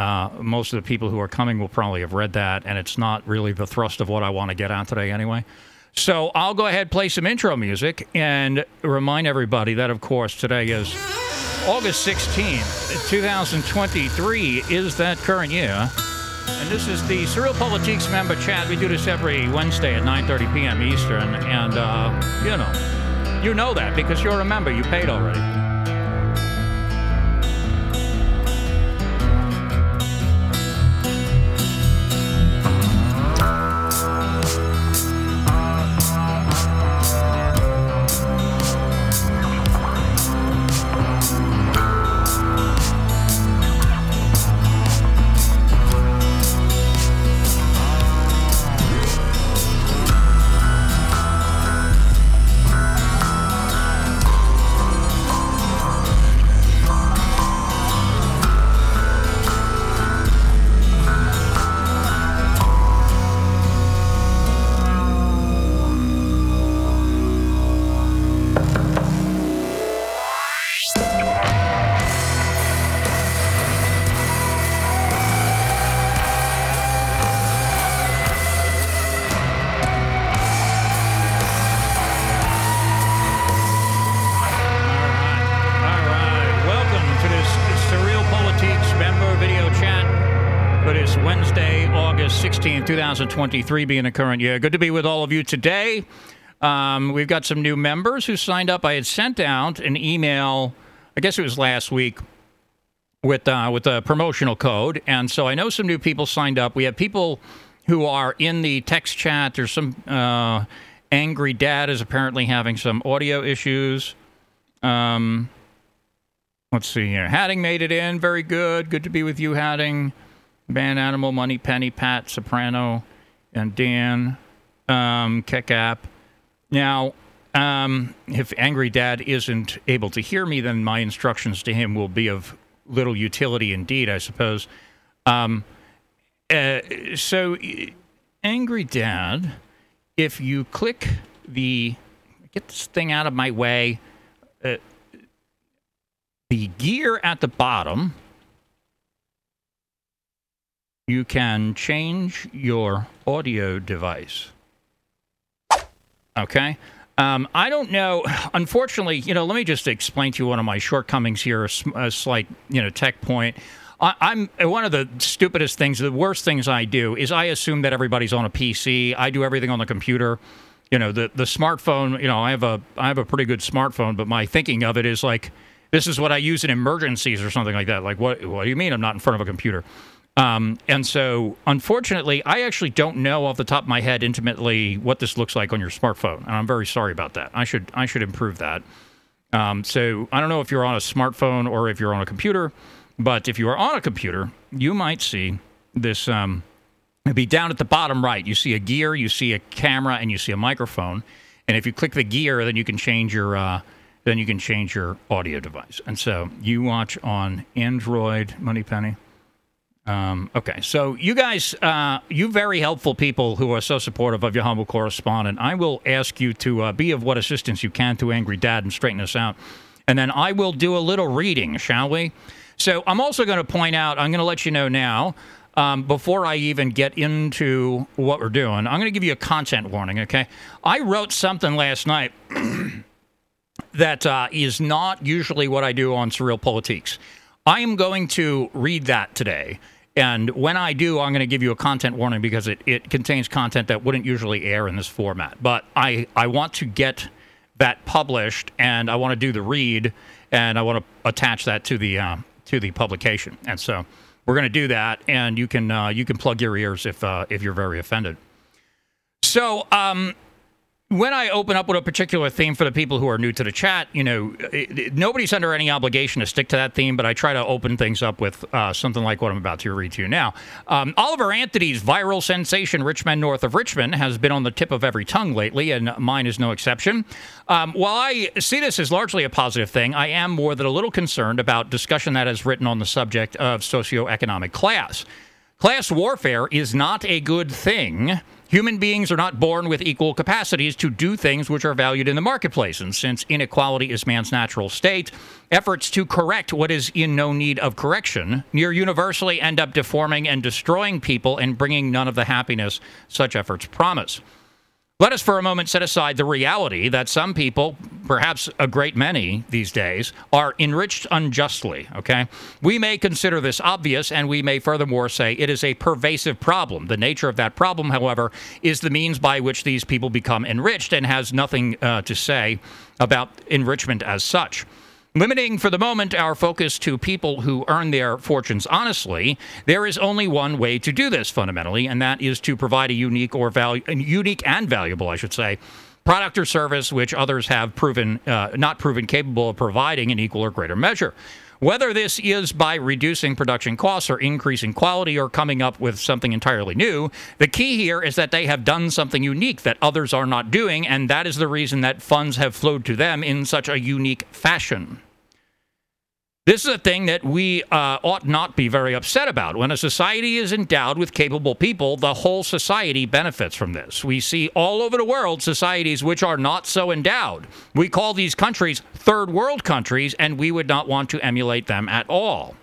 Uh, most of the people who are coming will probably have read that, and it's not really the thrust of what I want to get at today anyway. So I'll go ahead play some intro music and remind everybody that, of course, today is August 16th, 2023 is that current year. And this is the SurrealPolitiks member chat. We do this every Wednesday at 9.30 p.m. Eastern. And, uh, you know, you know that because you're a member. You paid already. 2023, being a current year. Good to be with all of you today. Um, we've got some new members who signed up. I had sent out an email, I guess it was last week, with uh, with a promotional code, and so I know some new people signed up. We have people who are in the text chat. There's some uh, angry dad is apparently having some audio issues. Um, let's see here. Hadding made it in. Very good. Good to be with you, Hadding. Van Animal, Money Penny, Pat, Soprano, and Dan. Um, app. Now, um, if Angry Dad isn't able to hear me, then my instructions to him will be of little utility indeed, I suppose. Um, uh, so, Angry Dad, if you click the get this thing out of my way, uh, the gear at the bottom, you can change your audio device. Okay. Um, I don't know. Unfortunately, you know, let me just explain to you one of my shortcomings here—a slight, you know, tech point. I, I'm one of the stupidest things, the worst things I do is I assume that everybody's on a PC. I do everything on the computer. You know, the the smartphone. You know, I have a I have a pretty good smartphone, but my thinking of it is like this is what I use in emergencies or something like that. Like, what what do you mean I'm not in front of a computer? Um, and so, unfortunately, I actually don't know off the top of my head intimately what this looks like on your smartphone, and I'm very sorry about that. I should I should improve that. Um, so I don't know if you're on a smartphone or if you're on a computer, but if you are on a computer, you might see this. Um, it'd be down at the bottom right. You see a gear, you see a camera, and you see a microphone. And if you click the gear, then you can change your uh, then you can change your audio device. And so you watch on Android, Moneypenny. Um, okay, so you guys, uh, you very helpful people who are so supportive of your humble correspondent. I will ask you to uh, be of what assistance you can to Angry Dad and straighten us out. And then I will do a little reading, shall we? So I'm also going to point out, I'm going to let you know now, um, before I even get into what we're doing, I'm going to give you a content warning, okay? I wrote something last night that uh, is not usually what I do on SurrealPolitiks. I am going to read that today. And when I do, I'm going to give you a content warning because it, it contains content that wouldn't usually air in this format. But I, I want to get that published and I want to do the read and I want to attach that to the uh, to the publication. And so we're going to do that and you can uh, you can plug your ears if uh, if you're very offended. So um, when I open up with a particular theme for the people who are new to the chat, you know, it, it- nobody's under any obligation to stick to that theme, but I try to open things up with uh, something like what I'm about to read to you now. Um, Oliver Anthony's viral sensation, Rich Men North of Richmond, has been on the tip of every tongue lately, and mine is no exception. Um, while I see this as largely a positive thing, I am more than a little concerned about discussion that is written on the subject of socioeconomic class. Class warfare is not a good thing, Human beings are not born with equal capacities to do things which are valued in the marketplace. And since inequality is man's natural state, efforts to correct what is in no need of correction near universally end up deforming and destroying people and bringing none of the happiness such efforts promise. Let us for a moment set aside the reality that some people, perhaps a great many these days, are enriched unjustly, okay? We may consider this obvious, and we may furthermore say it is a pervasive problem. The nature of that problem, however, is the means by which these people become enriched and has nothing uh, to say about enrichment as such. Limiting for the moment our focus to people who earn their fortunes honestly, there is only one way to do this fundamentally, and that is to provide a unique or value, unique and valuable, I should say, product or service which others have proven uh, not proven capable of providing in equal or greater measure. Whether this is by reducing production costs or increasing quality or coming up with something entirely new, the key here is that they have done something unique that others are not doing, and that is the reason that funds have flowed to them in such a unique fashion. This is a thing that we uh, ought not be very upset about. When a society is endowed with capable people, the whole society benefits from this. We see all over the world societies which are not so endowed. We call these countries third world countries, and we would not want to emulate them at all.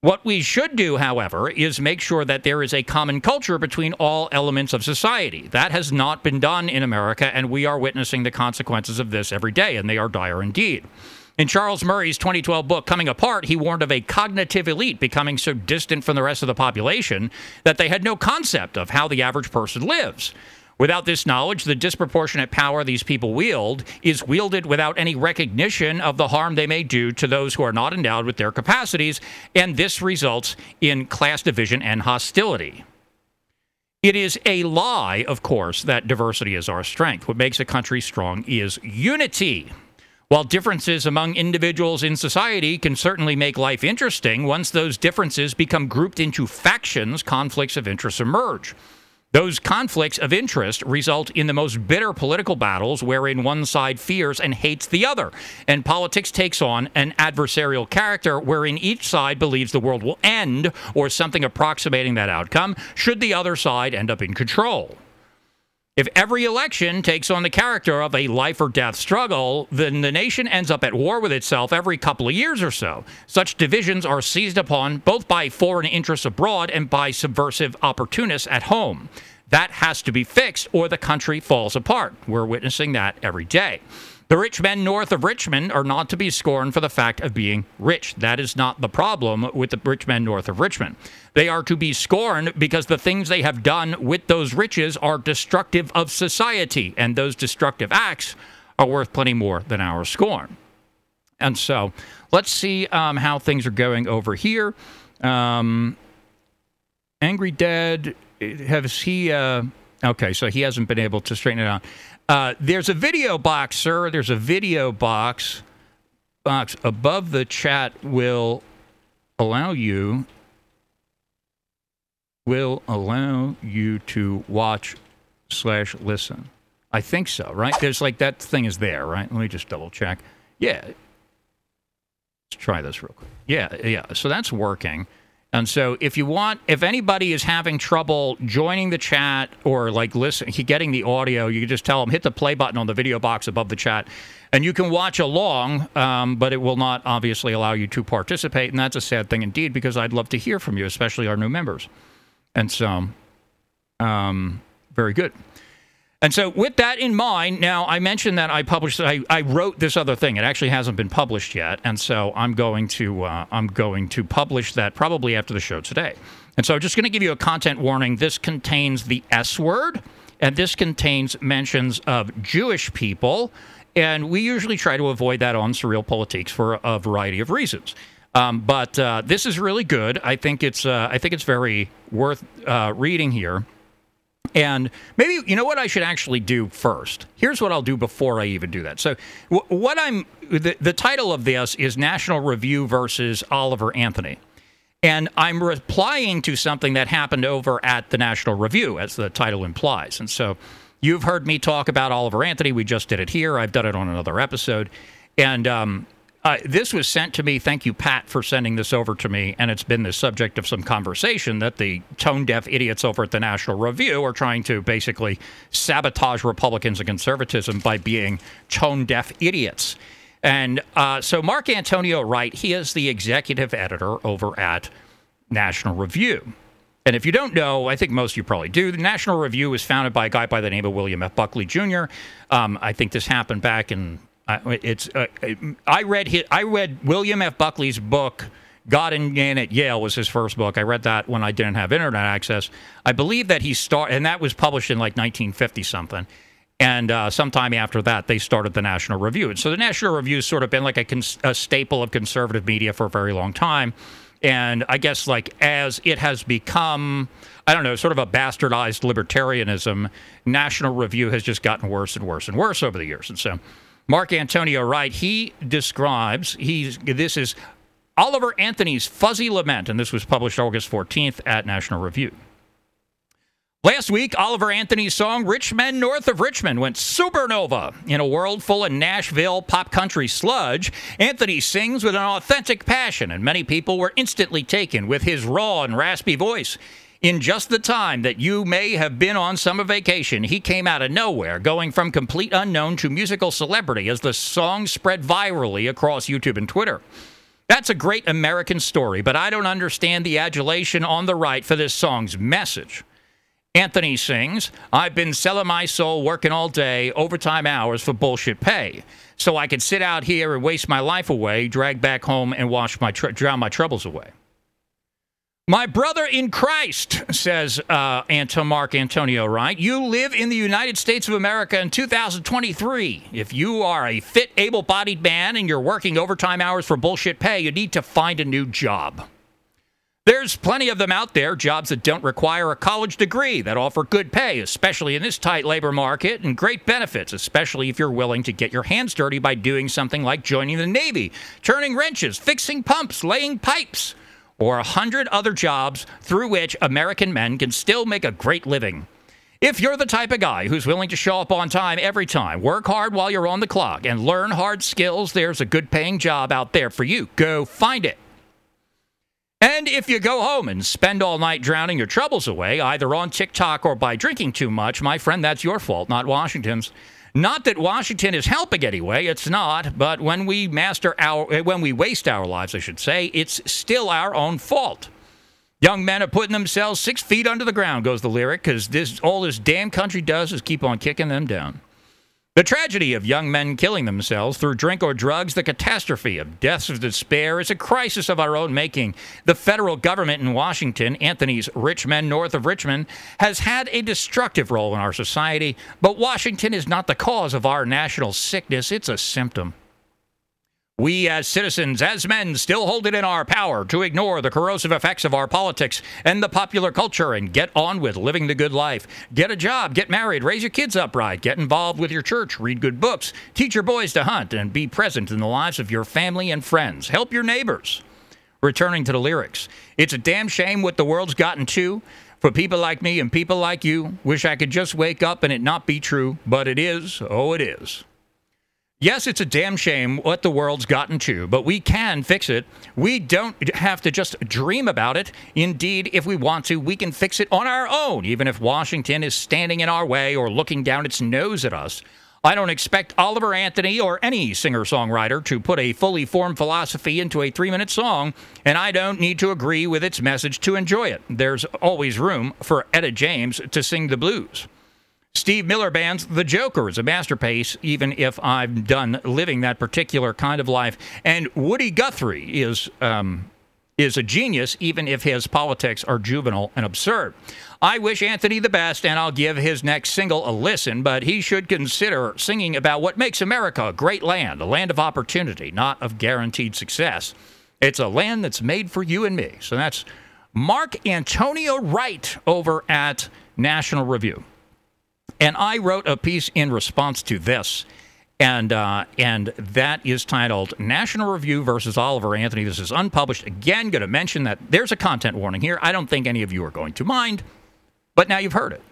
What we should do, however, is make sure that there is a common culture between all elements of society. That has not been done in America, and we are witnessing the consequences of this every day, and they are dire indeed. In Charles Murray's 2012 book, Coming Apart, he warned of a cognitive elite becoming so distant from the rest of the population that they had no concept of how the average person lives. Without this knowledge, the disproportionate power these people wield is wielded without any recognition of the harm they may do to those who are not endowed with their capacities, and this results in class division and hostility. It is a lie, of course, that diversity is our strength. What makes a country strong is unity. While differences among individuals in society can certainly make life interesting, once those differences become grouped into factions, conflicts of interest emerge. Those conflicts of interest result in the most bitter political battles wherein one side fears and hates the other. And politics takes on an adversarial character wherein each side believes the world will end or something approximating that outcome should the other side end up in control. If every election takes on the character of a life or death struggle, then the nation ends up at war with itself every couple of years or so. Such divisions are seized upon both by foreign interests abroad and by subversive opportunists at home. That has to be fixed, or the country falls apart. We're witnessing that every day. The rich men north of Richmond are not to be scorned for the fact of being rich. That is not the problem with the rich men north of Richmond. They are to be scorned because the things they have done with those riches are destructive of society, and those destructive acts are worth plenty more than our scorn. And so let's see um, how things are going over here. Um, Angry Dad, has he. Uh, okay, so he hasn't been able to straighten it out. Uh, there's a video box, sir. There's a video box box above the chat will allow you will allow you to watch slash listen. I think so, right? There's like that thing is there, right? Let me just double check. Yeah. Let's try this real quick. Yeah, yeah. So that's working. And so, if you want, if anybody is having trouble joining the chat or like listen, getting the audio, you can just tell them hit the play button on the video box above the chat, and you can watch along. Um, but it will not obviously allow you to participate, and that's a sad thing indeed because I'd love to hear from you, especially our new members. And so, um, very good. And so, with that in mind, now I mentioned that I published, I, I wrote this other thing. It actually hasn't been published yet, and so I'm going to, uh, I'm going to publish that probably after the show today. And so, I'm just going to give you a content warning. This contains the S word, and this contains mentions of Jewish people, and we usually try to avoid that on SurrealPolitiks for a variety of reasons. Um, but uh, this is really good. I think it's, uh, I think it's very worth uh, reading here. And maybe you know what I should actually do first. Here's what I'll do before I even do that. So, what I'm the, the title of this is National Review versus Oliver Anthony. And I'm replying to something that happened over at the National Review, as the title implies. And so you've heard me talk about Oliver Anthony. We just did it here. I've done it on another episode. And um, uh, this was sent to me. Thank you, Pat, for sending this over to me. And it's been the subject of some conversation that the tone deaf idiots over at the National Review are trying to basically sabotage Republicans and conservatism by being tone deaf idiots. And uh, so, Mark Antonio Wright, he is the executive editor over at National Review. And if you don't know, I think most of you probably do. The National Review was founded by a guy by the name of William F. Buckley Jr. Um, I think this happened back in it's. Uh, I read his, I read William F. Buckley's book. God and Man at Yale was his first book. I read that when I didn't have internet access. I believe that he started, and that was published in like 1950 something. And uh, sometime after that, they started the National Review. And so the National Review has sort of been like a, cons- a staple of conservative media for a very long time. And I guess like as it has become, I don't know, sort of a bastardized libertarianism, National Review has just gotten worse and worse and worse over the years. And so Mark Antonio Wright, he describes, he's, this is Oliver Anthony's Fuzzy Lament, and this was published August 14th at National Review. Last week, Oliver Anthony's song Rich Men North of Richmond went supernova. In a world full of Nashville pop country sludge, Anthony sings with an authentic passion, and many people were instantly taken with his raw and raspy voice. In just the time that you may have been on summer vacation, he came out of nowhere, going from complete unknown to musical celebrity as the song spread virally across YouTube and Twitter. That's a great American story, but I don't understand the adulation on the right for this song's message. Anthony sings, I've been selling my soul working all day, overtime hours for bullshit pay. So I could sit out here and waste my life away, drag back home, and wash my tr- drown my troubles away. My brother in Christ, says uh, Anto Mark Antonio Wright, you live in the United States of America in 2023. If you are a fit, able bodied man and you're working overtime hours for bullshit pay, you need to find a new job. There's plenty of them out there, jobs that don't require a college degree, that offer good pay, especially in this tight labor market, and great benefits, especially if you're willing to get your hands dirty by doing something like joining the Navy, turning wrenches, fixing pumps, laying pipes or a hundred other jobs through which American men can still make a great living. If you're the type of guy who's willing to show up on time every time, work hard while you're on the clock, and learn hard skills, there's a good paying job out there for you. Go find it. And if you go home and spend all night drowning your troubles away, either on TikTok or by drinking too much, my friend, that's your fault, not Washington's. Not that Washington is helping anyway, it's not, but when we master our eh, when we waste our lives, I should say, it's still our own fault. Young men are putting themselves six feet under the ground, goes the lyric, because this all this damn country does is keep on kicking them down. The tragedy of young men killing themselves through drink or drugs, the catastrophe of deaths of despair, is a crisis of our own making. The federal government in Washington, Anthony's rich men north of Richmond, has had a destructive role in our society, but Washington is not the cause of our national sickness, it's a symptom. We, as citizens, as men, still hold it in our power to ignore the corrosive effects of our politics and the popular culture and get on with living the good life. Get a job, get married, raise your kids up right, get involved with your church, read good books, teach your boys to hunt, and be present in the lives of your family and friends. Help your neighbors. Returning to the lyrics, it's a damn shame what the world's gotten to. For people like me and people like you, wish I could just wake up and it not be true, but it is. Oh, it is. Yes, it's a damn shame what the world's gotten to, but we can fix it. We don't have to just dream about it. Indeed, if we want to, we can fix it on our own, even if Washington is standing in our way or looking down its nose at us. I don't expect Oliver Anthony or any singer songwriter to put a fully formed philosophy into a three minute song, and I don't need to agree with its message to enjoy it. There's always room for Etta James to sing the blues. Steve Miller Band's The Joker is a masterpiece, even if I'm done living that particular kind of life. And Woody Guthrie is um, is a genius, even if his politics are juvenile and absurd. I wish Anthony the best, and I'll give his next single a listen, but he should consider singing about what makes America a great land, a land of opportunity, not of guaranteed success. It's a land that's made for you and me. So that's Mark Antonio Wright over at National Review. And I wrote a piece in response to this. And uh, and that is titled National Review versus Oliver Anthony. This is unpublished. Again, going to mention that there's a content warning here. I don't think any of you are going to mind, but now you've heard it.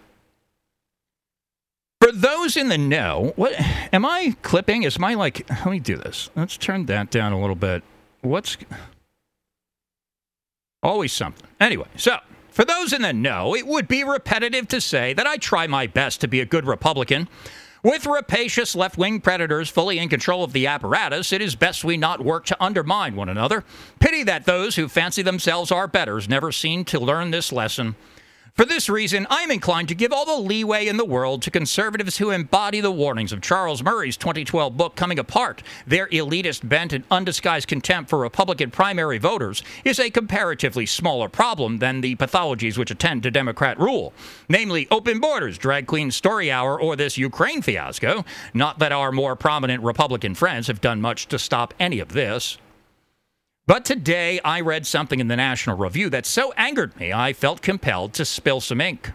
For those in the know, what am I clipping? Is my like? Let me do this. Let's turn that down a little bit. What's always something? Anyway, so for those in the know, it would be repetitive to say that I try my best to be a good Republican. With rapacious left wing predators fully in control of the apparatus, it is best we not work to undermine one another. Pity that those who fancy themselves our betters never seem to learn this lesson. For this reason, I am inclined to give all the leeway in the world to conservatives who embody the warnings of Charles Murray's 2012 book, Coming Apart. Their elitist bent and undisguised contempt for Republican primary voters is a comparatively smaller problem than the pathologies which attend to Democrat rule, namely open borders, drag queen story hour, or this Ukraine fiasco. Not that our more prominent Republican friends have done much to stop any of this. But today I read something in the National Review that so angered me I felt compelled to spill some ink.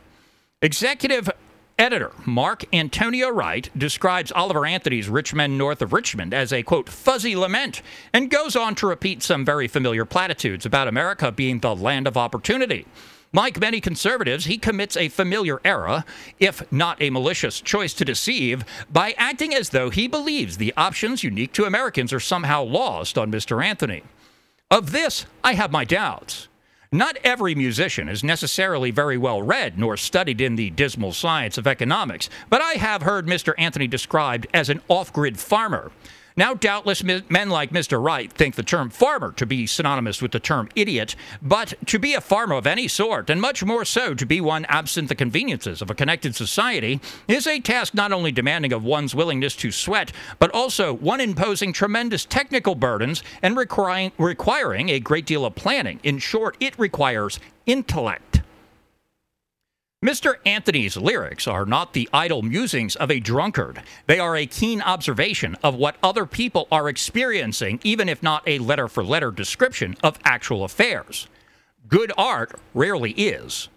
Executive editor Mark Antonio Wright describes Oliver Anthony's Rich Men North of Richmond as a quote fuzzy lament and goes on to repeat some very familiar platitudes about America being the land of opportunity. Like many conservatives, he commits a familiar error, if not a malicious choice to deceive, by acting as though he believes the options unique to Americans are somehow lost on Mr. Anthony. Of this, I have my doubts. Not every musician is necessarily very well read nor studied in the dismal science of economics, but I have heard Mr. Anthony described as an off grid farmer. Now, doubtless, men like Mr. Wright think the term farmer to be synonymous with the term idiot, but to be a farmer of any sort, and much more so to be one absent the conveniences of a connected society, is a task not only demanding of one's willingness to sweat, but also one imposing tremendous technical burdens and requiring, requiring a great deal of planning. In short, it requires intellect. Mr. Anthony's lyrics are not the idle musings of a drunkard. They are a keen observation of what other people are experiencing, even if not a letter for letter description of actual affairs. Good art rarely is.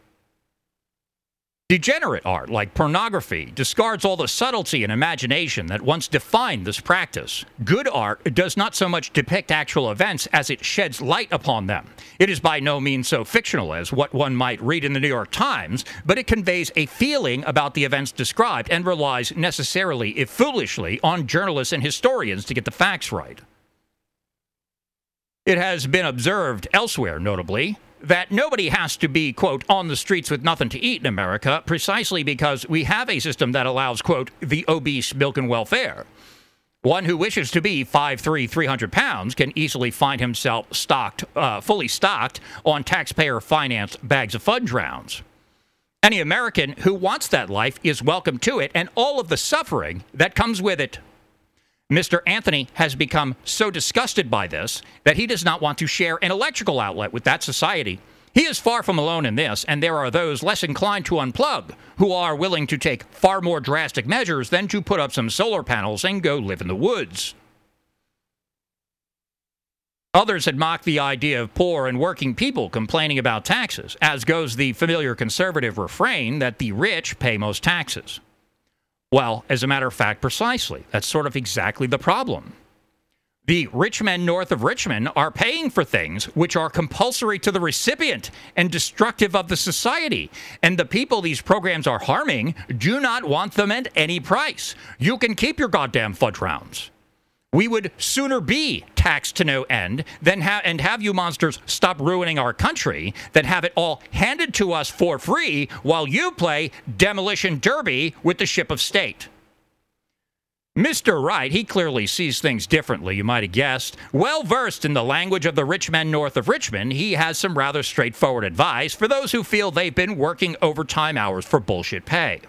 Degenerate art, like pornography, discards all the subtlety and imagination that once defined this practice. Good art does not so much depict actual events as it sheds light upon them. It is by no means so fictional as what one might read in the New York Times, but it conveys a feeling about the events described and relies necessarily, if foolishly, on journalists and historians to get the facts right. It has been observed elsewhere, notably, that nobody has to be, quote, on the streets with nothing to eat in America precisely because we have a system that allows, quote, the obese milk and welfare. One who wishes to be 5'3, 300 pounds can easily find himself stocked, uh, fully stocked on taxpayer financed bags of fudge rounds. Any American who wants that life is welcome to it and all of the suffering that comes with it. Mr. Anthony has become so disgusted by this that he does not want to share an electrical outlet with that society. He is far from alone in this, and there are those less inclined to unplug who are willing to take far more drastic measures than to put up some solar panels and go live in the woods. Others had mocked the idea of poor and working people complaining about taxes, as goes the familiar conservative refrain that the rich pay most taxes. Well, as a matter of fact, precisely. That's sort of exactly the problem. The rich men north of Richmond are paying for things which are compulsory to the recipient and destructive of the society. And the people these programs are harming do not want them at any price. You can keep your goddamn fudge rounds. We would sooner be taxed to no end than ha- and have you monsters stop ruining our country than have it all handed to us for free while you play demolition derby with the ship of state. Mr. Wright, he clearly sees things differently, you might have guessed. Well versed in the language of the rich men north of Richmond, he has some rather straightforward advice for those who feel they've been working overtime hours for bullshit pay.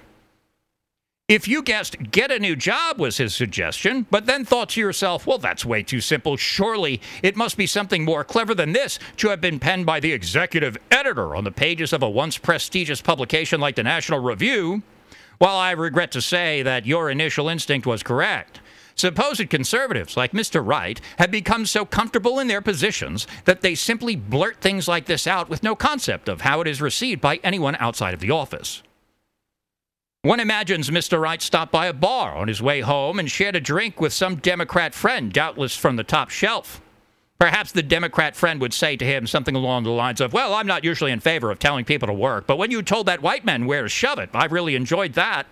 If you guessed get a new job was his suggestion, but then thought to yourself, well, that's way too simple. Surely it must be something more clever than this to have been penned by the executive editor on the pages of a once prestigious publication like the National Review. While I regret to say that your initial instinct was correct. Supposed conservatives like Mr. Wright have become so comfortable in their positions that they simply blurt things like this out with no concept of how it is received by anyone outside of the office. One imagines Mr. Wright stopped by a bar on his way home and shared a drink with some Democrat friend, doubtless from the top shelf. Perhaps the Democrat friend would say to him something along the lines of, Well, I'm not usually in favor of telling people to work, but when you told that white man where to shove it, I really enjoyed that.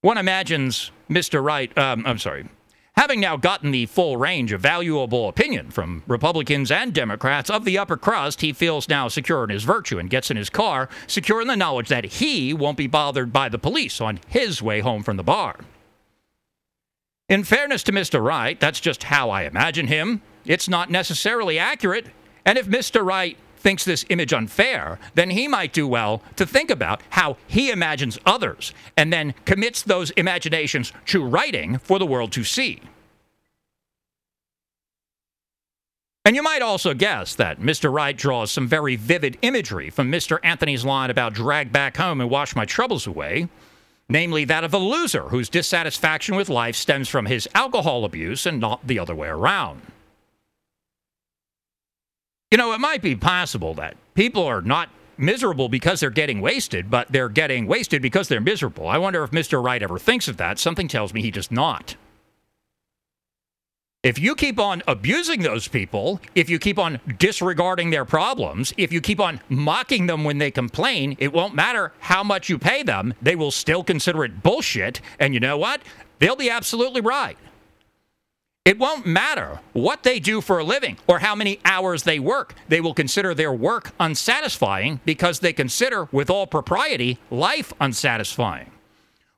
One imagines Mr. Wright, um, I'm sorry, having now gotten the full range of valuable opinion from Republicans and Democrats of the upper crust, he feels now secure in his virtue and gets in his car, secure in the knowledge that he won't be bothered by the police on his way home from the bar. In fairness to Mr. Wright, that's just how I imagine him. It's not necessarily accurate. And if Mr. Wright thinks this image unfair, then he might do well to think about how he imagines others and then commits those imaginations to writing for the world to see. And you might also guess that Mr. Wright draws some very vivid imagery from Mr. Anthony's line about drag back home and wash my troubles away namely that of a loser whose dissatisfaction with life stems from his alcohol abuse and not the other way around. You know, it might be possible that people are not miserable because they're getting wasted, but they're getting wasted because they're miserable. I wonder if Mr. Wright ever thinks of that. Something tells me he does not. If you keep on abusing those people, if you keep on disregarding their problems, if you keep on mocking them when they complain, it won't matter how much you pay them. They will still consider it bullshit. And you know what? They'll be absolutely right. It won't matter what they do for a living or how many hours they work. They will consider their work unsatisfying because they consider, with all propriety, life unsatisfying.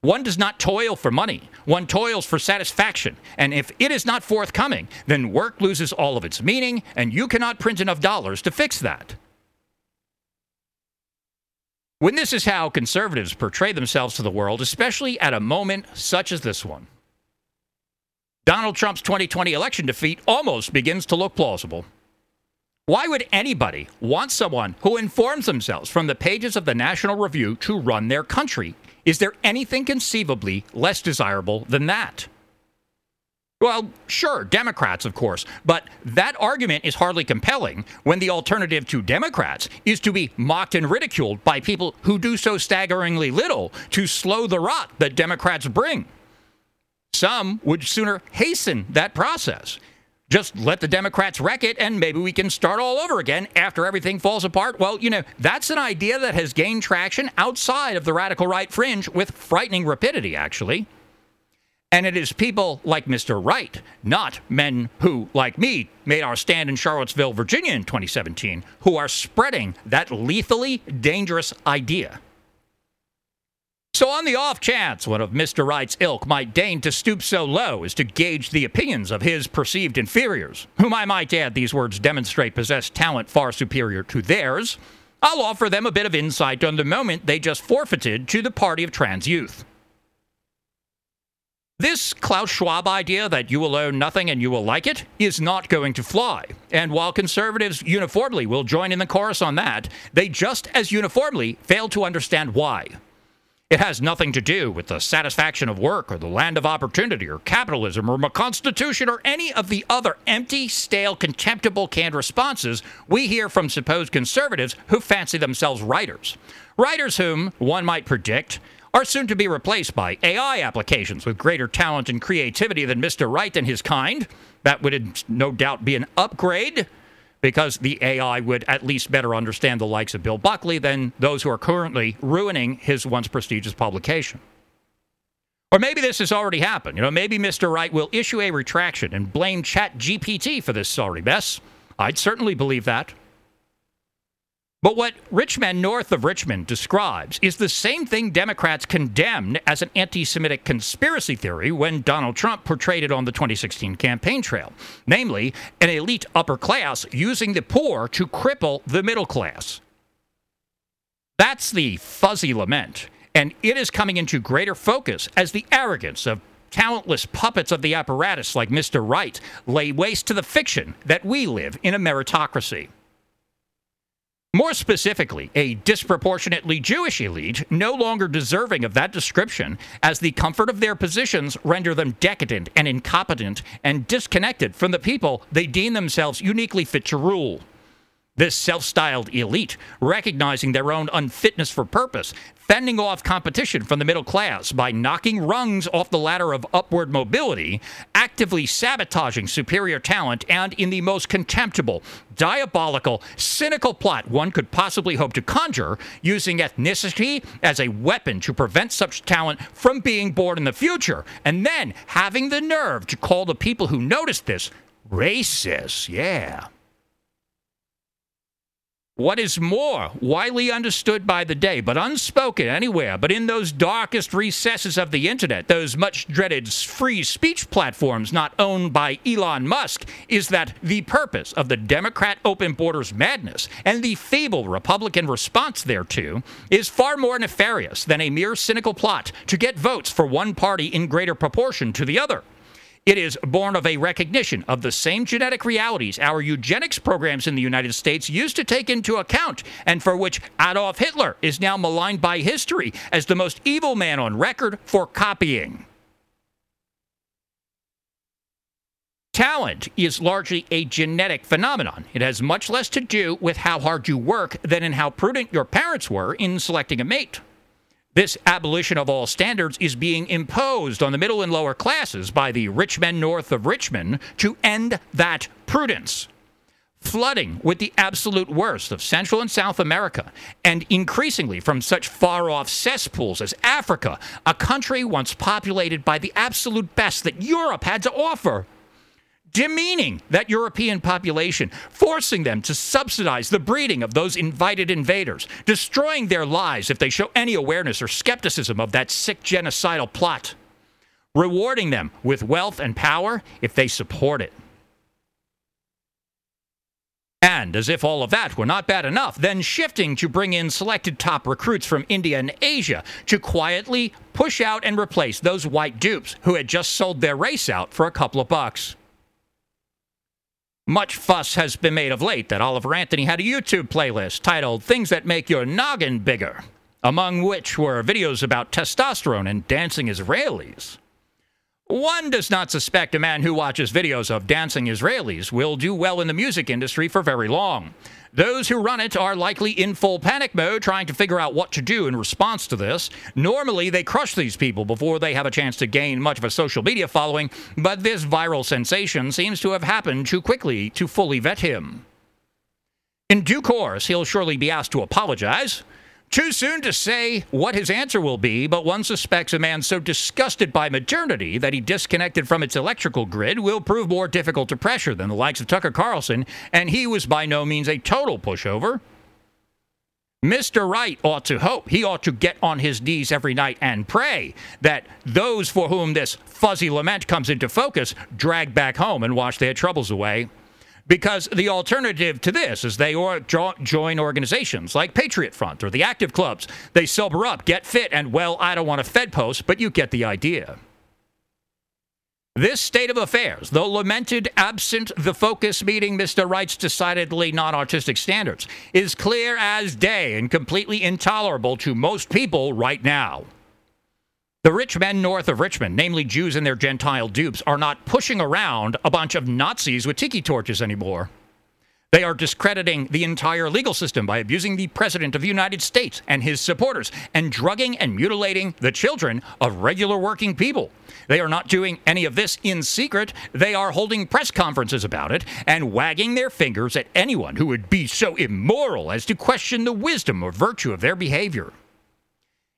One does not toil for money. One toils for satisfaction. And if it is not forthcoming, then work loses all of its meaning, and you cannot print enough dollars to fix that. When this is how conservatives portray themselves to the world, especially at a moment such as this one, Donald Trump's 2020 election defeat almost begins to look plausible. Why would anybody want someone who informs themselves from the pages of the National Review to run their country? Is there anything conceivably less desirable than that? Well, sure, Democrats, of course, but that argument is hardly compelling when the alternative to Democrats is to be mocked and ridiculed by people who do so staggeringly little to slow the rot that Democrats bring. Some would sooner hasten that process just let the Democrats wreck it and maybe we can start all over again after everything falls apart. Well, you know, that's an idea that has gained traction outside of the radical right fringe with frightening rapidity, actually. And it is people like Mr. Wright, not men who, like me, made our stand in Charlottesville, Virginia in 2017, who are spreading that lethally dangerous idea. So, on the off chance one of Mr. Wright's ilk might deign to stoop so low as to gauge the opinions of his perceived inferiors, whom I might add these words demonstrate possess talent far superior to theirs, I'll offer them a bit of insight on the moment they just forfeited to the party of trans youth. This Klaus Schwab idea that you will own nothing and you will like it is not going to fly. And while conservatives uniformly will join in the chorus on that, they just as uniformly fail to understand why. It has nothing to do with the satisfaction of work or the land of opportunity or capitalism or my constitution or any of the other empty, stale, contemptible canned responses we hear from supposed conservatives who fancy themselves writers. Writers whom, one might predict, are soon to be replaced by AI applications with greater talent and creativity than Mr. Wright and his kind. That would no doubt be an upgrade because the AI would at least better understand the likes of Bill Buckley than those who are currently ruining his once prestigious publication. Or maybe this has already happened. You know, maybe Mr. Wright will issue a retraction and blame ChatGPT for this sorry mess. I'd certainly believe that. But what rich men north of Richmond describes is the same thing Democrats condemned as an anti Semitic conspiracy theory when Donald Trump portrayed it on the 2016 campaign trail namely, an elite upper class using the poor to cripple the middle class. That's the fuzzy lament, and it is coming into greater focus as the arrogance of talentless puppets of the apparatus like Mr. Wright lay waste to the fiction that we live in a meritocracy. More specifically, a disproportionately Jewish elite, no longer deserving of that description, as the comfort of their positions render them decadent and incompetent and disconnected from the people they deem themselves uniquely fit to rule. This self styled elite, recognizing their own unfitness for purpose, fending off competition from the middle class by knocking rungs off the ladder of upward mobility, actively sabotaging superior talent, and in the most contemptible, diabolical, cynical plot one could possibly hope to conjure, using ethnicity as a weapon to prevent such talent from being born in the future, and then having the nerve to call the people who noticed this racist. Yeah. What is more, widely understood by the day, but unspoken anywhere, but in those darkest recesses of the internet, those much dreaded free speech platforms not owned by Elon Musk, is that the purpose of the Democrat open borders madness and the feeble Republican response thereto is far more nefarious than a mere cynical plot to get votes for one party in greater proportion to the other. It is born of a recognition of the same genetic realities our eugenics programs in the United States used to take into account, and for which Adolf Hitler is now maligned by history as the most evil man on record for copying. Talent is largely a genetic phenomenon. It has much less to do with how hard you work than in how prudent your parents were in selecting a mate. This abolition of all standards is being imposed on the middle and lower classes by the rich men north of Richmond to end that prudence. Flooding with the absolute worst of Central and South America, and increasingly from such far off cesspools as Africa, a country once populated by the absolute best that Europe had to offer demeaning that European population, forcing them to subsidize the breeding of those invited invaders, destroying their lives if they show any awareness or skepticism of that sick genocidal plot, rewarding them with wealth and power if they support it. And as if all of that were not bad enough, then shifting to bring in selected top recruits from India and Asia to quietly push out and replace those white dupes who had just sold their race out for a couple of bucks. Much fuss has been made of late that Oliver Anthony had a YouTube playlist titled Things That Make Your Noggin Bigger, among which were videos about testosterone and dancing Israelis. One does not suspect a man who watches videos of dancing Israelis will do well in the music industry for very long. Those who run it are likely in full panic mode trying to figure out what to do in response to this. Normally, they crush these people before they have a chance to gain much of a social media following, but this viral sensation seems to have happened too quickly to fully vet him. In due course, he'll surely be asked to apologize. Too soon to say what his answer will be, but one suspects a man so disgusted by modernity that he disconnected from its electrical grid will prove more difficult to pressure than the likes of Tucker Carlson, and he was by no means a total pushover. Mr. Wright ought to hope, he ought to get on his knees every night and pray that those for whom this fuzzy lament comes into focus drag back home and wash their troubles away. Because the alternative to this is they or join organizations like Patriot Front or the Active Clubs. They sober up, get fit, and well, I don't want a Fed post, but you get the idea. This state of affairs, though lamented absent the focus meeting Mr. Wright's decidedly non artistic standards, is clear as day and completely intolerable to most people right now. The rich men north of Richmond, namely Jews and their Gentile dupes, are not pushing around a bunch of Nazis with tiki torches anymore. They are discrediting the entire legal system by abusing the President of the United States and his supporters and drugging and mutilating the children of regular working people. They are not doing any of this in secret. They are holding press conferences about it and wagging their fingers at anyone who would be so immoral as to question the wisdom or virtue of their behavior.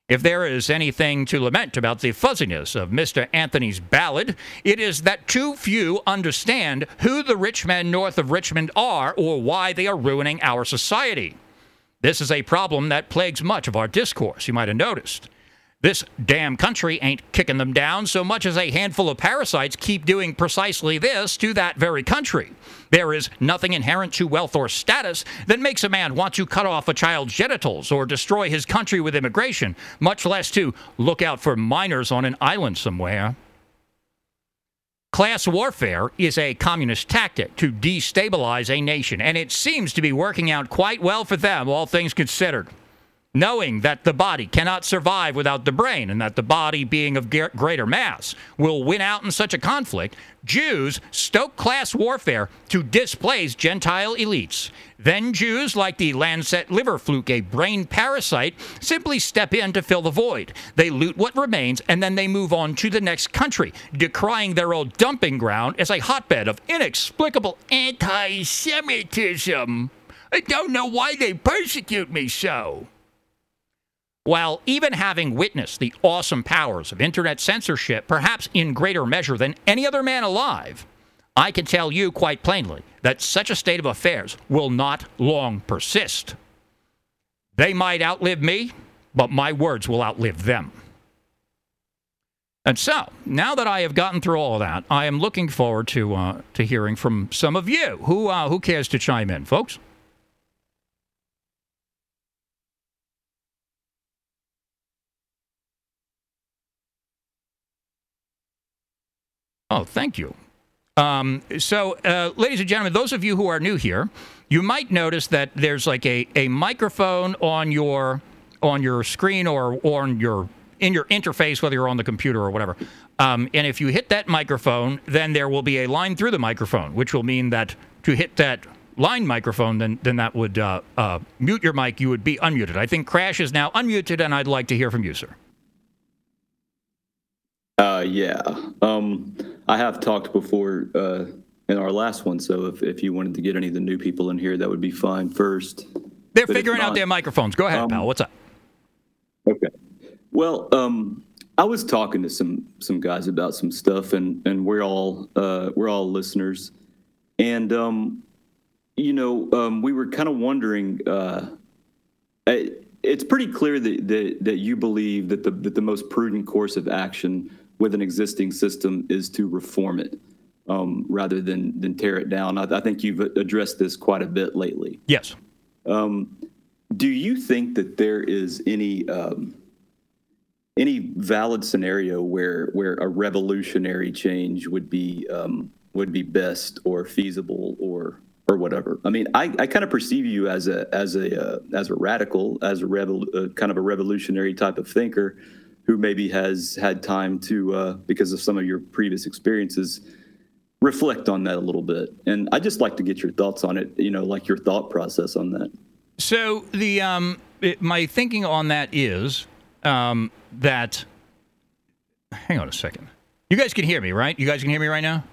If there is anything to lament about the fuzziness of Mr. Anthony's ballad, it is that too few understand who the rich men north of Richmond are or why they are ruining our society. This is a problem that plagues much of our discourse, you might have noticed. This damn country ain't kicking them down so much as a handful of parasites keep doing precisely this to that very country. There is nothing inherent to wealth or status that makes a man want to cut off a child's genitals or destroy his country with immigration, much less to look out for minors on an island somewhere. Class warfare is a communist tactic to destabilize a nation, and it seems to be working out quite well for them, all things considered. Knowing that the body cannot survive without the brain and that the body, being of greater mass, will win out in such a conflict, Jews stoke class warfare to displace Gentile elites. Then Jews, like the Lancet liver fluke, a brain parasite, simply step in to fill the void. They loot what remains and then they move on to the next country, decrying their old dumping ground as a hotbed of inexplicable anti Semitism. I don't know why they persecute me so. While even having witnessed the awesome powers of internet censorship, perhaps in greater measure than any other man alive, I can tell you quite plainly that such a state of affairs will not long persist. They might outlive me, but my words will outlive them. And so, now that I have gotten through all that, I am looking forward to uh, to hearing from some of you. Who uh, who cares to chime in, folks? Oh, thank you. Um, so, uh, ladies and gentlemen, those of you who are new here, you might notice that there's like a, a microphone on your on your screen or, or on your in your interface, whether you're on the computer or whatever. Um, and if you hit that microphone, then there will be a line through the microphone, which will mean that to hit that line microphone, then then that would uh, uh, mute your mic. You would be unmuted. I think Crash is now unmuted, and I'd like to hear from you, sir. Uh, yeah. Um, I have talked before uh, in our last one, so if, if you wanted to get any of the new people in here, that would be fine first. They're but figuring out their microphones. Go ahead, um, pal. What's up? Okay. Well, um, I was talking to some some guys about some stuff, and and we're all uh, we're all listeners, and um, you know, um, we were kind of wondering. Uh, it's pretty clear that, that that you believe that the that the most prudent course of action with an existing system is to reform it um, rather than than tear it down. I, I, think you've addressed this quite a bit lately. Yes. Um, do you think that there is any um, any valid scenario where where a revolutionary change would be um, would be best or feasible or or whatever? I mean, I, I kind of perceive you as a as a uh, as a radical, as a revol- uh, kind of a revolutionary type of thinker who maybe has had time to, uh, because of some of your previous experiences, reflect on that a little bit. And I'd just like to get your thoughts on it, you know, like your thought process on that. So the um, it, my thinking on that is um, that. Hang on a second. You guys can hear me, right? You guys can hear me right now.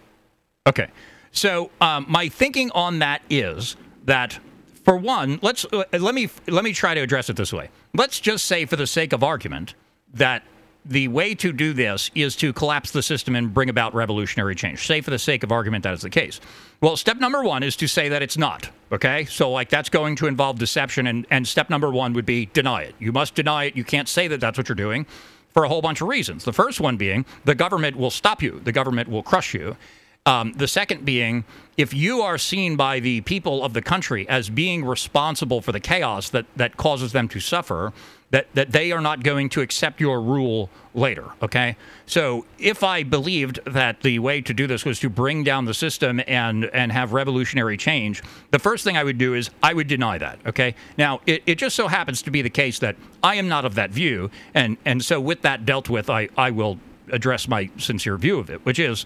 Okay. So um, my thinking on that is that, for one, let's uh, let me let me try to address it this way. Let's just say, for the sake of argument, that the way to do this is to collapse the system and bring about revolutionary change. Say, for the sake of argument, that is the case. Well, step number one is to say that it's not. Okay? So, like, that's going to involve deception. And, and step number one would be deny it. You must deny it. You can't say that that's what you're doing for a whole bunch of reasons. The first one being the government will stop you, the government will crush you. Um, the second being, if you are seen by the people of the country as being responsible for the chaos that, that causes them to suffer, that, that they are not going to accept your rule later. Okay. So if I believed that the way to do this was to bring down the system and, and have revolutionary change, the first thing I would do is I would deny that. Okay. Now, it, it just so happens to be the case that I am not of that view. And, and so with that dealt with, I, I will address my sincere view of it, which is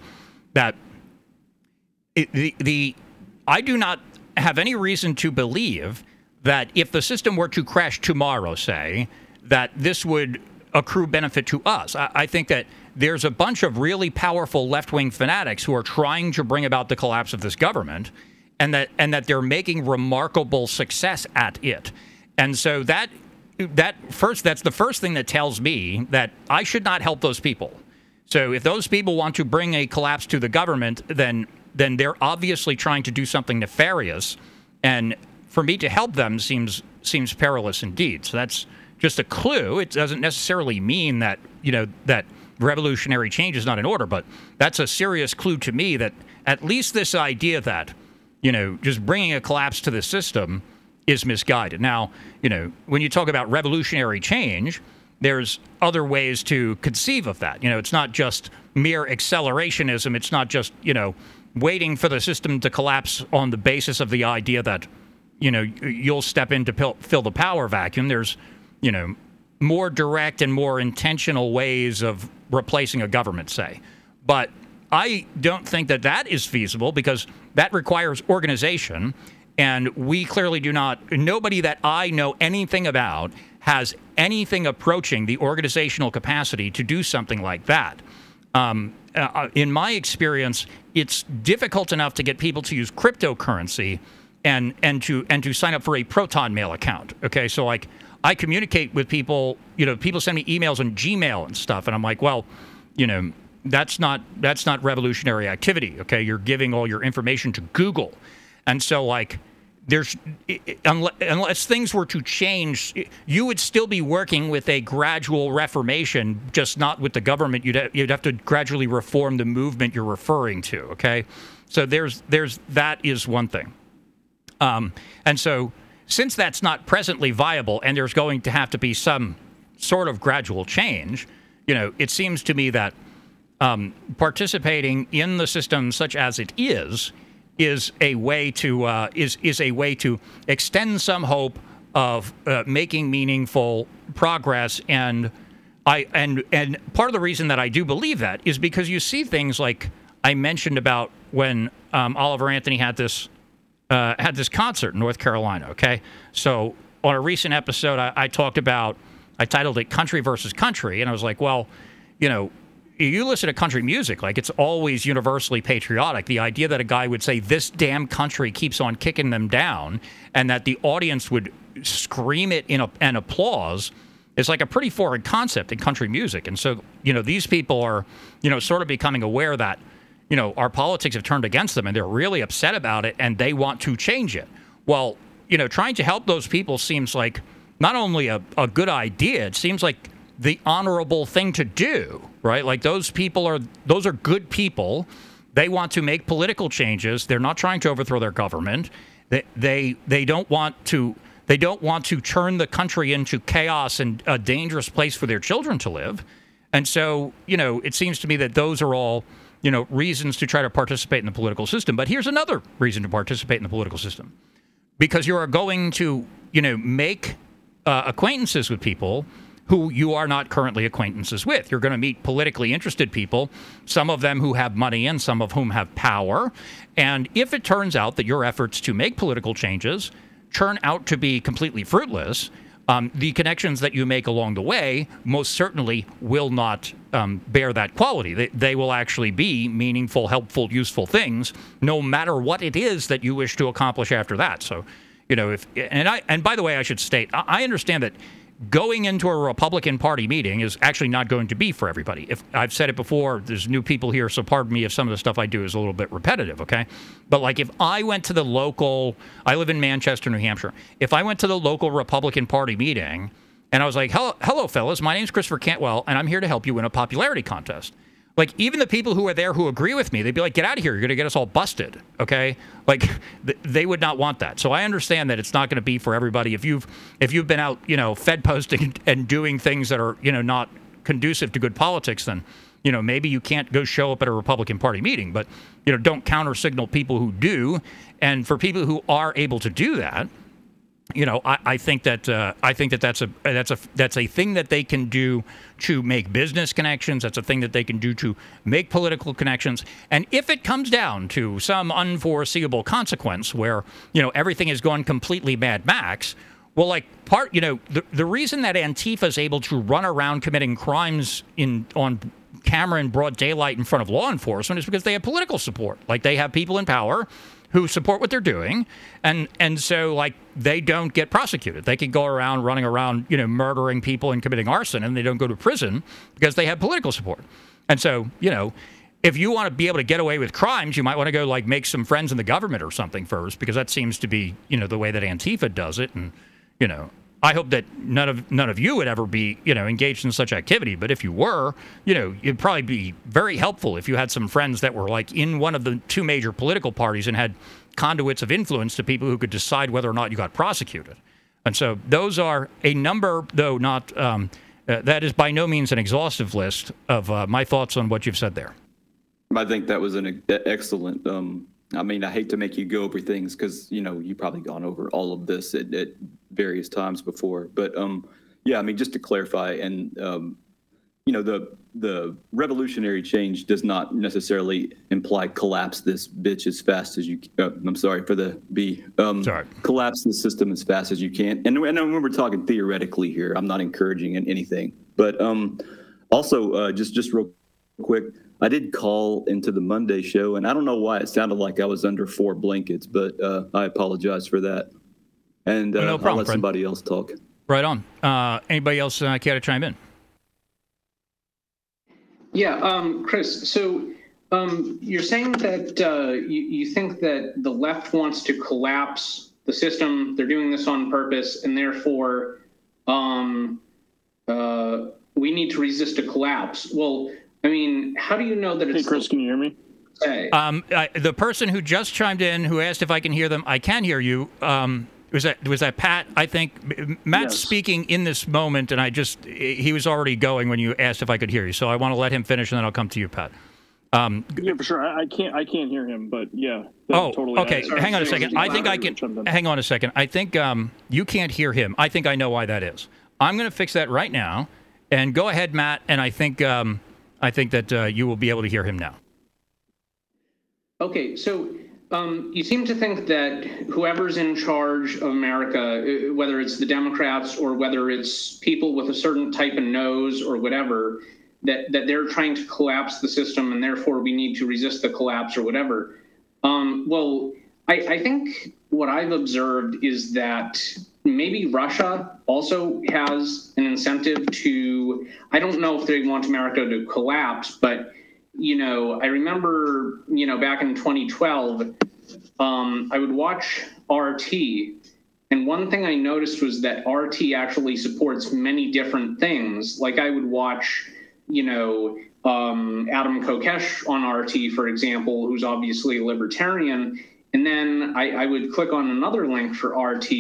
that it, the, the I do not have any reason to believe that if the system were to crash tomorrow, say, that this would accrue benefit to us. I, I think that there's a bunch of really powerful left wing fanatics who are trying to bring about the collapse of this government and that and that they're making remarkable success at it. And so that that first that's the first thing that tells me that I should not help those people. So if those people want to bring a collapse to the government, then then they're obviously trying to do something nefarious and for me to help them seems seems perilous indeed. So that's just a clue. It doesn't necessarily mean that you know that revolutionary change is not in order, but that's a serious clue to me that at least this idea that you know just bringing a collapse to the system is misguided. Now, you know, when you talk about revolutionary change, there's other ways to conceive of that. You know, it's not just mere accelerationism. It's not just you know waiting for the system to collapse on the basis of the idea that you know you'll step in to fill the power vacuum. There's you know, more direct and more intentional ways of replacing a government, say. But I don't think that that is feasible because that requires organization. And we clearly do not, nobody that I know anything about has anything approaching the organizational capacity to do something like that. Um, uh, in my experience, it's difficult enough to get people to use cryptocurrency and and to and to sign up for a Proton Mail account. Okay, so like I communicate with people. You know, people send me emails on Gmail and stuff, and I'm like, well, you know, that's not that's not revolutionary activity. Okay, you're giving all your information to Google, and so like there's unless, things were to change, you would still be working with a gradual reformation, just not with the government. You'd have, you'd have to gradually reform the movement you're referring to. Okay, so there's there's that is one thing, um, and so since that's not presently viable, and there's going to have to be some sort of gradual change, you know, it seems to me that um, participating in the system such as it is is a way to uh, is is a way to extend some hope of uh, making meaningful progress. And I and and part of the reason that I do believe that is because you see things like I mentioned about when um, Oliver Anthony had this uh, had this concert in North Carolina. Okay, so on a recent episode, I, I talked about I titled it "Country versus Country," and I was like, well, you know, you listen to country music, like it's always universally patriotic. The idea that a guy would say, This damn country keeps on kicking them down, and that the audience would scream it in a, an applause is like a pretty foreign concept in country music. And so, you know, these people are, you know, sort of becoming aware that, you know, our politics have turned against them and they're really upset about it and they want to change it. Well, you know, trying to help those people seems like not only a, a good idea, it seems like the honorable thing to do, right? Like those people are those are good people. They want to make political changes. They're not trying to overthrow their government. They they they don't want to they don't want to turn the country into chaos and a dangerous place for their children to live. And so, you know, it seems to me that those are all, you know, reasons to try to participate in the political system. But here's another reason to participate in the political system. Because you are going to, you know, make uh, acquaintances with people who you are not currently acquaintances with. You're going to meet politically interested people, some of them who have money and some of whom have power. And if it turns out that your efforts to make political changes turn out to be completely fruitless, um, the connections that you make along the way most certainly will not um, bear that quality. They, they, will actually be meaningful, helpful, useful things, no matter what it is that you wish to accomplish after that. So, you know, if and I and by the way, I should state, I understand that going into a Republican Party meeting is actually not going to be for everybody. If I've said it before, there's new people here, so pardon me if some of the stuff I do is a little bit repetitive, okay? But like if I went to the local, I live in Manchester, New Hampshire. If I went to the local Republican Party meeting and I was like, "Hello, hello, fellas, my name's Christopher Cantwell, and I'm here to help you win a popularity contest." Like even the people who are there who agree with me they'd be like get out of here. You're going to get us all busted. Okay? Like th- they would not want that. So i understand that it's not going to be for everybody. If you've if you've been out you know fed posting and doing things that are you know not conducive to good politics then you know maybe you can't go show up at a republican party meeting. But you know don't counter signal people who do. And for people who are able to do that you know, I, I think that uh, I think that that's a that's a that's a thing that they can do to make business connections. That's a thing that they can do to make political connections. And if it comes down to some unforeseeable consequence where you know everything is going completely Mad Max, well, like part, you know, the the reason that Antifa is able to run around committing crimes in on camera in broad daylight in front of law enforcement is because they have political support. Like they have people in power who support what they're doing, and and so like they don't get prosecuted. They can go around running around, you know, murdering people and committing arson, and they don't go to prison because they have political support. And so, you know, if you want to be able to get away with crimes, you might want to go like make some friends in the government or something first, because that seems to be, you know, the way that Antifa does it, and you know, I hope that none of none of you would ever be, you know, engaged in such activity. But if you were, you know, it'd probably be very helpful if you had some friends that were like in one of the two major political parties and had conduits of influence to people who could decide whether or not you got prosecuted. And so those are a number, though not. Um, uh, that is by no means an exhaustive list of uh, my thoughts on what you've said there. I think that was an excellent um, I mean, I hate to make you go over things because you know you've probably gone over all of this at, at various times before, but um, Yeah, I mean, just to clarify, and um, you know, the the revolutionary change does not necessarily imply collapse this bitch as fast as you. Uh, I'm sorry for the B. Um, sorry. Collapse the system as fast as you can. And and when we're talking theoretically here, I'm not encouraging in anything. But um, also, uh, just just real quick, I did call into the Monday show, and I don't know why it sounded like I was under four blankets, but uh, I apologize for that. And uh, no problem, I'll let Fred. somebody else talk. Right on. Uh, anybody else uh, care to chime in? Yeah, um, Chris. So um, you're saying that uh, you, you think that the left wants to collapse the system. They're doing this on purpose, and therefore um, uh, we need to resist a collapse. Well, I mean, how do you know that Hey, it's Chris, can you hear me? say? Um, I, the person who just chimed in, who asked if I can hear them, I can hear you. Um, was that was that Pat? I think Matt's Yes. speaking in this moment, and I just he was already going when you asked if I could hear you. So I want to let him finish, and then I'll come to you, Pat. Um, Yeah, for sure. I, I can't. I can't hear him, but yeah. Oh, totally. okay. I- hang on a second. I think I can. Hang on a second. I think um, you can't hear him. I think I know why that is. I'm going to fix that right now. And go ahead, Matt. And I think um, I think that uh, you will be able to hear him now. Okay, so um, you seem to think that whoever's in charge of America, uh, whether it's the Democrats or whether it's people with a certain type of nose or whatever, that, that they're trying to collapse the system and therefore we need to resist the collapse or whatever. Um, well, I, I think what I've observed is that maybe Russia also has an incentive to, I don't know if they want America to collapse, but you know, I remember, you know, back in 2012, um, I would watch RT, and one thing I noticed was that RT actually supports many different things. Like I would watch, you know, um, Adam Kokesh on RT, for example, who's obviously a libertarian, and then I, I would click on another link for RT,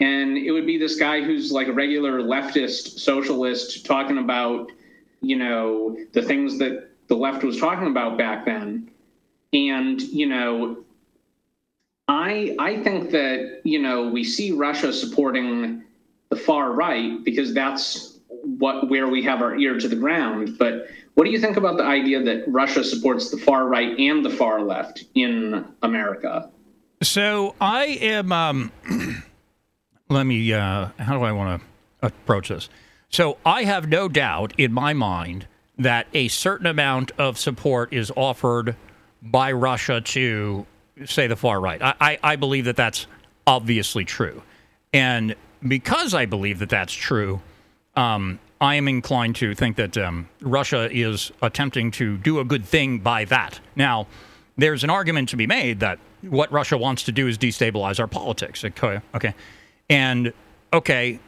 and it would be this guy who's like a regular leftist socialist talking about, you know, the things that the left was talking about back then. And, you know, I I think that, you know, we see Russia supporting the far right because that's what where we have our ear to the ground. But what do you think about the idea that Russia supports the far right and the far left in America? So I am. Um, let me. Uh, how do I want to approach this? So I have no doubt in my mind that a certain amount of support is offered by Russia to, say, the far right. I, I, I believe that that's obviously true, and because I believe that that's true, um, I am inclined to think that um, Russia is attempting to do a good thing by that. Now, there's an argument to be made that what Russia wants to do is destabilize our politics. Okay, okay, and okay,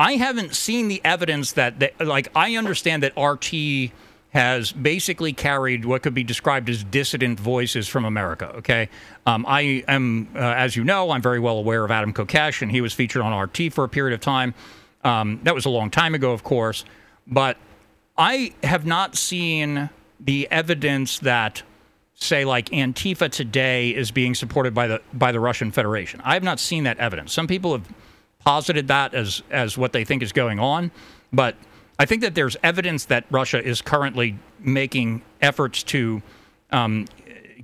I haven't seen the evidence that, that like I understand that RT has basically carried what could be described as dissident voices from America. Okay, um, I am, uh, as you know, I'm very well aware of Adam Kokesh, and he was featured on RT for a period of time. Um, that was a long time ago, of course, but I have not seen the evidence that, say, like Antifa today is being supported by the by the Russian Federation. I have not seen that evidence. Some people have posited that as as what they think is going on, but I think that there's evidence that Russia is currently making efforts to um,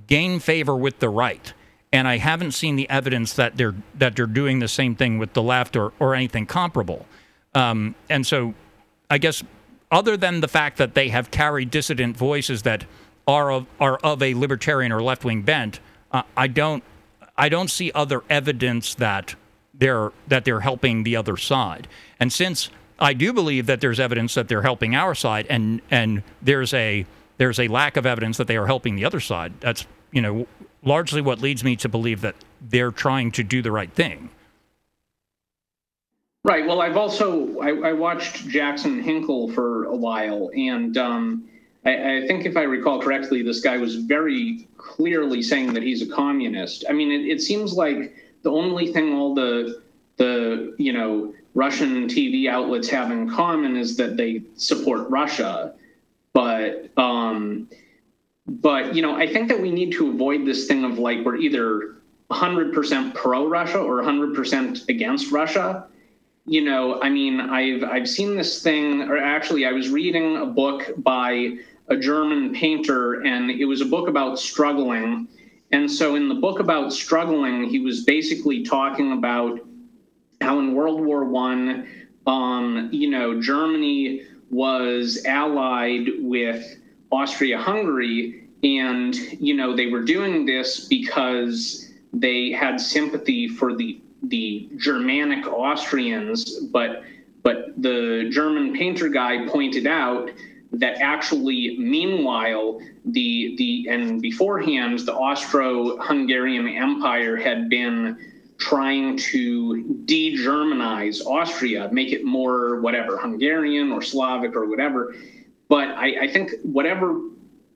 gain favor with the right, and I haven't seen the evidence that they're that they're doing the same thing with the left or or anything comparable. Um, and so, I guess other than the fact that they have carried dissident voices that are of are of a libertarian or left wing bent, uh, I don't I don't see other evidence that they're that they're helping the other side. And since I do believe that there's evidence that they're helping our side, and and there's a there's a lack of evidence that they are helping the other side. That's you know largely what leads me to believe that they're trying to do the right thing. Right. Well, I've also I, I watched Jackson Hinkle for a while, and um, I, I think if I recall correctly, this guy was very clearly saying that he's a communist. I mean, it, it seems like the only thing all the the you know Russian TV outlets have in common is that they support Russia, but um, but you know I think that we need to avoid this thing of like we're either 100% pro Russia or 100% against Russia you know, I mean, I've I've seen this thing, or actually, I was reading a book by a German painter, and it was a book about struggling. And so, in the book about struggling, he was basically talking about how in World War One, um, you know, Germany was allied with Austria-Hungary, and you know they were doing this because they had sympathy for the the Germanic Austrians, but but the German painter guy pointed out that actually meanwhile the the and beforehand the Austro-Hungarian Empire had been trying to de-Germanize Austria, make it more whatever Hungarian or Slavic or whatever. But I, I think whatever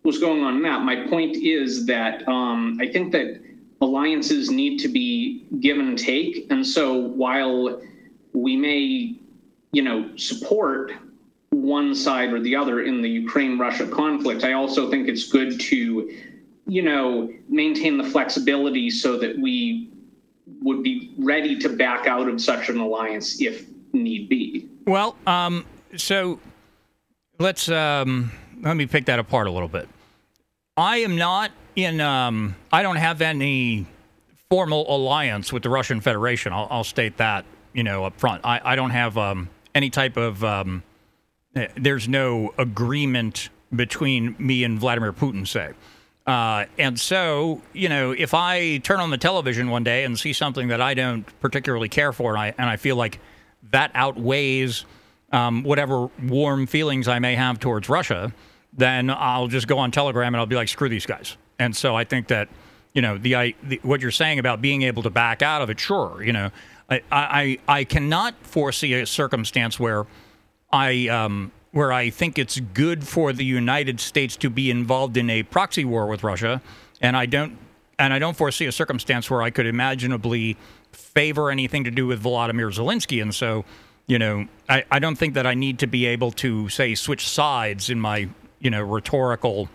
was going on in that, my point is that um, I think that alliances need to be give and take. And so while we may, you know, support one side or the other in the Ukraine Russia conflict, I also think it's good to, you know, maintain the flexibility so that we would be ready to back out of such an alliance if need be. Well, um, so let's um, let me pick that apart a little bit. I am not in um, I don't have any formal alliance with the Russian Federation. I'll, I'll state that you know up front. I, I don't have um, any type of um, there's no agreement between me and Vladimir Putin, say. Uh, and so, you know, if I turn on the television one day and see something that I don't particularly care for, and I, and I feel like that outweighs um, whatever warm feelings I may have towards Russia, then I'll just go on Telegram and I'll be like, screw these guys. And so I think that, you know, the, I, the what you're saying about being able to back out of it, sure, you know, I, I, I cannot foresee a circumstance where I, um, where I think it's good for the United States to be involved in a proxy war with Russia, and I don't, and I don't foresee a circumstance where I could imaginably favor anything to do with Volodymyr Zelensky, and so, you know, I, I don't think that I need to be able to say switch sides in my, you know, rhetorical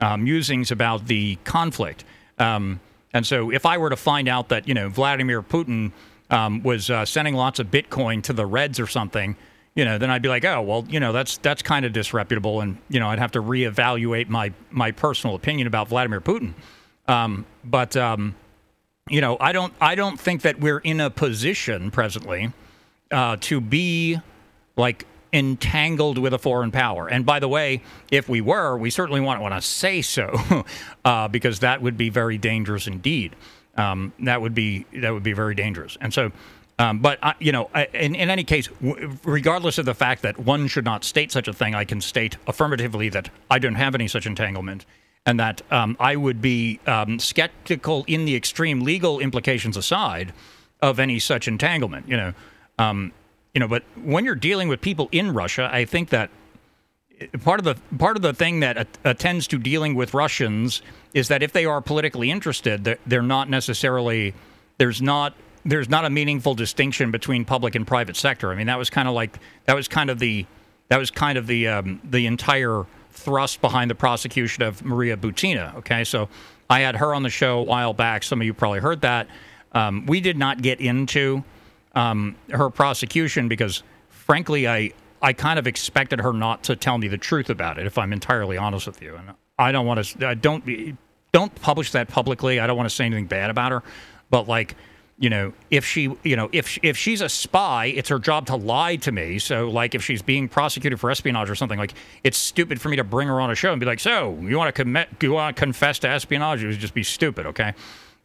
uh, musings about the conflict. Um, and so, if I were to find out that you know Vladimir Putin um, was uh, sending lots of Bitcoin to the Reds or something, you know, then I'd be like, oh well, you know, that's that's kind of disreputable, and you know, I'd have to reevaluate my my personal opinion about Vladimir Putin. Um, but um, you know, I don't I don't think that we're in a position presently uh, to be like entangled with a foreign power. And by the way, if we were, we certainly wouldn't want to say so, uh, because that would be very dangerous indeed. Um, that would be that would be very dangerous. And so, um, but you know, in, in any case, regardless of the fact that one should not state such a thing, I can state affirmatively that I don't have any such entanglement. And that um, I would be um, skeptical, in the extreme legal implications aside, of any such entanglement. You know, um, you know, but when you're dealing with people in Russia, I think that part of the part of the thing that attends to dealing with Russians is that if they are politically interested, they're not necessarily there's not there's not a meaningful distinction between public and private sector. I mean, that was kind of like that was kind of the that was kind of the um, the entire thrust behind the prosecution of Maria Butina. Okay, so I had her on the show a while back. Some of you probably heard that. Um, we did not get into um, her prosecution because, frankly, I I kind of expected her not to tell me the truth about it. If I'm entirely honest with you, and I don't want to I don't don't publish that publicly. I don't want to say anything bad about her, but like you know, if she, you know, if if she's a spy, it's her job to lie to me. So, like, if she's being prosecuted for espionage or something, like, it's stupid for me to bring her on a show and be like, "So, you want to commit, you want to confess to espionage?" It would just be stupid, okay?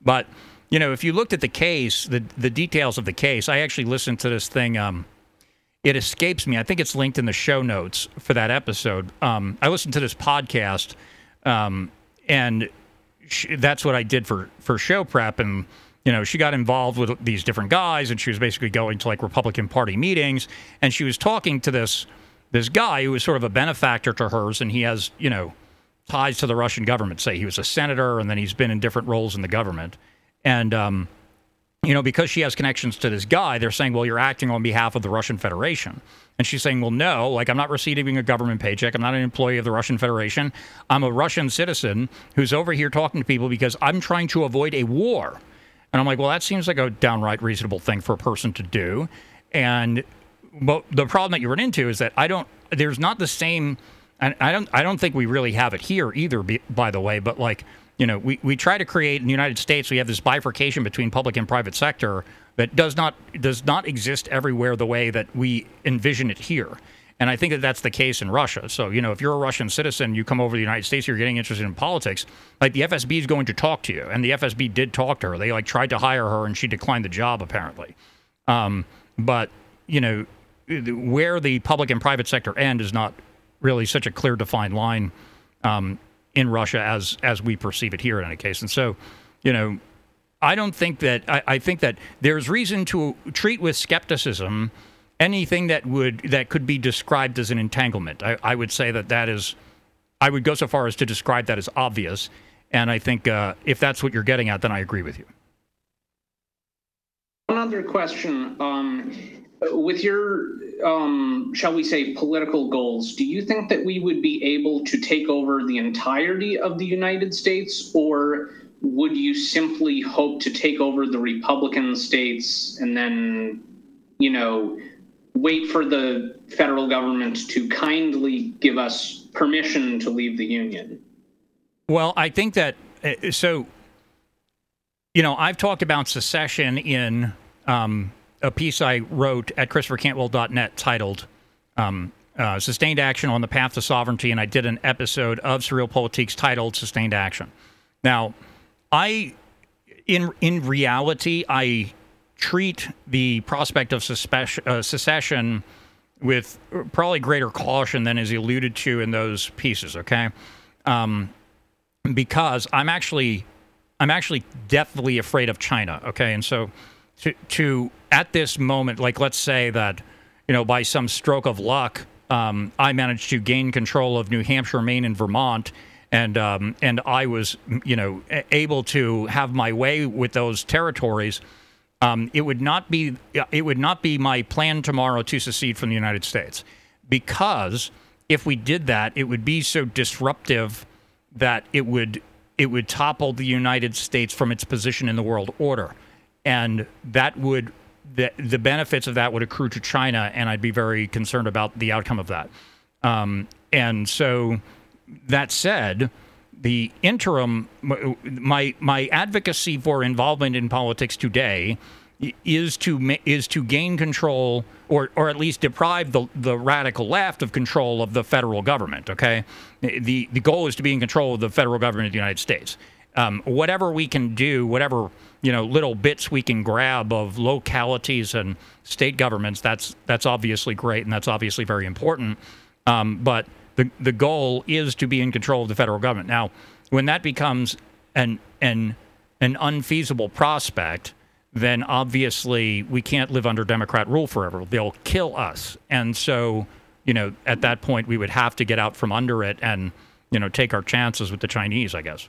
But you know, if you looked at the case, the the details of the case, I actually listened to this thing. Um, it escapes me. I think it's linked in the show notes for that episode. Um, I listened to this podcast, um, and sh- that's what I did for for show prep and you know, she got involved with these different guys, and she was basically going to like Republican Party meetings, and she was talking to this this guy who was sort of a benefactor to hers, and he has you know ties to the Russian government. Say he was a senator, and then he's been in different roles in the government, and um, you know, because she has connections to this guy, they're saying, well, you're acting on behalf of the Russian Federation. And she's saying, well, no, like I'm not receiving a government paycheck. I'm not an employee of the Russian Federation. I'm a Russian citizen who's over here talking to people because I'm trying to avoid a war. And I'm like, well, that seems like a downright reasonable thing for a person to do. And but the problem that you run into is that I don't. There's not the same. And I don't. I don't think we really have it here either. By the way, but like you know, we, we try to create in the United States. We have this bifurcation between public and private sector that does not does not exist everywhere the way that we envision it here. And I think that that's the case in Russia. So, you know, if you're a Russian citizen, you come over to the United States, you're getting interested in politics, like the FSB is going to talk to you. And the FSB did talk to her. They like tried to hire her and she declined the job apparently. Um, but, you know, where the public and private sector end is not really such a clear defined line um, in Russia as as we perceive it here in any case. And so, you know, I don't think that I, I think that there's reason to treat with skepticism anything that would that could be described as an entanglement. I, I, would say that that is, I would go so far as to describe that as obvious. And I think uh, if that's what you're getting at, then I agree with you. One other question. Um, with your, um, shall we say, political goals, do you think that we would be able to take over the entirety of the United States, or would you simply hope to take over the Republican states and then, you know, wait for the federal government to kindly give us permission to leave the union? Well, I think that uh, so. You know, I've talked about secession in um, a piece I wrote at ChristopherCantwell.net titled um, uh, "Sustained Action on the Path to Sovereignty," and I did an episode of SurrealPolitiks titled "Sustained Action." Now, I, in in reality, I treat the prospect of uh, secession with probably greater caution than is alluded to in those pieces. Okay, um, because I'm actually I'm actually deathly afraid of China. Okay, and so to to at this moment, like let's say that you know by some stroke of luck, um, I managed to gain control of New Hampshire, Maine, and Vermont. And um, and I was, you know, able to have my way with those territories um, it would not be it would not be my plan tomorrow to secede from the United States, because if we did that, it would be so disruptive that it would it would topple the United States from its position in the world order, and that would the the benefits of that would accrue to China, and I'd be very concerned about the outcome of that. Um, and so, that said, the interim, my my advocacy for involvement in politics today is to is to gain control or or at least deprive the the radical left of control of the federal government. Okay, the the goal is to be in control of the federal government of the United States. Um, whatever we can do, whatever you know, little bits we can grab of localities and state governments, that's that's obviously great and that's obviously very important. Um, but the the goal is to be in control of the federal government. Now, when that becomes an an an unfeasible prospect, then obviously we can't live under Democrat rule forever. They'll kill us, and so you know at that point we would have to get out from under it and you know take our chances with the Chinese, I guess.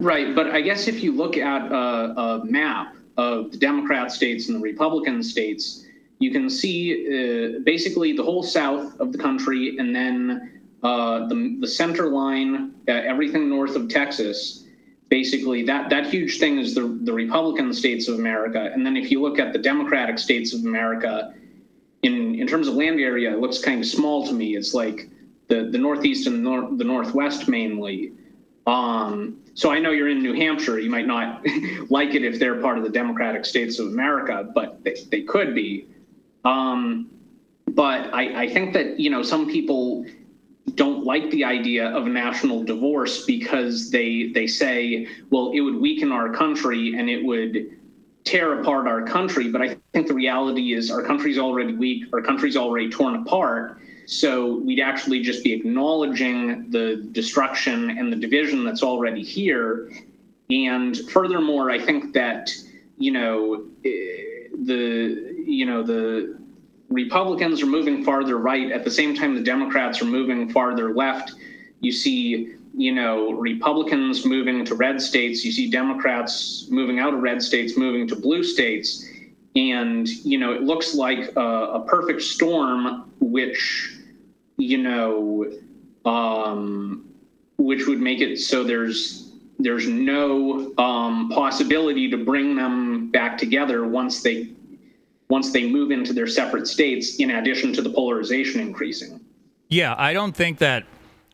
Right, but I guess if you look at a, a map of the Democrat states and the Republican states you can see uh, basically the whole south of the country and then uh, the, the center line, uh, everything north of Texas. Basically, that, that huge thing is the, the Republican states of America. And then if you look at the Democratic states of America, in, in terms of land area, it looks kind of small to me. It's like the, the Northeast and the, nor- the Northwest mainly. Um, so I know you're in New Hampshire. You might not like it if they're part of the Democratic states of America, but they, they could be. Um, but I, I think that you know some people don't like the idea of national divorce because they they say, well, it would weaken our country and it would tear apart our country. But I think the reality is our country's already weak, our country's already torn apart. So we'd actually just be acknowledging the destruction and the division that's already here. And furthermore, I think that you know eh, the you know, the Republicans are moving farther right. At the same time, the Democrats are moving farther left. You see, you know, Republicans moving to red states. You see Democrats moving out of red states, moving to blue states. And, you know, it looks like a, a perfect storm, which, you know, um, which would make it so there's there's no um, possibility to bring them back together once they once they move into their separate states, in addition to the polarization increasing. Yeah, I don't think that.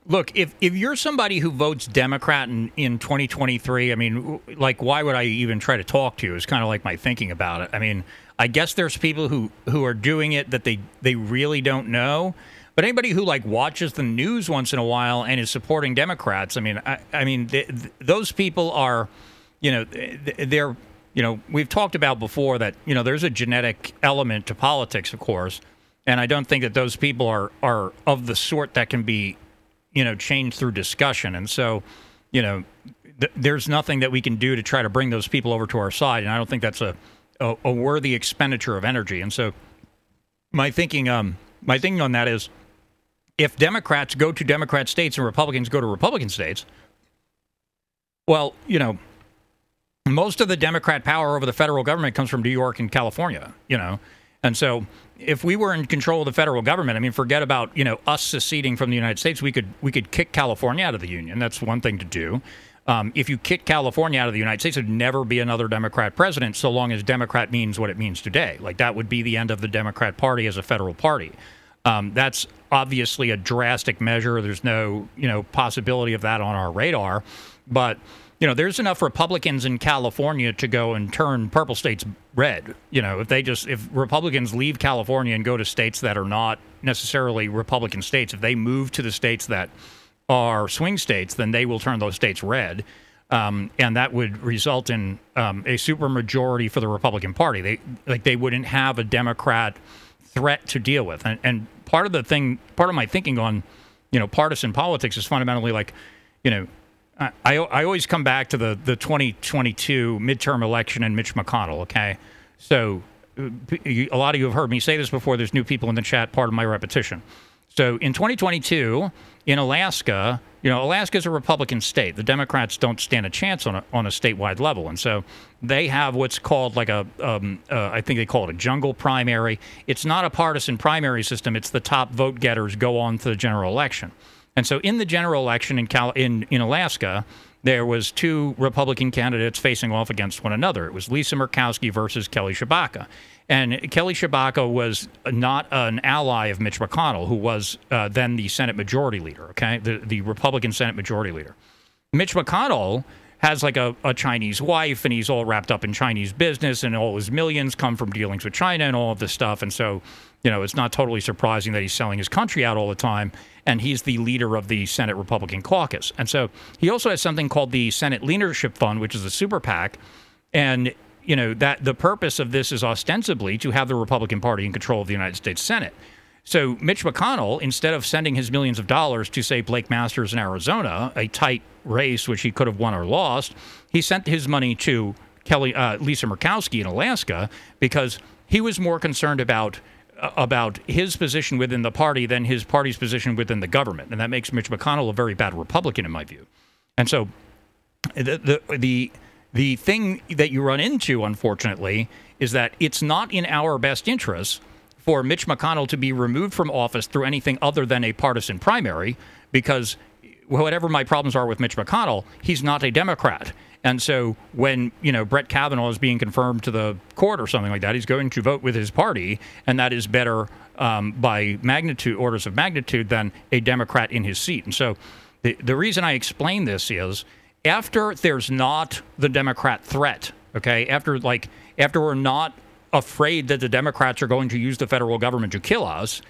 Look, if, if you're somebody who votes Democrat in, in 2023, I mean, like, why would I even try to talk to you? Is kind of like my thinking about it. I mean, I guess there's people who, who are doing it that they, they really don't know. But anybody who like watches the news once in a while and is supporting Democrats, I mean, I, I mean, th- th- those people are, you know, they're, you know, we've talked about before that, you know, there's a genetic element to politics, of course, and I don't think that those people are are of the sort that can be, you know, changed through discussion. And so, you know, th- there's nothing that we can do to try to bring those people over to our side, and I don't think that's a a, a worthy expenditure of energy. And so, my thinking, um, my thinking on that is if Democrats go to Democrat states and Republicans go to Republican states, well, you know, most of the Democrat power over the federal government comes from New York and California, you know. And so if we were in control of the federal government, I mean, forget about, you know, us seceding from the United States. We could we could kick California out of the union. That's one thing to do. Um, if you kick California out of the United States, there'd never be another Democrat president so long as Democrat means what it means today. Like that would be the end of the Democrat Party as a federal party. Um, that's obviously a drastic measure. There's no, you know, possibility of that on our radar. But, you know, there's enough Republicans in California to go and turn purple states red. You know, if they just, if Republicans leave California and go to states that are not necessarily Republican states, if they move to the states that are swing states, then they will turn those states red. Um, and that would result in um, a supermajority for the Republican Party. They like they wouldn't have a Democrat threat to deal with. And, and part of the thing, part of my thinking on, you know, partisan politics is fundamentally like, you know, I, I, always come back to the, the 2022 midterm election and Mitch McConnell, okay? So uh, a lot of you have heard me say this before. There's new people in the chat, part of my repetition. So in 2022, in Alaska, you know, Alaska is a Republican state. The Democrats don't stand a chance on a, on a statewide level, and so they have what's called like a, um, uh, I think they call it a jungle primary. It's not a partisan primary system. It's the top vote getters go on to the general election, and so in the general election in Cal- in in Alaska, there was two Republican candidates facing off against one another. It was Lisa Murkowski versus Kelly Tshibaka. And Kelly Tshibaka was not an ally of Mitch McConnell, who was uh, then the Senate Majority Leader, okay, the, the Republican Senate Majority Leader. Mitch McConnell has like a, a Chinese wife and he's all wrapped up in Chinese business and all his millions come from dealings with China and all of this stuff. And so, you know, it's not totally surprising that he's selling his country out all the time. And he's the leader of the Senate Republican caucus. And so he also has something called the Senate Leadership Fund, which is a super PAC. And you know that the purpose of this is ostensibly to have the Republican Party in control of the United States Senate. So Mitch McConnell, instead of sending his millions of dollars to say Blake Masters in Arizona, a tight race which he could have won or lost, he sent his money to Kelly uh, Lisa Murkowski in Alaska because he was more concerned about about his position within the party than his party's position within the government, and that makes Mitch McConnell a very bad Republican in my view. And so the the, the the thing that you run into, unfortunately, is that it's not in our best interest for Mitch McConnell to be removed from office through anything other than a partisan primary because whatever my problems are with Mitch McConnell, he's not a Democrat. And so when, you know, Brett Kavanaugh is being confirmed to the court or something like that, he's going to vote with his party, and that is better um, by magnitude, orders of magnitude, than a Democrat in his seat. And so the, the reason I explain this is after there's not the Democrat threat, okay, after like after we're not afraid that the Democrats are going to use the federal government to kill us,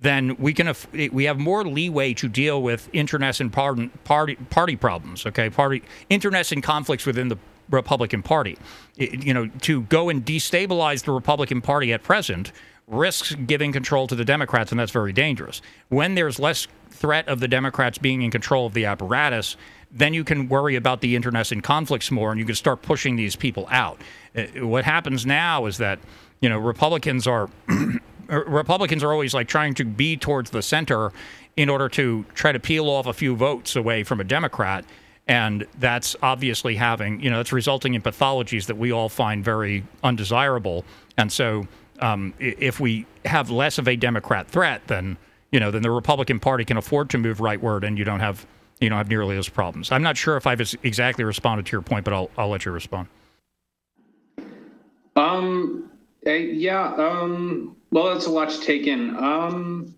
then we can we have more leeway to deal with internecine party party, party problems, okay, party internecine conflicts within the Republican Party. It, you know, to go and destabilize the Republican Party at present risks giving control to the Democrats, and that's very dangerous. When there's less threat of the Democrats being in control of the apparatus, then you can worry about the internecine conflicts more and you can start pushing these people out. Uh, what happens now is that, you know, Republicans are. Republicans are always like trying to be towards the center in order to try to peel off a few votes away from a Democrat. And that's obviously having, you know, that's resulting in pathologies that we all find very undesirable. And so um, if we have less of a Democrat threat, then, you know, then the Republican Party can afford to move rightward and you don't have you don't have nearly those problems. I'm not sure if I've exactly responded to your point, but I'll I'll let you respond. Um, yeah. Um, well, that's a lot to take in. Um,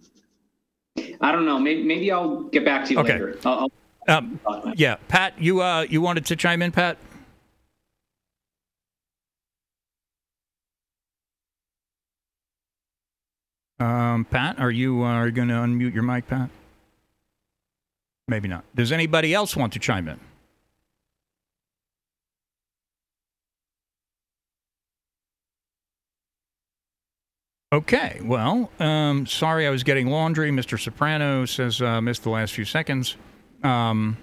I don't know. Maybe, maybe I'll get back to you Okay. later. I'll, Um, I'll, yeah, Pat, you uh, you wanted to chime in, Pat? Um, Pat, are you uh, are you going to unmute your mic, Pat? Maybe not. Does anybody else want to chime in? Okay, well, um, sorry I was getting laundry. Mr. Soprano says uh, missed the last few seconds. Um,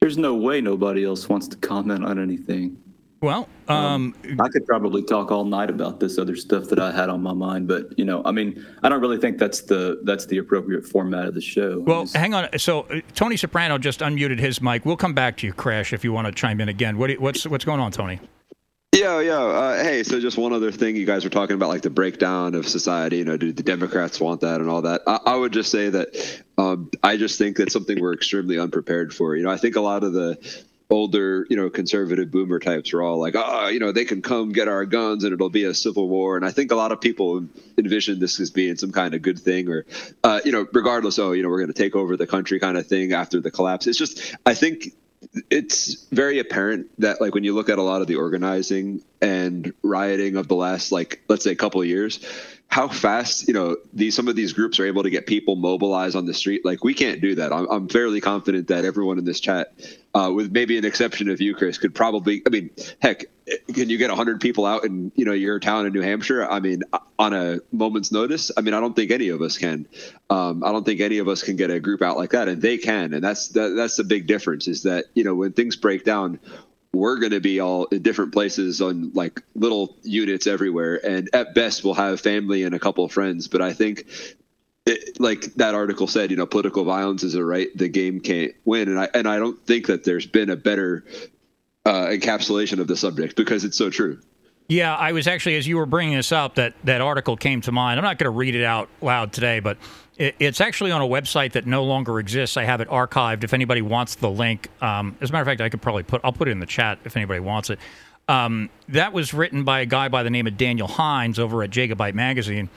There's no way nobody else wants to comment on anything. well, um, I could probably talk all night about this other stuff that I had on my mind, but you know, I mean, I don't really think that's the that's the appropriate format of the show. Well, Just- hang on. So uh, Tony Soprano just unmuted his mic. We'll come back to you, Crash, if you want to chime in again. What what's what's going on, Tony? Yeah, yeah. Uh, hey, so just one other thing. You guys were talking about like the breakdown of society. You know, do the Democrats want that and all that? I, I would just say that um, I just think that's something we're extremely unprepared for. You know, I think a lot of the older, you know, conservative boomer types are all like, oh, you know, they can come get our guns and it'll be a civil war. And I think a lot of people envision this as being some kind of good thing or, uh, you know, regardless, oh, you know, we're going to take over the country kind of thing after the collapse. It's just, I think it's very apparent that like when you look at a lot of the organizing and rioting of the last like let's say couple of years how fast you know these some of these groups are able to get people mobilized on the street. Like we can't do that. I'm, I'm fairly confident that everyone in this chat uh, with maybe an exception of you chris could probably i mean heck can you get 100 people out in you know your town in new hampshire? I mean on a moment's notice i mean i don't think any of us can. Um, i don't think any of us can get a group out like that and they can and that's that, that's the big difference is that you know when things break down we're going to be all in different places on like little units everywhere and at best we'll have family and a couple of friends but i think it, like that article said you know political violence is a right the game can't win and i and i don't think that there's been a better uh, encapsulation of the subject because it's so true Yeah, I was actually as you were bringing this up that that article came to mind. I'm not going to read it out loud today, but it, it's actually on a website that no longer exists. I have it archived. If anybody wants the link, um, as a matter of fact, I could probably put I'll put it in the chat if anybody wants it. Um, that was written by a guy by the name of Daniel Hines over at Jacobite Magazine,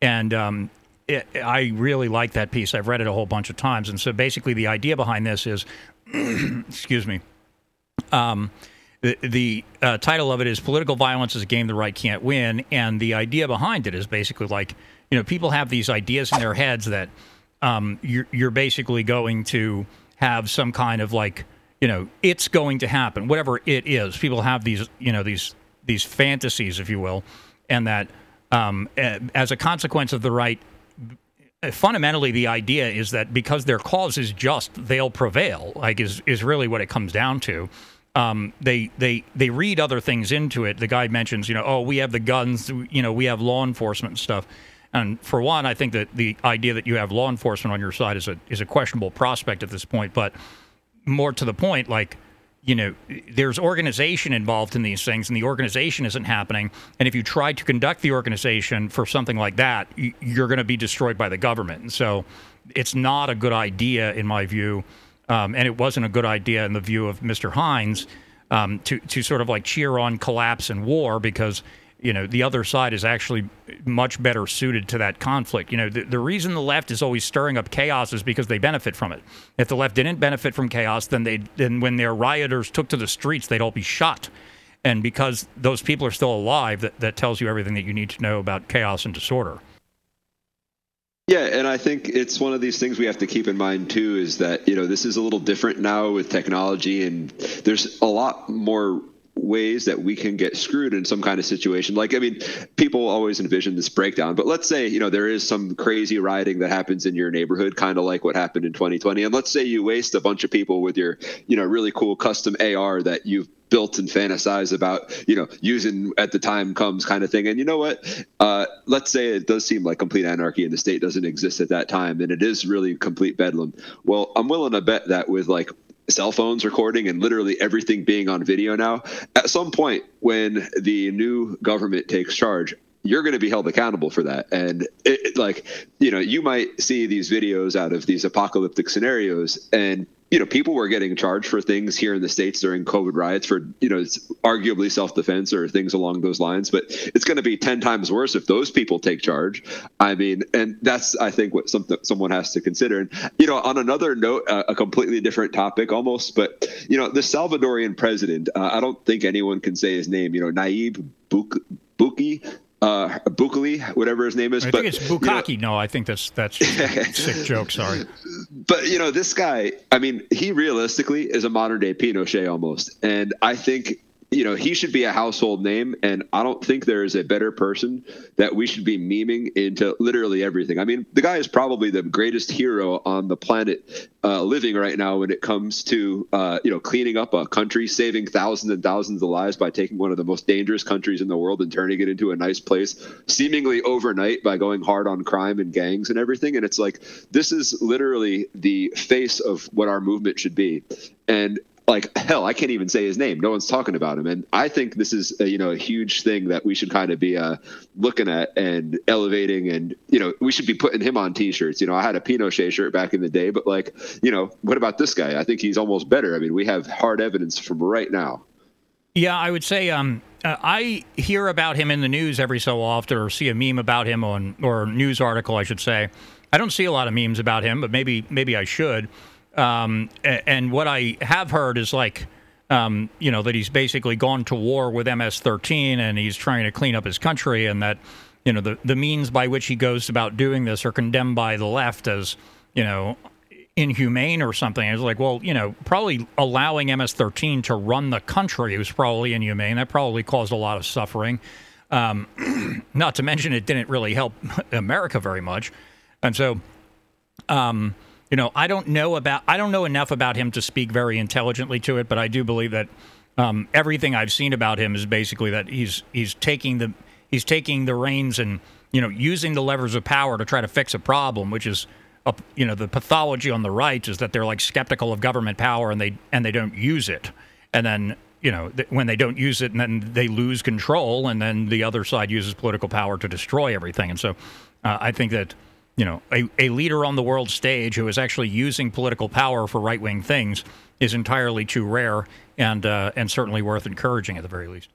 and um, it, I really like that piece. I've read it a whole bunch of times, and so basically the idea behind this is, excuse me. Um, the, the uh, title of it is "Political Violence is a Game the Right Can't Win," and the idea behind it is basically like you know people have these ideas in their heads that um, you're, you're basically going to have some kind of like you know it's going to happen, whatever it is. People have these you know these these fantasies, if you will, and that um, as a consequence of the right fundamentally the idea is that because their cause is just they'll prevail like is is really what it comes down to um, they they they read other things into it the guy mentions you know oh we have the guns you know we have law enforcement and stuff and for one i think that the idea that you have law enforcement on your side is a is a questionable prospect at this point but more to the point, like, you know, there's organization involved in these things, and the organization isn't happening. And if you try to conduct the organization for something like that, you're going to be destroyed by the government. And so it's not a good idea, in my view. Um, and it wasn't a good idea in the view of Mr. Hines um, to, to sort of like cheer on collapse and war because you know the other side is actually much better suited to that conflict. You know the, the reason the left is always stirring up chaos is because they benefit from it. If the left didn't benefit from chaos then they then when their rioters took to the streets they'd all be shot. And because those people are still alive that, that tells you everything that you need to know about chaos and disorder Yeah, and I think it's one of these things we have to keep in mind too is that, you know, this is a little different now with technology and there's a lot more ways that we can get screwed in some kind of situation. Like, I mean, people always envision this breakdown, but let's say, you know, there is some crazy rioting that happens in your neighborhood, kind of like what happened in 2020. And let's say you waste a bunch of people with your, you know, really cool custom AR that you've built and fantasize about, you know, using at the time comes kind of thing. And you know what? Uh, let's say it does seem like complete anarchy and the state doesn't exist at that time, and it is really complete bedlam. Well, I'm willing to bet that with like cell phones recording and literally everything being on video now, at some point when the new government takes charge, you're going to be held accountable for that. And it, like, you know, you might see these videos out of these apocalyptic scenarios and you know, people were getting charged for things here in the states during COVID riots for you know, it's arguably self-defense or things along those lines. But it's going to be ten times worse if those people take charge. I mean, and that's I think what something someone has to consider. And you know, on another note, uh, a completely different topic almost, but you know, the Salvadorian president. Uh, I don't think anyone can say his name. You know, Nayib Buk- Buki uh, Bukali, whatever his name is. I but, think it's Bukaki. You know, no, I think that's that's a sick joke. Sorry. But you know, this guy. I mean, he realistically is a modern day Pinochet almost, and I think you know, he should be a household name. And I don't think there is a better person that we should be memeing into literally everything. I mean, the guy is probably the greatest hero on the planet uh, living right now when it comes to, uh, you know, cleaning up a country, saving thousands and thousands of lives by taking one of the most dangerous countries in the world and turning it into a nice place, seemingly overnight by going hard on crime and gangs and everything. And it's like, this is literally the face of what our movement should be. And like hell, I can't even say his name. No one's talking about him, and I think this is a, you know a huge thing that we should kind of be uh, looking at and elevating, and you know we should be putting him on T-shirts. You know, I had a Pinochet shirt back in the day, but like you know, what about this guy? I think he's almost better. I mean, we have hard evidence from right now. Yeah, I would say um, uh, I hear about him in the news every so often, or see a meme about him on or news article, I should say. I don't see a lot of memes about him, but maybe maybe I should. Um, and what I have heard is like, um, you know, that he's basically gone to war with MS-13 and he's trying to clean up his country, and that you know the the means by which he goes about doing this are condemned by the left as you know inhumane or something. It's like, well, you know, probably allowing MS-13 to run the country was probably inhumane. That probably caused a lot of suffering. Um, not to mention, it didn't really help America very much, and so. Um, you know, I don't know about I don't know enough about him to speak very intelligently to it, but I do believe that um, everything I've seen about him is basically that he's he's taking the he's taking the reins and you know using the levers of power to try to fix a problem, which is a, you know the pathology on the right is that they're like skeptical of government power and they and they don't use it, and then you know th- when they don't use it and then they lose control and then the other side uses political power to destroy everything, and so uh, I think that you know, a, a leader on the world stage who is actually using political power for right wing things is entirely too rare and uh, and certainly worth encouraging at the very least.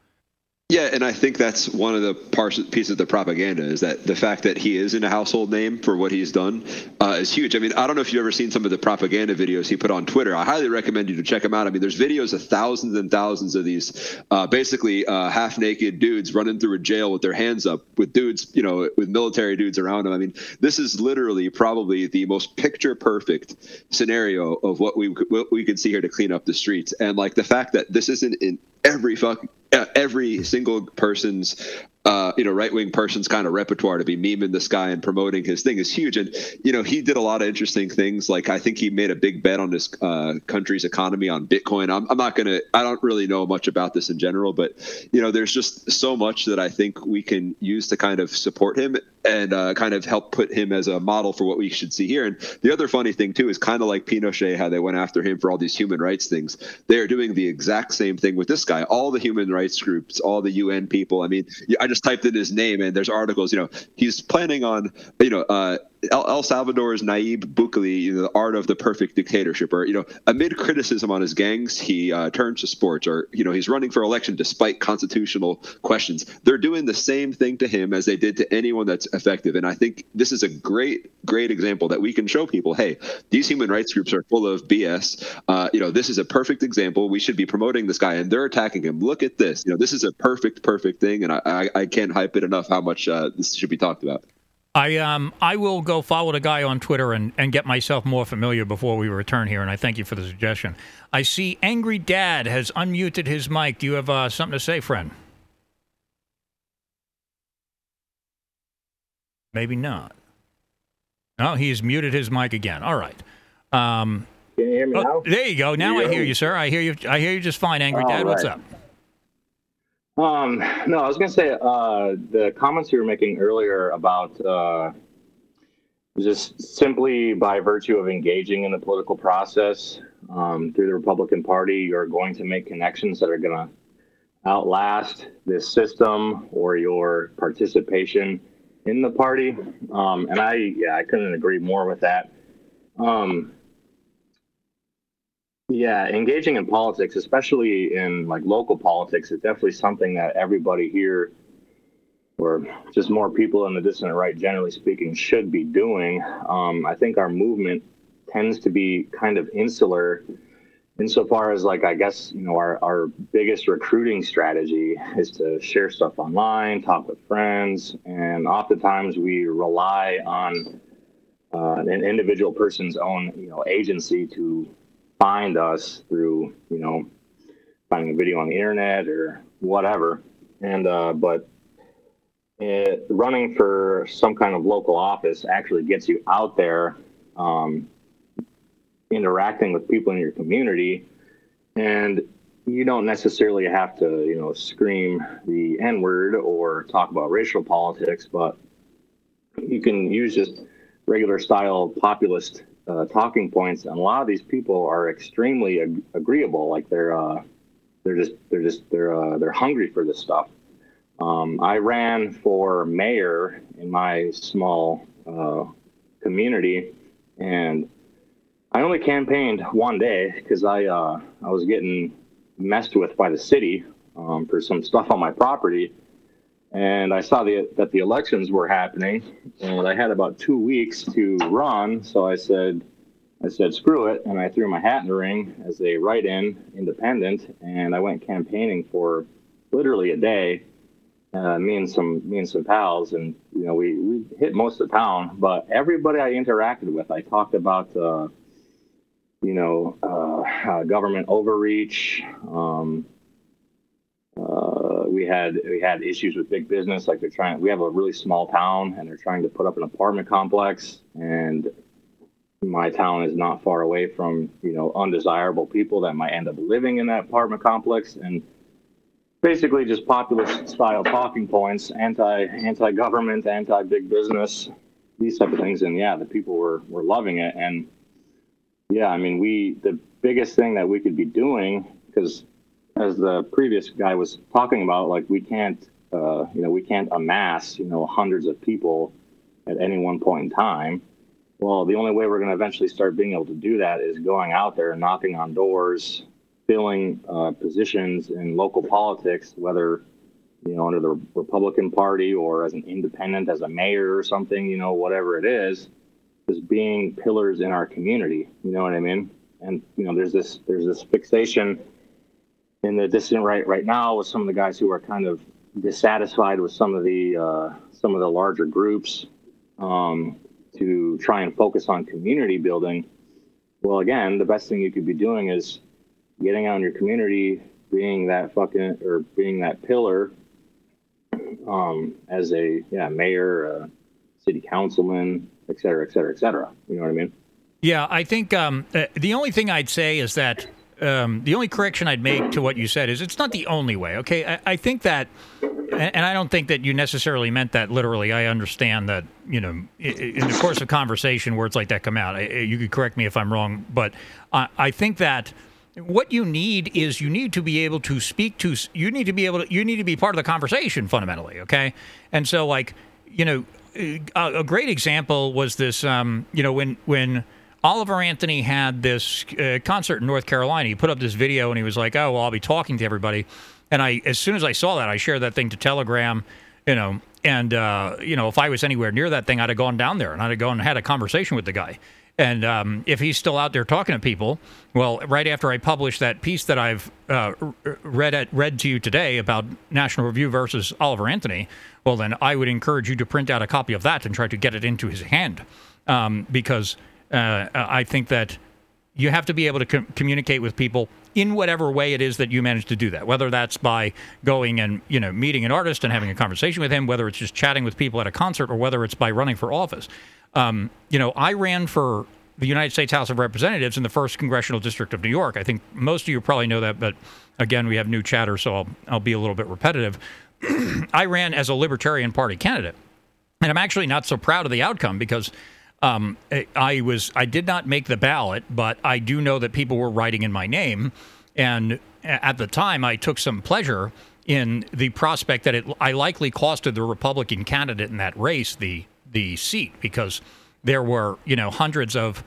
Yeah, and I think that's one of the pieces of the propaganda is that the fact that he is in a household name for what he's done uh, is huge. I mean, I don't know if you've ever seen some of the propaganda videos he put on Twitter. I highly recommend you to check them out. I mean, there's videos of thousands and thousands of these uh, basically uh, half naked dudes running through a jail with their hands up, with dudes, you know, with military dudes around them. I mean, this is literally probably the most picture perfect scenario of what we what we could see here to clean up the streets. And like the fact that this isn't in every fuck every single person's uh, you know, right wing person's kind of repertoire to be memeing this guy and promoting his thing is huge. And, you know, he did a lot of interesting things. Like, I think he made a big bet on his uh, country's economy on Bitcoin. I'm, I'm not to, I don't really know much about this in general, but, you know, there's just so much that I think we can use to kind of support him and uh, kind of help put him as a model for what we should see here. And the other funny thing, too, is kind of like Pinochet, how they went after him for all these human rights things. They're doing the exact same thing with this guy. All the human rights groups, all the UN people. I mean, I just typed in his name and there's articles, you know, he's planning on, you know, uh, El, Salvador's Nayib Bukele, you know, the art of the perfect dictatorship, or you know, amid criticism on his gangs, he uh, turns to sports, or you know, he's running for election despite constitutional questions. They're doing the same thing to him as they did to anyone that's effective, and I think this is a great, great example that we can show people, hey, these human rights groups are full of BS. Uh, you know, this is a perfect example. We should be promoting this guy, and they're attacking him. Look at this. You know, this is a perfect, perfect thing, and I, I, I can't hype it enough how much uh, this should be talked about. I um I will go follow the guy on Twitter and, and get myself more familiar before we return here, and I thank you for the suggestion. I see Angry Dad has unmuted his mic. Do you have uh, something to say, friend? Maybe not. No, he's muted his mic again. All right. Um, Can you hear me oh, now? there you go. Now I hear you, sir. I hear you. I hear you just fine, Angry All Dad. What's up? Um, no, I was to say uh, the comments you were making earlier about uh, just simply by virtue of engaging in the political process um, through the Republican Party, you're going to make connections that are to outlast this system or your participation in the party. Um, and I, yeah, I couldn't agree more with that. Um, Yeah, engaging in politics, especially in like local politics, is definitely something that everybody here, or just more people in the dissident right, generally speaking, should be doing. Um, I think our movement tends to be kind of insular insofar as like I guess you know our, our biggest recruiting strategy is to share stuff online, talk with friends, and oftentimes we rely on uh, an individual person's own you know agency to find us through you know finding a video on the internet or whatever. And uh, but it, running for some kind of local office actually gets you out there um, interacting with people in your community. And you don't necessarily have to you know scream the n word or talk about racial politics but you can use just regular style populist uh, talking points, and a lot of these people are extremely ag- agreeable. Like they're uh, they're just they're just they're uh, they're hungry for this stuff. Um, I ran for mayor in my small uh, community, and I only campaigned one day because I uh, I was getting messed with by the city um, for some stuff on my property and I saw the, that the elections were happening, and I had about two weeks to run. So I said, I said, screw it, and I threw my hat in the ring as a write-in independent, and I went campaigning for literally a day. Uh, me and some me and some pals, and you know we, we hit most of town. But everybody I interacted with, I talked about, uh, you know, uh, uh government overreach. Um, uh, we had we had issues with big business, like they're trying. We have a really small town, and they're trying to put up an apartment complex, and my town is not far away from you know undesirable people that might end up living in that apartment complex, and basically just populist style talking points, anti anti government, anti big business, these type of things, and yeah, the people were were loving it, and yeah, I mean we the biggest thing that we could be doing because as the previous guy was talking about, like we can't, uh, you know, we can't amass, you know, hundreds of people at any one point in time. Well, the only way we're going to eventually start being able to do that is going out there and knocking on doors, filling uh, positions in local politics, whether you know under the Republican Party or as an independent, as a mayor or something, you know, whatever it is, just being pillars in our community. You know what I mean? And you know, there's this there's this fixation in the dissident right right now with some of the guys who are kind of dissatisfied with some of the uh, some of the larger groups um, to try and focus on community building. Well, again, the best thing you could be doing is getting out in your community, being that fucking or being that pillar um, as a yeah mayor, a city councilman, et cetera, et cetera, et cetera. You know what I mean? Yeah, I think um, uh, the only thing I'd say is that um, the only correction I'd make to what you said is it's not the only way. Okay, I, I, think that, and I don't think that you necessarily meant that literally. I understand that you know in the course of conversation, words like that come out. You could correct me if I'm wrong, but I, I think that what you need is you need to be able to speak to. You need to be able to. You need to be part of the conversation fundamentally. Okay, and so like you know, a, a great example was this. Um, you know when when Oliver Anthony had this uh, concert in North Carolina. He put up this video and he was like, "Oh, well, I'll be talking to everybody." And I, as soon as I saw that, I shared that thing to Telegram, you know. And uh, you know, if I was anywhere near that thing, I'd have gone down there and I'd have gone and had a conversation with the guy. And um, if he's still out there talking to people, well, right after I published that piece that I've uh, read at, read to you today about National Review versus Oliver Anthony, well, then I would encourage you to print out a copy of that and try to get it into his hand, um, because uh, I think that you have to be able to com- communicate with people in whatever way it is that you manage to do that. Whether that's by going and you know meeting an artist and having a conversation with him, whether it's just chatting with people at a concert, or whether it's by running for office. Um, you know, I ran for the United States House of Representatives in the first congressional district of New York. I think most of you probably know that, but again, we have new chatter, so I'll, I'll be a little bit repetitive. I ran as a Libertarian Party candidate, and I'm actually not so proud of the outcome because um, I was I did not make the ballot, but I do know that people were writing in my name, and at the time I took some pleasure in the prospect that it I likely costed the Republican candidate in that race the the seat because there were you know hundreds of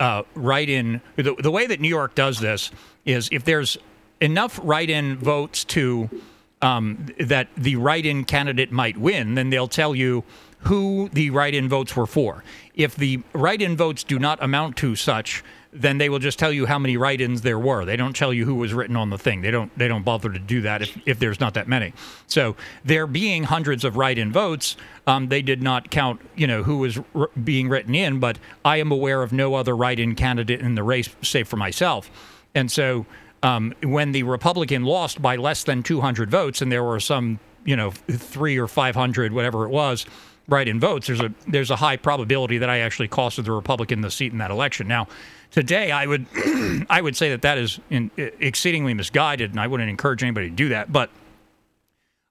uh, write-in. The, the way that New York does this is if there's enough write-in votes to um, that the write-in candidate might win, then they'll tell you who the write-in votes were for. If the write-in votes do not amount to such, then they will just tell you how many write-ins there were. They don't tell you who was written on the thing. They don't they don't bother to do that if, if there's not that many. So there being hundreds of write-in votes, um, they did not count you know who was r- being written in. But I am aware of no other write-in candidate in the race, save for myself. And so um, when the Republican lost by less than 200 votes, and there were some you know three or 500 whatever it was write-in votes, there's a there's a high probability that I actually costed the Republican the seat in that election. Now, today I would I would say that that is in, exceedingly misguided, and I wouldn't encourage anybody to do that. But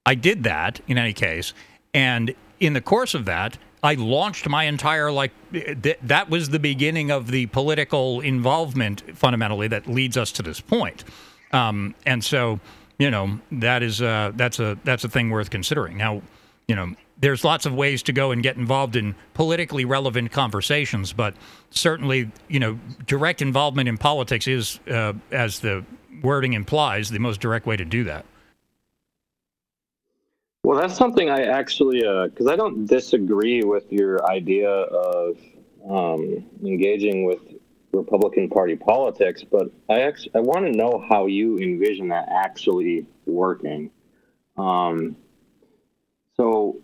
I did that in any case, and in the course of that, I launched my entire like th- that was the beginning of the political involvement fundamentally that leads us to this point. Um, and so, you know, that is uh, that's a that's a thing worth considering. Now, you know, there's lots of ways to go and get involved in politically relevant conversations, but certainly, you know, direct involvement in politics is, uh, as the wording implies, the most direct way to do that. Well, that's something I actually, because uh, I don't disagree with your idea of um, engaging with Republican Party politics, but I actually I want to know how you envision that actually working. Um, so,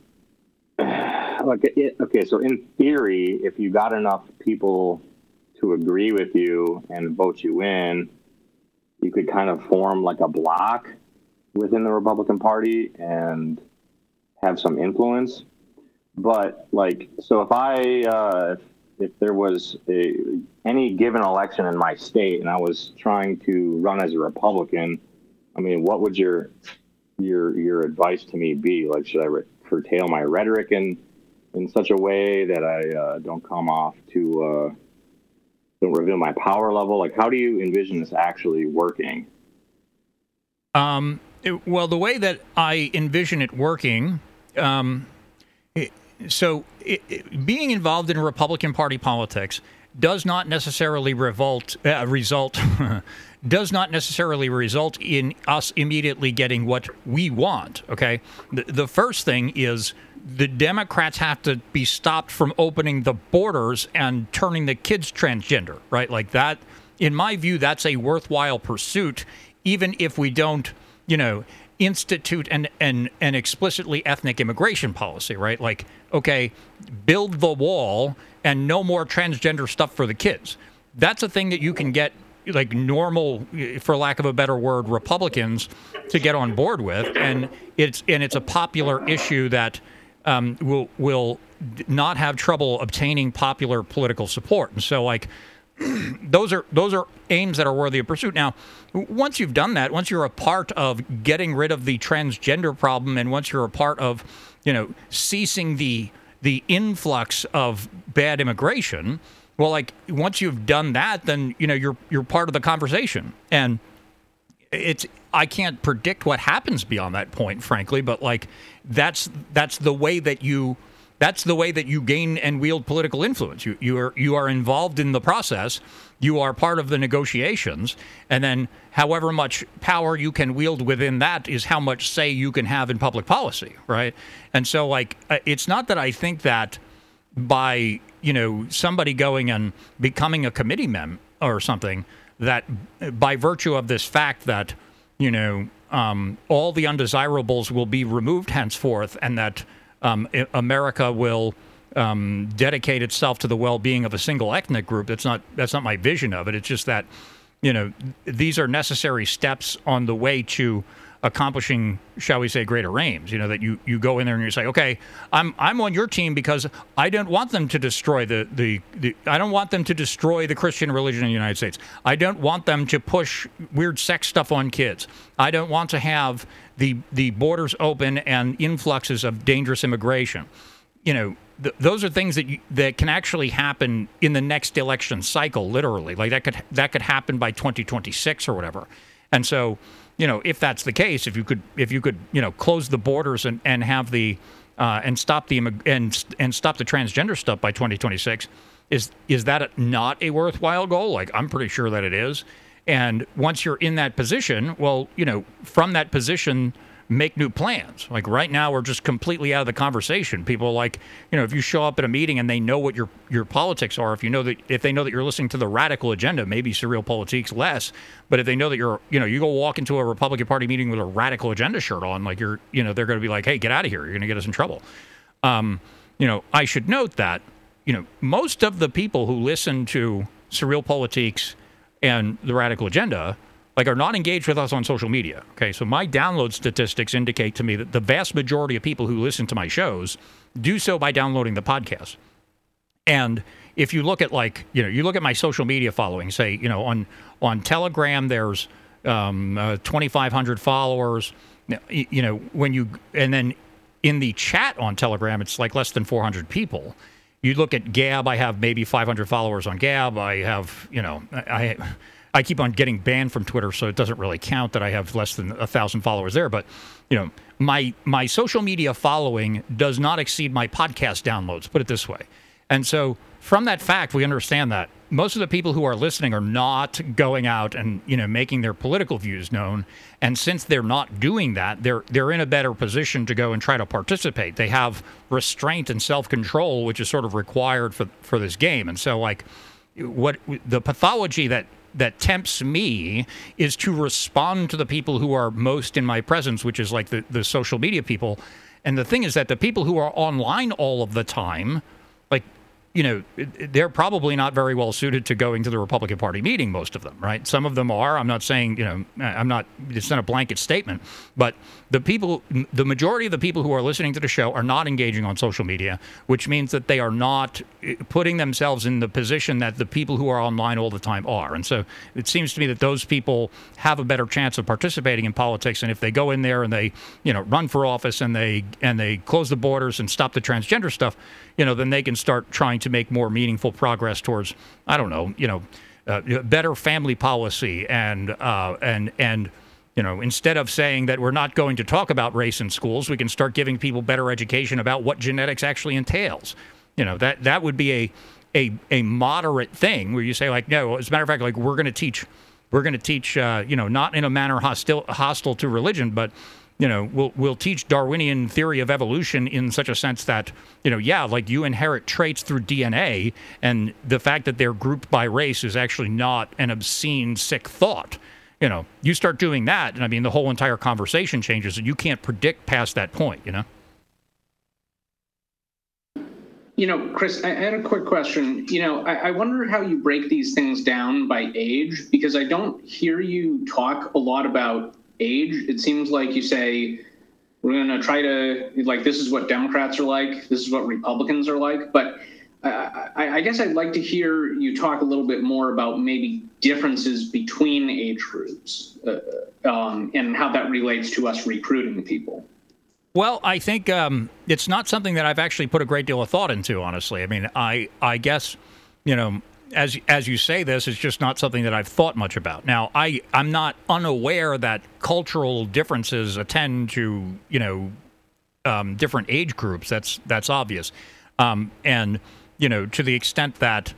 like, it, okay, so in theory, if you got enough people to agree with you and vote you in, you could kind of form like a block within the Republican Party and have some influence. But like, so if I uh, if there was a, any given election in my state and I was trying to run as a Republican, I mean, what would your your your advice to me be? Like, should I re- curtail my rhetoric in in such a way that I uh, don't come off to uh, don't reveal my power level? Like, how do you envision this actually working? Um, it, well, the way that I envision it working, um, it, so it, being involved in Republican Party politics does not necessarily revolt, uh, result does not necessarily result in us immediately getting what we want. Okay, the, the first thing is the Democrats have to be stopped from opening the borders and turning the kids transgender. Right, like that. In my view, that's a worthwhile pursuit, even if we don't, you know, institute an, an, an explicitly ethnic immigration policy, right? Like, okay, build the wall and no more transgender stuff for the kids. That's a thing that you can get like normal, for lack of a better word, Republicans to get on board with, and it's and it's a popular issue that um, will will not have trouble obtaining popular political support. And so, like, those are those are aims that are worthy of pursuit. Now, once you've done that, once you're a part of getting rid of the transgender problem, and once you're a part of, you know, ceasing the the influx of bad immigration, well, like once you've done that, then you know you're you're part of the conversation, and it's I can't predict what happens beyond that point, frankly, but like that's that's the way that you that's the way that you gain and wield political influence. You you are you are involved in the process. You are part of the negotiations, and then however much power you can wield within that is how much say you can have in public policy, right? And so, like, uh, it's not that I think that by you know somebody going and becoming a committee mem or something that by virtue of this fact that you know um, all the undesirables will be removed henceforth, and that um, America will um, dedicate itself to the well-being of a single ethnic group. That's not that's not my vision of it. It's just that you know these are necessary steps on the way to accomplishing, shall we say, greater aims. You know that you, you go in there and you say, okay, I'm I'm on your team because I don't want them to destroy the, the, the I don't want them to destroy the Christian religion in the United States. I don't want them to push weird sex stuff on kids. I don't want to have the the borders open and influxes of dangerous immigration. You know, th- those are things that you, that can actually happen in the next election cycle, literally. Like that could that could happen by 2026 or whatever. And so you know, if that's the case, if you could, if you could, you know, close the borders and, and have the uh, and stop the and and stop the transgender stuff by 2026, is is that not a worthwhile goal? Like I'm pretty sure that it is. And once you're in that position, well, you know, from that position, make new plans. Like right now, we're just completely out of the conversation. People like, you know, if you show up at a meeting and they know what your your politics are, if you know that if they know that you're listening to the radical agenda, maybe SurrealPolitiks less. But if they know that you're, you know, you go walk into a Republican Party meeting with a radical agenda shirt on, like you're, you know, they're going to be like, hey, get out of here. You're going to get us in trouble. Um, you know, I should note that, you know, most of the people who listen to SurrealPolitiks and the radical agenda like are not engaged with us on social media. Okay, so my download statistics indicate to me that the vast majority of people who listen to my shows do so by downloading the podcast. And if you look at like you know you look at my social media following, say you know on on Telegram there's um, uh, 2,500 followers. You know when you and then in the chat on Telegram it's like less than 400 people. You look at Gab, I have maybe 500 followers on Gab. I have you know I I keep on getting banned from Twitter, so it doesn't really count that I have less than a thousand followers there. But you know, my my social media following does not exceed my podcast downloads. Put it this way, and so from that fact, we understand that most of the people who are listening are not going out and you know making their political views known. And since they're not doing that, they're they're in a better position to go and try to participate. They have restraint and self control, which is sort of required for for this game. And so like what the pathology that that tempts me is to respond to the people who are most in my presence, which is like the, the social media people. And the thing is that the people who are online all of the time, like you know, they're probably not very well suited to going to the Republican Party meeting, most of them, right? Some of them are. I'm not saying, you know, I'm not, it's not a blanket statement, but the people, the majority of the people who are listening to the show are not engaging on social media, which means that they are not eh, putting themselves in the position that the people who are online all the time are. And so it seems to me that those people have a better chance of participating in politics. And if they go in there and they, you know, run for office and they, and they close the borders and stop the transgender stuff, you know, then they can start trying to make more meaningful progress towards, I don't know, you know, uh, better family policy and uh, and and you know, instead of saying that we're not going to talk about race in schools, we can start giving people better education about what genetics actually entails. You know, that that would be a a a moderate thing where you say like, no, as a matter of fact, like we're going to teach we're going to teach, uh, you know, not in a manner hostile hostile to religion, but you know, we'll we'll teach Darwinian theory of evolution in such a sense that, you know, yeah, like you inherit traits through DNA, and the fact that they're grouped by race is actually not an obscene, sick thought. You know, you start doing that, and I mean, the whole entire conversation changes, and you can't predict past that point. You know. You know, Chris, I had a quick question. You know, I, I, wonder how you break these things down by age because I don't hear you talk a lot about age. It seems like you say we're going to try to like this is what Democrats are like, this is what Republicans are like, but. I, I, guess I'd like to hear you talk a little bit more about maybe differences between age groups uh, um, and how that relates to us recruiting people. Well, I think um, it's not something that I've actually put a great deal of thought into, honestly. I mean, I I guess you know as as you say this, it's just not something that I've thought much about. Now, I I'm not unaware that cultural differences attend to you know um, different age groups. That's that's obvious, um, and you know to the extent that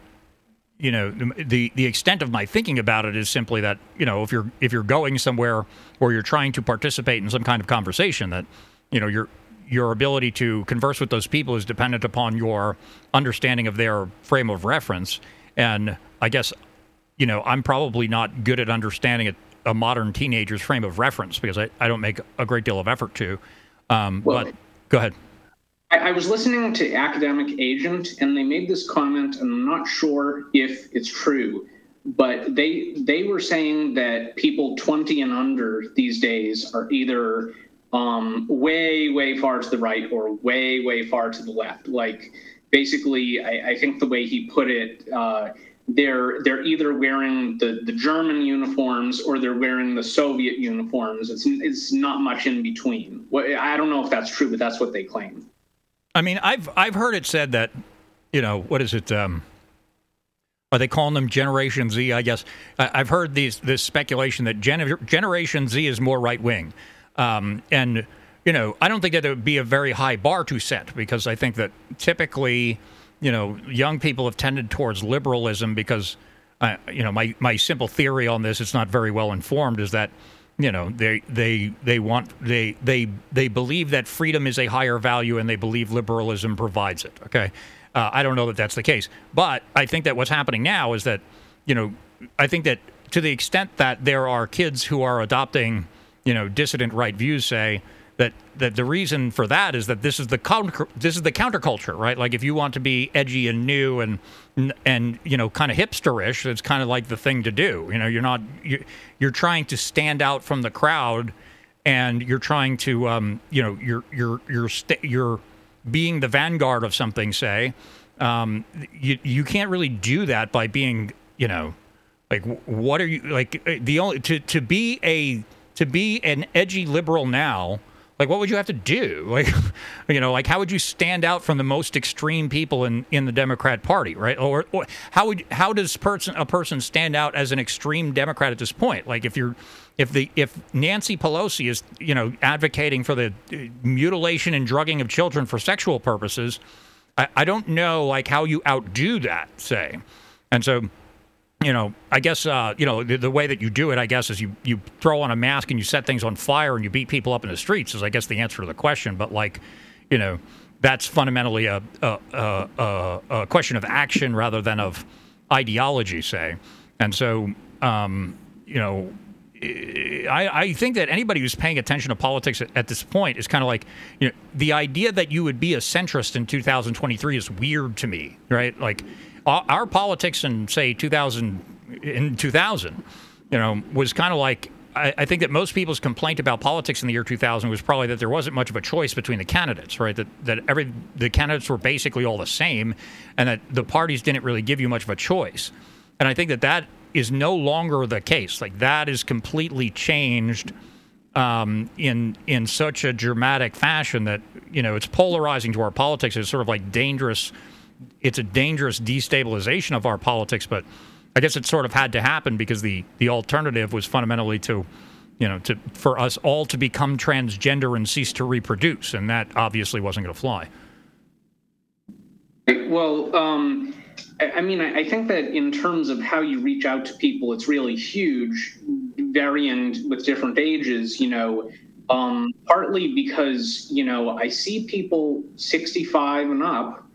you know the the extent of my thinking about it is simply that you know if you're if you're going somewhere or you're trying to participate in some kind of conversation that you know your your ability to converse with those people is dependent upon your understanding of their frame of reference and I guess, you know, I'm probably not good at understanding a, a modern teenager's frame of reference because I, I don't make a great deal of effort to. Um, well, but go ahead. I, I was listening to Academic Agent, and they made this comment, and I'm not sure if it's true, but they they were saying that people 20 and under these days are either um, way way far to the right or way way far to the left. Like basically, I, I think the way he put it, uh, they're they're either wearing the, the German uniforms or they're wearing the Soviet uniforms. It's it's not much in between. I don't know if that's true, but that's what they claim. I mean, I've I've heard it said that, you know, what is it? Um, are they calling them Generation Z? I guess I've heard these this speculation that Gen- Generation Z is more right wing, um, and you know, I don't think that it would be a very high bar to set because I think that typically, you know, young people have tended towards liberalism because, uh, you know, my my simple theory on this, it's not very well informed, is that you know they they they want they they they believe that freedom is a higher value and they believe liberalism provides it okay? Uh, i don't know that that's the case but i think that what's happening now is that you know i think that to the extent that there are kids who are adopting you know dissident right views say that that the reason for that is that this is the counter this is the counterculture, right? Like if you want to be edgy and new and and you know kind of hipsterish, it's kind of like the thing to do. You know, you're not you're, you're trying to stand out from the crowd, and you're trying to um, you know you're you're you're st- you're being the vanguard of something. Say, um, you you can't really do that by being you know like what are you like the only to to be a to be an edgy liberal now like, what would you have to do? Like, you know, like how would you stand out from the most extreme people in, in the Democrat Party, right? Or, or how would how does person a person stand out as an extreme Democrat at this point? Like, if you're if the if Nancy Pelosi is you know advocating for the uh, mutilation and drugging of children for sexual purposes, I, I don't know like how you outdo that, say, and so you know, I guess uh, you know the, the, way that you do it. I guess is you you throw on a mask and you set things on fire and you beat people up in the streets. Is I guess the answer to the question. But like, you know, that's fundamentally a a, a, a question of action rather than of ideology, say. And so, um, you know, I, I think that anybody who's paying attention to politics at, at this point is kind of like, you know, the idea that you would be a centrist in 2023 is weird to me, right? Like our politics in say 2000 in 2000 you know was kind of like I, think that most people's complaint about politics in the year 2000 was probably that there wasn't much of a choice between the candidates right? That that every the candidates were basically all the same and that the parties didn't really give you much of a choice. And i think that that is no longer the case. Like that is completely changed um, in in such a dramatic fashion that you know it's polarizing to our politics. It's sort of like dangerous it's a dangerous destabilization of our politics. But I guess it sort of had to happen because the the alternative was fundamentally to, you know, to for us all to become transgender and cease to reproduce, and that obviously wasn't going to fly. Well, um, I mean, I think that in terms of how you reach out to people, it's really huge, varying with different ages. You know, um, partly because you know I see people 65 and up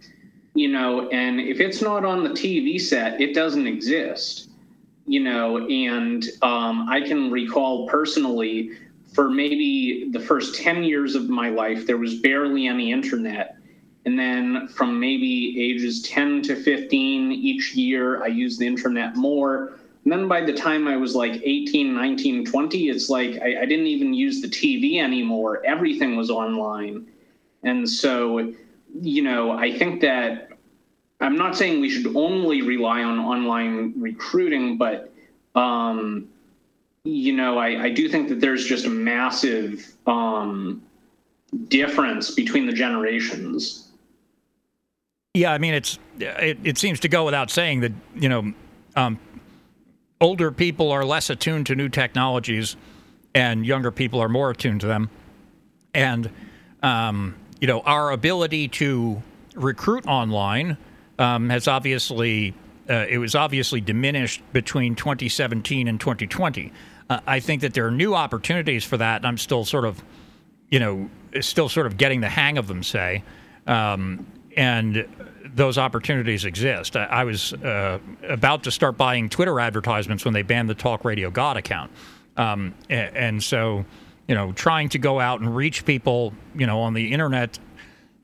you know, and if it's not on the TV set, it doesn't exist, you know, and um, I can recall personally for maybe the first 10 years of my life, there was barely any internet. And then from maybe ages 10 to 15 each year, I used the internet more. And then by the time I was like 18, 19, 20, it's like I, I didn't even use the TV anymore. Everything was online. And so you know, I think that I'm not saying we should only rely on online recruiting, but um, you know, I, I do think that there's just a massive um, difference between the generations. Yeah, I mean, it's it, it seems to go without saying that you know, um, older people are less attuned to new technologies, and younger people are more attuned to them, and um, you know, our ability to recruit online um, has obviously uh, it was obviously diminished between 2017 and 2020. Uh, I think that there are new opportunities for that, and I'm still sort of, you know, still sort of getting the hang of them. Say, um, and those opportunities exist. I, I was uh, about to start buying Twitter advertisements when they banned the Talk Radio God account, um, and, and so you know, trying to go out and reach people, you know, on the internet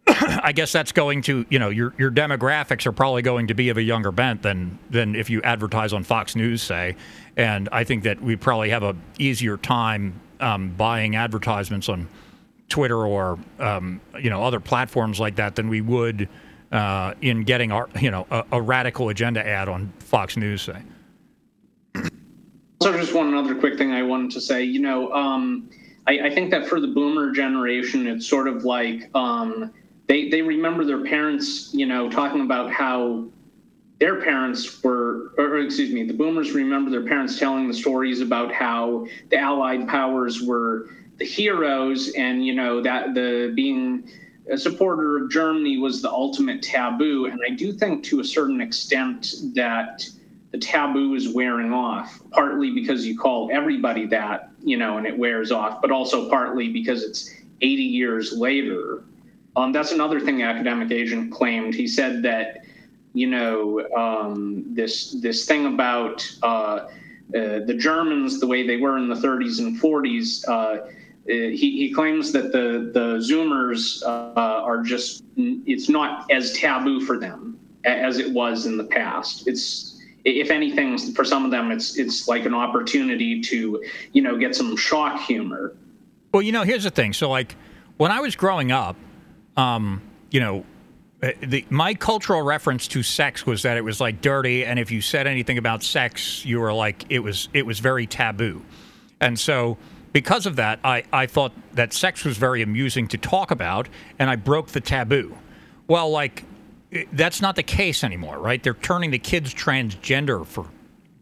I guess that's going to, you know, your your demographics are probably going to be of a younger bent than than if you advertise on Fox News, say. And I think that we probably have a easier time um, buying advertisements on Twitter or um, you know other platforms like that than we would uh, in getting our you know a, a, radical agenda ad on Fox News, say. So just one other quick thing I wanted to say. You know, um, I, I, think that for the Boomer generation, it's sort of like um, they they remember their parents, you know, talking about how their parents were, or excuse me, the boomers remember their parents telling the stories about how the Allied powers were the heroes, and you know that the being a supporter of Germany was the ultimate taboo. And I do think to a certain extent that the taboo is wearing off, partly because you call everybody that, you know, and it wears off, but also partly because it's 80 years later. Um, that's another thing academic agent claimed. He said that, you know, um, this this thing about uh, uh, the Germans, the way they were in the 30s and 40s, uh, he, he claims that the the Zoomers uh, are just it's not as taboo for them as it was in the past. It's if anything, for some of them, it's it's like an opportunity to you know get some shock humor. Well, you know, here's the thing. So, like when I was growing up, um, you know, uh, the, my cultural reference to sex was that it was like dirty, and if you said anything about sex, you were like it was it was very taboo, and so because of that, I, I thought that sex was very amusing to talk about, and I broke the taboo. Well, like, that's not the case anymore, right? They're turning the kids transgender, for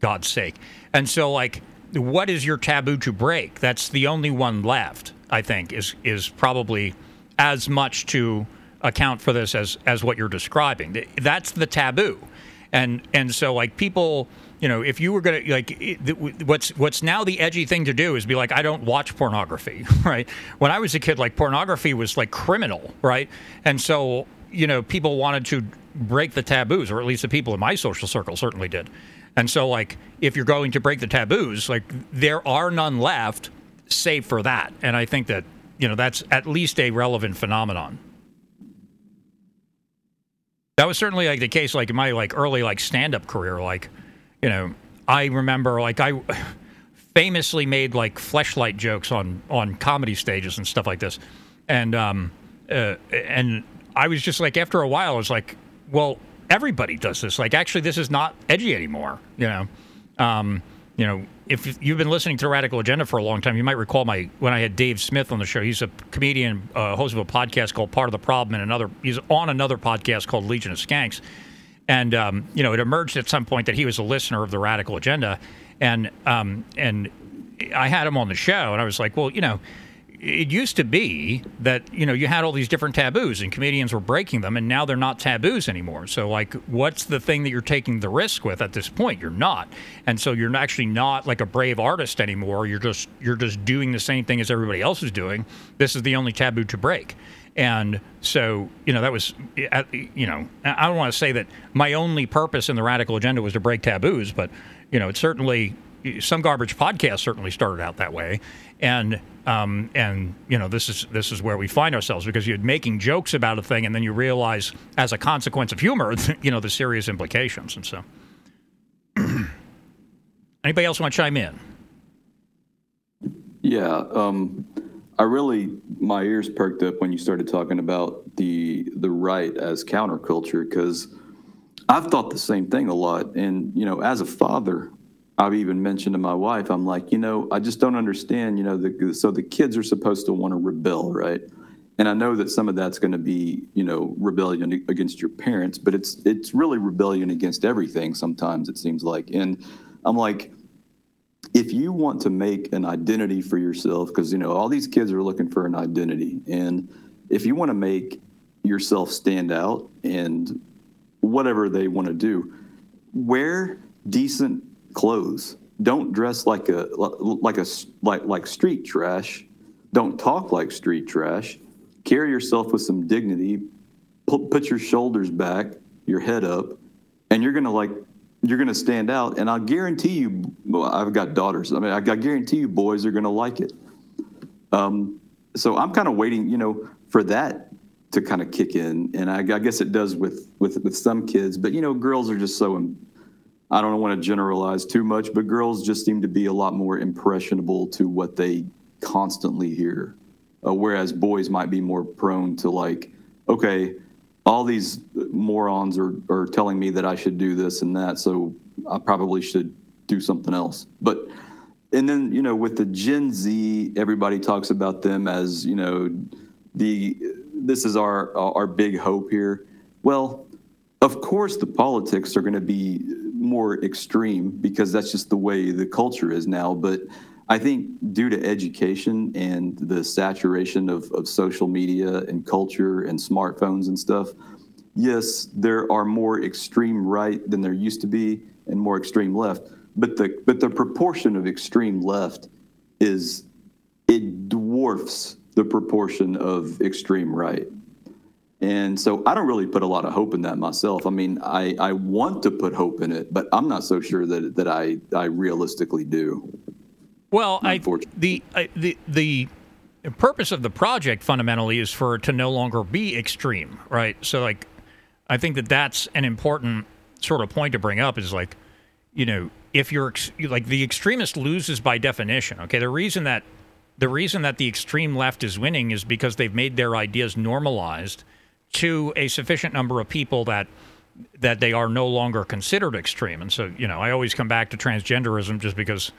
God's sake. And so, like, what is your taboo to break? That's the only one left, I think, is, is probably as much to account for this as, as what you're describing. That's the taboo. And, and so, like, people you know, if you were to like, what's what's now the edgy thing to do is be like, I don't watch pornography, right? When I was a kid, like pornography was like criminal, right? And so, you know, people wanted to break the taboos, or at least the people in my social circle certainly did. And so, like, if you're going to break the taboos, like, there are none left, save for that. And I think that you know that's at least a relevant phenomenon. That was certainly like the case, like in my like early like stand up career, like you know, I remember like I famously made like fleshlight jokes on on comedy stages and stuff like this, and um, uh, and I was just like after a while I was like, well, everybody does this. Like actually, this is not edgy anymore. You know, um, you know, if you've been listening to Radical Agenda for a long time, you might recall my when I had Dave Smith on the show. He's a comedian, uh, host of a podcast called Part of the Problem, and another he's on another podcast called Legion of Skanks and um, you know, it emerged at some point that he was a listener of the Radical Agenda, and um, and I had him on the show, and I was like, well, you know, it used to be that you know you had all these different taboos, and comedians were breaking them, and now they're not taboos anymore. So, like, what's the thing that you're taking the risk with at this point? You're not, and so you're actually not like a brave artist anymore. You're just you're just doing the same thing as everybody else is doing. This is the only taboo to break. And so, you know, that was, eh, you know, I don't want to say that my only purpose in the radical agenda was to break taboos, but, you know, it certainly, some garbage podcast certainly started out that way. And, um, and, you know, this is, this is where we find ourselves because you're making jokes about a thing and then you realize as a consequence of humor, you know, the serious implications. And so, anybody else want to chime in? Yeah. Um, I really my ears perked up when you started talking about the the right as counterculture because I've thought the same thing a lot. And you know, as a father, I've even mentioned to my wife, I'm like, you know, I just don't understand. You know, the, so the kids are supposed to want to rebel, right? And I know that some of that's going to be, you know, rebellion against your parents, but it's it's really rebellion against everything. Sometimes it seems like, and I'm like if you want to make an identity for yourself, because you know all these kids are looking for an identity, and if you want to make yourself stand out and whatever they want to do, wear decent clothes. Don't dress like a like a like like street trash. Don't talk like street trash. Carry yourself with some dignity. Put, put your shoulders back, your head up, and you're gonna like you're to stand out. And I'll guarantee you, I've got daughters. I mean, I, I guarantee you, boys are to like it. Um, so I'm kind of waiting, you know, for that to kind of kick in. And I, I, guess it does with, with, with some kids, but you know, girls are just so, I don't want to generalize too much, but girls just seem to be a lot more impressionable to what they constantly hear. Uh, whereas boys might be more prone to like, okay, all these morons are, are telling me that I should do this and that, so I probably should do something else. But and then you know with the Gen Z, everybody talks about them as you know the this is our our big hope here. Well, of course the politics are going to be more extreme because that's just the way the culture is now. But I think due to education and the saturation of, of social media and culture and smartphones and stuff, yes, there are more extreme right than there used to be and more extreme left. But the but the proportion of extreme left is it dwarfs the proportion of extreme right. And so I don't really put a lot of hope in that myself. I mean, I, I want to put hope in it, but I'm not so sure that that I, I realistically do. Well, I, the I, the the purpose of the project fundamentally is for it to no longer be extreme, right? So, like, I think that that's an important sort of point to bring up. Is like, you know, if you're ex- like the extremist loses by definition. Okay, the reason that the reason that the extreme left is winning is because they've made their ideas normalized to a sufficient number of people that that they are no longer considered extreme. And so, you know, I always come back to transgenderism just because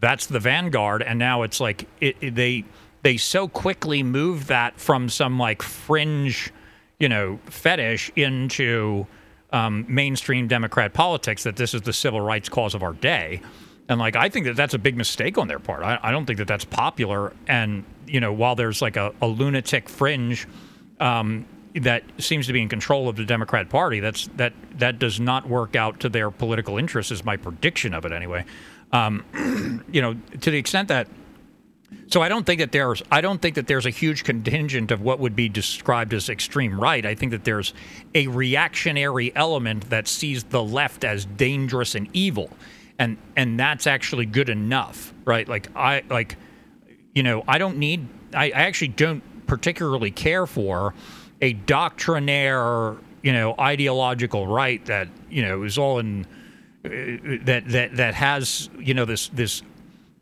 that's the vanguard and now it's like it, it, they they so quickly move that from some like fringe, you know, fetish into um, mainstream Democrat politics that this is the civil rights cause of our day. And like, I think that that's a big mistake on their part. I, I don't think that that's popular. And, you know, while there's like a, a lunatic fringe um, that seems to be in control of the Democrat Party, that's that that does not work out to their political interests, is my prediction of it anyway. Um, you know, to the extent that so I don't think that there's I don't think that there's a huge contingent of what would be described as extreme right. I think that there's a reactionary element that sees the left as dangerous and evil. And and that's actually good enough, right? Like I like you know, I don't need I, I actually don't particularly care for a doctrinaire, you know, ideological right that, you know, is all in uh, that that that has, you know, this this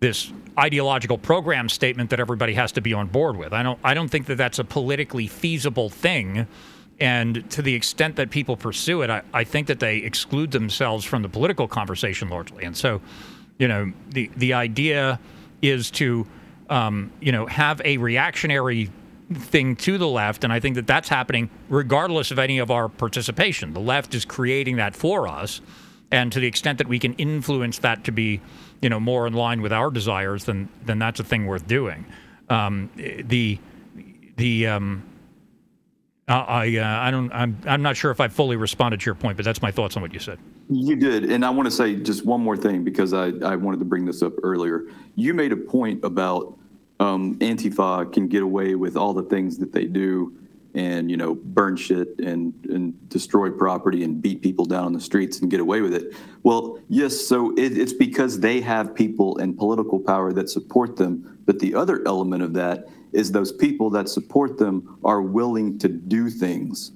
this ideological program statement that everybody has to be on board with. I don't I don't think that that's a politically feasible thing. And to the extent that people pursue it, I, I think that they exclude themselves from the political conversation largely. And so, you know, the the idea is to, um, you know, have a reactionary thing to the left, and I think that that's happening regardless of any of our participation. The left is creating that for us, and to the extent that we can influence that to be you know more in line with our desires, then then that's a thing worth doing. Um, the the um, I uh, I don't I'm I'm not sure if I fully responded to your point, but that's my thoughts on what you said. You did, and I want to say just one more thing because I I wanted to bring this up earlier. You made a point about um, Antifa can get away with all the things that they do and you know burn shit and and destroy property and beat people down on the streets and get away with it. Well, yes, so it, it's because they have people and political power that support them. But the other element of that is those people that support them are willing to do things.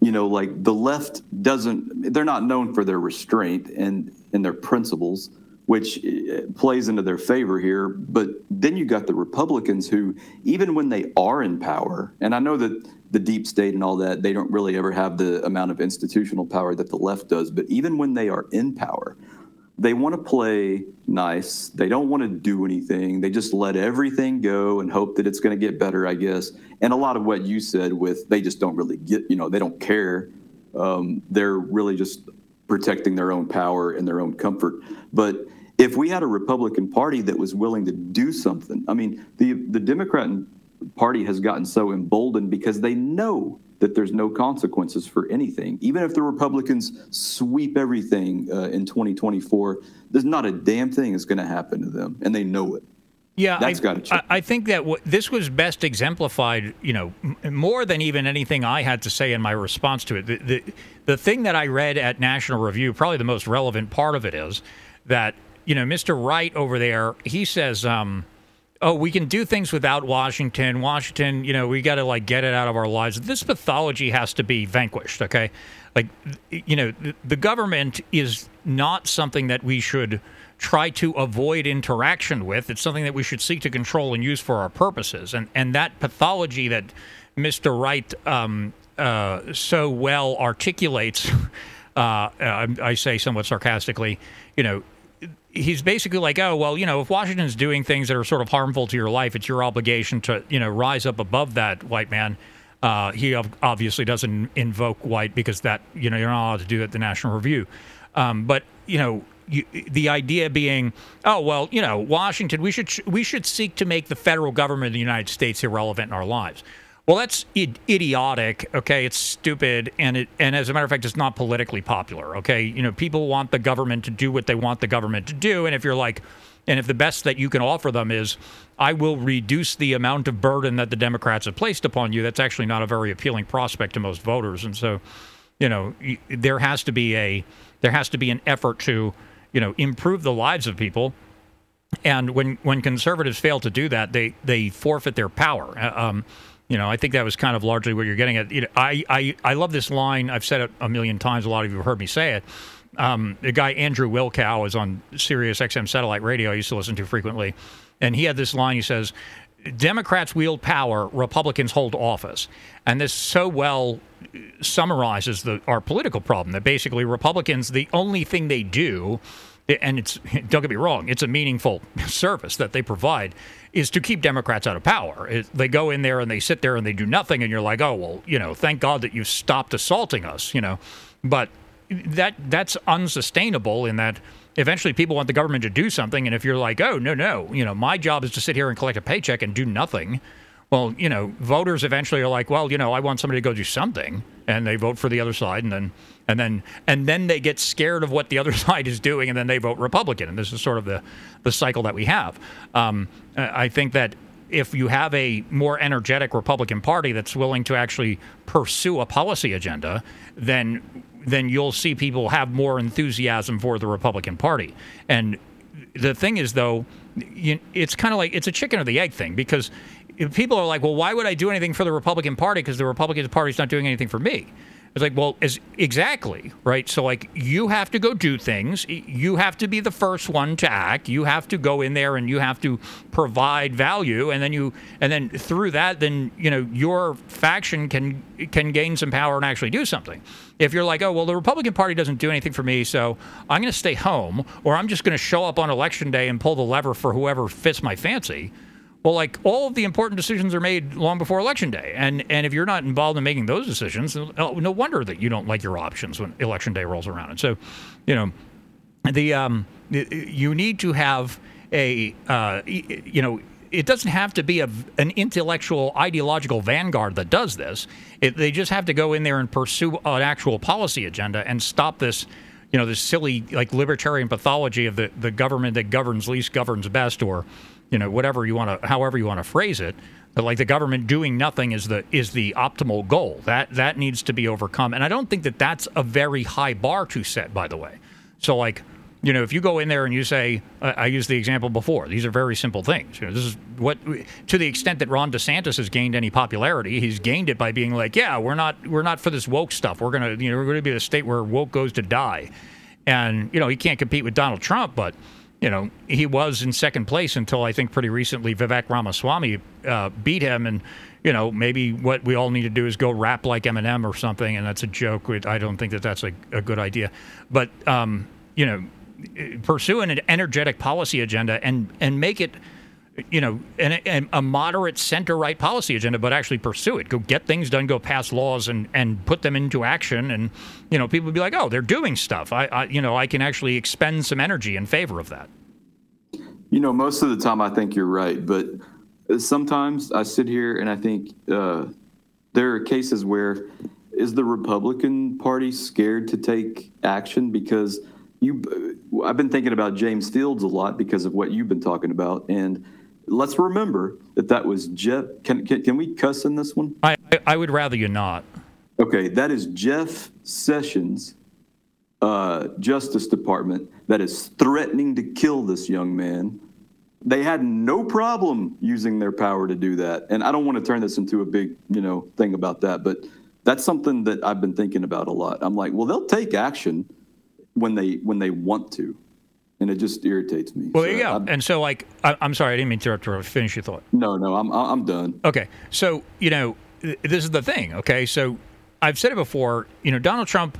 You know, like the left doesn't; they're not known for their restraint and and their principles which uh, plays into their favor here. But then you got the Republicans who, even when they are in power, and I know that the deep state and all that, they don't really ever have the amount of institutional power that the left does. But even when they are in power, they want to play nice. They don't want to do anything. They just let everything go and hope that it's going to get better, I guess. And a lot of what you said with they just don't really get, you know, they don't care. Um, they're really just protecting their own power and their own comfort. But if we had a Republican Party that was willing to do something, I mean, the the Democrat Party has gotten so emboldened because they know that there's no consequences for anything. Even if the Republicans sweep everything uh, in 2024, there's not a damn thing that's going to happen to them, and they know it. Yeah, that's got to change. I, I think that w- this was best exemplified, you know, m- more than even anything I had to say in my response to it. The, the, the thing that I read at National Review, probably the most relevant part of it is that, you know, Mr. Wright over there, he says, um, oh, we can do things without Washington. Washington, you know, we got to like get it out of our lives. This pathology has to be vanquished, okay? Like, you know, the government is not something that we should try to avoid interaction with. It's something that we should seek to control and use for our purposes. And and that pathology that Mr. Wright um, uh, so well articulates, uh, I, I say somewhat sarcastically, you know, he's basically like, oh well, you know, if Washington's doing things that are sort of harmful to your life, it's your obligation to you know rise up above that, white man. Uh, he obviously doesn't invoke white because that you know you're not allowed to do at the National Review. Um, but you know, you, the idea being, oh well, you know, Washington, we should we should seek to make the federal government of the United States irrelevant in our lives. Well, that's I- idiotic. Okay, it's stupid, and it and as a matter of fact, it's not politically popular. Okay, you know, people want the government to do what they want the government to do, and if you're like, and if the best that you can offer them is, I will reduce the amount of burden that the Democrats have placed upon you, that's actually not a very appealing prospect to most voters, and so, you know, there has to be a there has to be an effort to, you know, improve the lives of people and when when conservatives fail to do that, they they forfeit their power. Uh, Um, you know, I think that was kind of largely what you're getting at. You know, I, I I love this line. I've said it a million times. A lot of you have heard me say it. Um, the guy Andrew Wilkow is on Sirius XM satellite radio. I used to listen to frequently, and he had this line. He says, "Democrats wield power, Republicans hold office," and this so well summarizes the our political problem. That basically Republicans, the only thing they do and it's don't get me wrong, it's a meaningful service that they provide is to keep Democrats out of power. It, they go in there and they sit there and they do nothing, and you're like, oh well, you know, thank God that you stopped assaulting us, you know. But that that's unsustainable in that eventually people want the government to do something, and if you're like, oh no no, you know, my job is to sit here and collect a paycheck and do nothing. Well, you know, voters eventually are like, well, you know, I want somebody to go do something, and they vote for the other side, and then and then and then they get scared of what the other side is doing, and then they vote Republican, and this is sort of the the cycle that we have. Um, I think that if you have a more energetic Republican Party that's willing to actually pursue a policy agenda, then then you'll see people have more enthusiasm for the Republican Party. And the thing is, though, you, it's kind of like it's a chicken or the egg thing because people are like, well, why would I do anything for the Republican Party because the Republican Party's not doing anything for me? It's like, well, as exactly right. So like, you have to go do things. You have to be the first one to act. You have to go in there and you have to provide value, and then you, and then through that, then you know your faction can can gain some power and actually do something. If you're like, oh well, the Republican Party doesn't do anything for me, so I'm going to stay home, or I'm just going to show up on election day and pull the lever for whoever fits my fancy. Well, like all of the important decisions are made long before election day, and and if you're not involved in making those decisions, no wonder that you don't like your options when election day rolls around. And so, you know, the um, you need to have a uh, you know. It doesn't have to be a, an intellectual, ideological vanguard that does this. It, they just have to go in there and pursue an actual policy agenda and stop this you know, this silly like libertarian pathology of the, the government that governs least governs best, or you know, whatever you want to, however you want to phrase it. Like the government doing nothing is the is the optimal goal. That that needs to be overcome, and I don't think that that's a very high bar to set. By the way, so like. You know, if you go in there and you say, uh, I used the example before. These are very simple things. You know, this is what, to the extent that Ron DeSantis has gained any popularity, he's gained it by being like, yeah, we're not, we're not for this woke stuff. We're gonna, you know, we're gonna be the state where woke goes to die. And you know, he can't compete with Donald Trump, but you know, he was in second place until I think pretty recently Vivek Ramaswamy uh, beat him. And, you know, maybe what we all need to do is go rap like Eminem or something. And that's a joke. I don't think that that's a, a good idea. But, um, you know, pursue an energetic policy agenda and, and make it, you know, an, an, a moderate center right policy agenda, but actually pursue it. Go get things done, go pass laws and, and put them into action. And, you know, people would be like, oh, they're doing stuff. I, I, you know, I can actually expend some energy in favor of that. You know, most of the time I think you're right, but sometimes I sit here and I think uh, there are cases where is the Republican Party scared to take action because you? I've been thinking about James Fields a lot because of what you've been talking about, and let's remember that that was Jeff. Can can, can we cuss in this one? I I would rather you not. Okay, that is Jeff Sessions, uh, Justice Department, that is threatening to kill this young man. They had no problem using their power to do that, and I don't want to turn this into a big, you know, thing about that, but that's something that I've been thinking about a lot. I'm like, well, they'll take action when they when they want to, and it just irritates me. Well, so there you go. I'm, and so, like, I, am sorry, I didn't mean to interrupt. Finish your thought. No, no, I'm I'm done. Okay, so you know, this is the thing. Okay, so I've said it before. You know, Donald Trump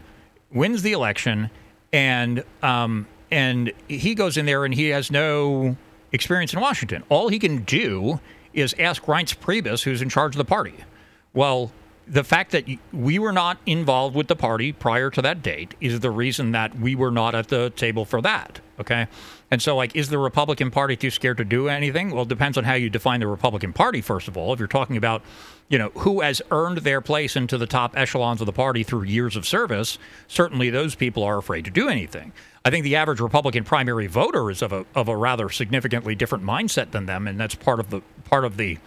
wins the election, and um, and he goes in there and he has no experience in Washington. All he can do is ask Reince Priebus, who's in charge of the party. Well, the fact that we were not involved with the party prior to that date is the reason that we were not at the table for that. Okay. And so, like, is the Republican Party too scared to do anything? Well, it depends on how you define the Republican Party, first of all. If you're talking about, you know, who has earned their place into the top echelons of the party through years of service, certainly those people are afraid to do anything. I think the average Republican primary voter is of a of a rather significantly different mindset than them, and that's part of the part of the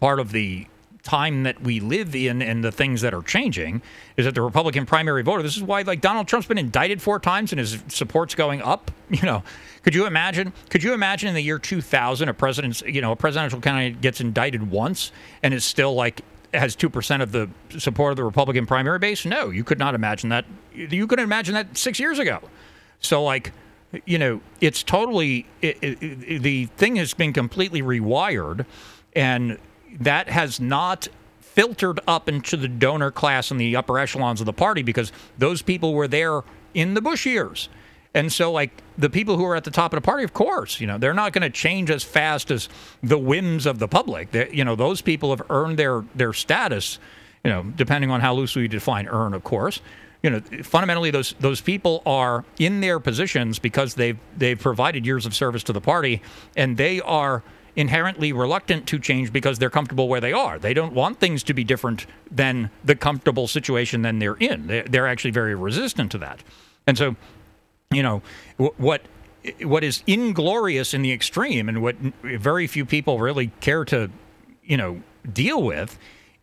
part of the time that we live in and the things that are changing is that the Republican primary voter. This is why like Donald Trump's been indicted four times and his support's going up. You know, could you imagine? Could you imagine in the year 2000 a president's you know a presidential candidate gets indicted once and is still like has two percent of the support of the Republican primary base? No, you could not imagine that. You couldn't imagine that six years ago. So like you know, it's totally it, it, the thing has been completely rewired, and that has not filtered up into the donor class and the upper echelons of the party because those people were there in the Bush years. And so, like the people who are at the top of the party, of course, you know, they're not going to change as fast as the whims of the public. They, you know, those people have earned their their status. You know, depending on how loosely you define earn, of course. You know, fundamentally, those those people are in their positions because they've they've provided years of service to the party, and they are inherently reluctant to change because they're comfortable where they are. They don't want things to be different than the comfortable situation than they're in. They're, actually very resistant to that. And so, you know, what what is inglorious in the extreme and what very few people really care to, you know, deal with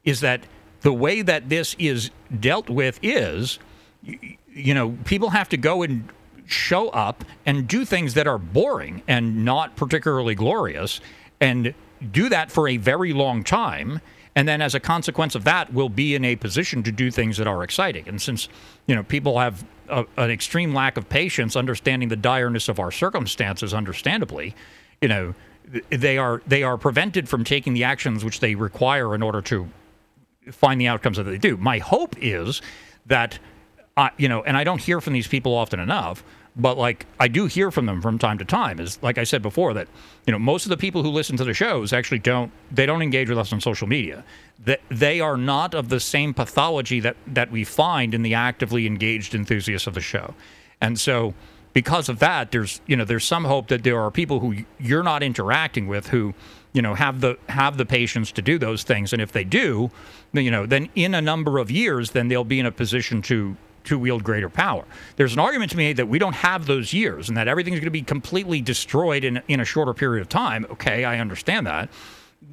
is that the way that this is dealt with is, you know, people have to go and show up and do things that are boring and not particularly glorious and do that for a very long time and then as a consequence of that we'll be in a position to do things that are exciting. And since you know people have a, an extreme lack of patience understanding the direness of our circumstances understandably you know they are they are prevented from taking the actions which they require in order to find the outcomes that they do. My hope is that uh, you know and i don't hear from these people often enough but like I do hear from them from time to time is like I said before that you know most of the people who listen to the shows actually don't they don't engage with us on social media. That they are not of the same pathology that that we find in the actively engaged enthusiasts of the show. And so because of that there's you know there's some hope that there are people who you're not interacting with who you know have the have the patience to do those things. And if they do you know then in a number of years then they'll be in a position to to wield greater power. There's an argument to be made that we don't have those years and that everything's going to be completely destroyed in, in a shorter period of time. Okay, I understand that.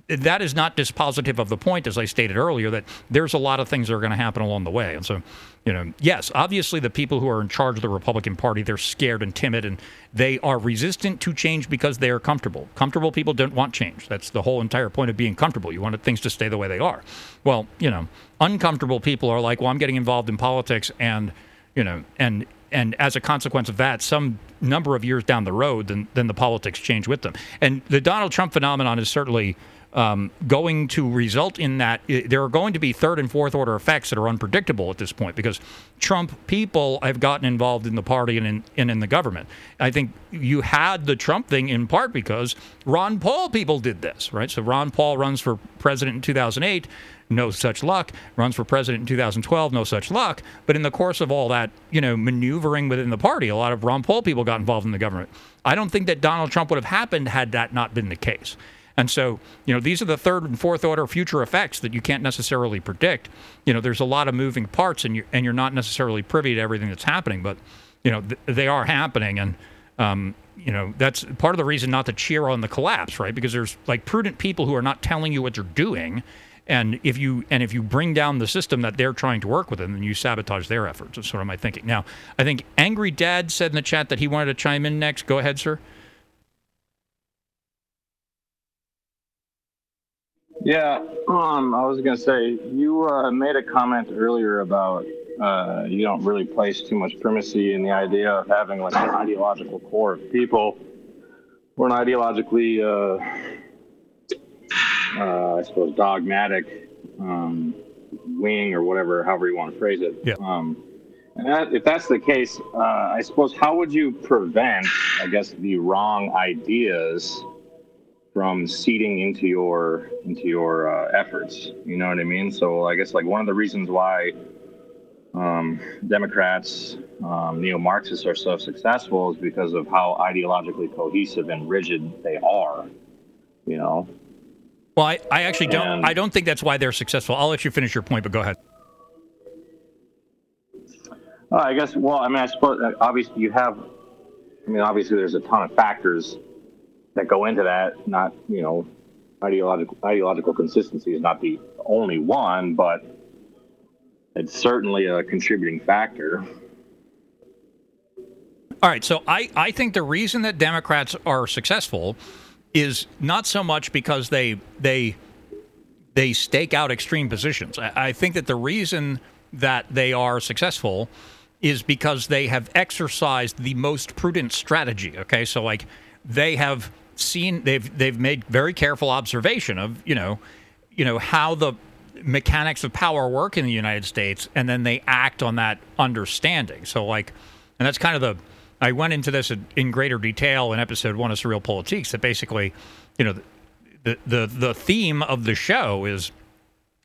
That is not dispositive of the point, as I stated earlier, that there's a lot of things that are going to happen along the way. And so, you know, yes, obviously the people who are in charge of the Republican Party, they're scared and timid and they are resistant to change because they are comfortable. Comfortable people don't want change. That's the whole entire point of being comfortable. You want things to stay the way they are. Well, you know, uncomfortable people are like, well, I'm getting involved in politics and, you know, and and as a consequence of that, some number of years down the road, then then the politics change with them. And the Donald Trump phenomenon is certainly um, going to result in that there are going to be third and fourth order effects that are unpredictable at this point because Trump people have gotten involved in the party and in, and in the government. I think you had the Trump thing in part because Ron Paul people did this, right? So Ron Paul runs for president in 2008 no such luck. Runs for president in 2012, no such luck. But in the course of all that, you know, maneuvering within the party, a lot of Ron Paul people got involved in the government. I don't think that Donald Trump would have happened had that not been the case. And so, you know, these are the third and fourth order future effects that you can't necessarily predict. You know, there's a lot of moving parts, and you're and you're not necessarily privy to everything that's happening, but you know, th- they are happening, and um, you know, that's part of the reason not to cheer on the collapse, right? Because there's like prudent people who are not telling you what they're doing and if you and if you bring down the system that they're trying to work with, then you sabotage their efforts. That's sort of my thinking. Now, I think Angry Dad said in the chat that he wanted to chime in next. Go ahead, sir. Yeah, um, I was gonna say you uh, made a comment earlier about uh, you don't really place too much primacy in the idea of having like an ideological core of people or an ideologically uh, uh, I suppose, dogmatic um, wing or whatever, however you want to phrase it. Yeah. Um, and that, if that's the case, uh, I suppose how would you prevent, I guess, the wrong ideas from seeding into your into your uh, efforts. You know what I mean? So I guess like one of the reasons why um, Democrats, um, neo Marxists are so successful is because of how ideologically cohesive and rigid they are. You know. Well, I, I actually don't. And- I don't think that's why they're successful. I'll let you finish your point, but go ahead. Uh, I guess. Well, I mean, I suppose uh, obviously you have. I mean, obviously there's a ton of factors that go into that. Not you know, ideological ideological consistency is not the only one, but it's certainly a contributing factor. All right, so I, I think the reason that Democrats are successful is not so much because they they they stake out extreme positions. I, I think that the reason that they are successful is because they have exercised the most prudent strategy. Okay, so like they have seen they've they've made very careful observation of you know you know how the mechanics of power work in the United States, and then they act on that understanding. So like, and that's kind of the I went into this in, greater detail in episode one of SurrealPolitiks. That basically, you know, the the the theme of the show is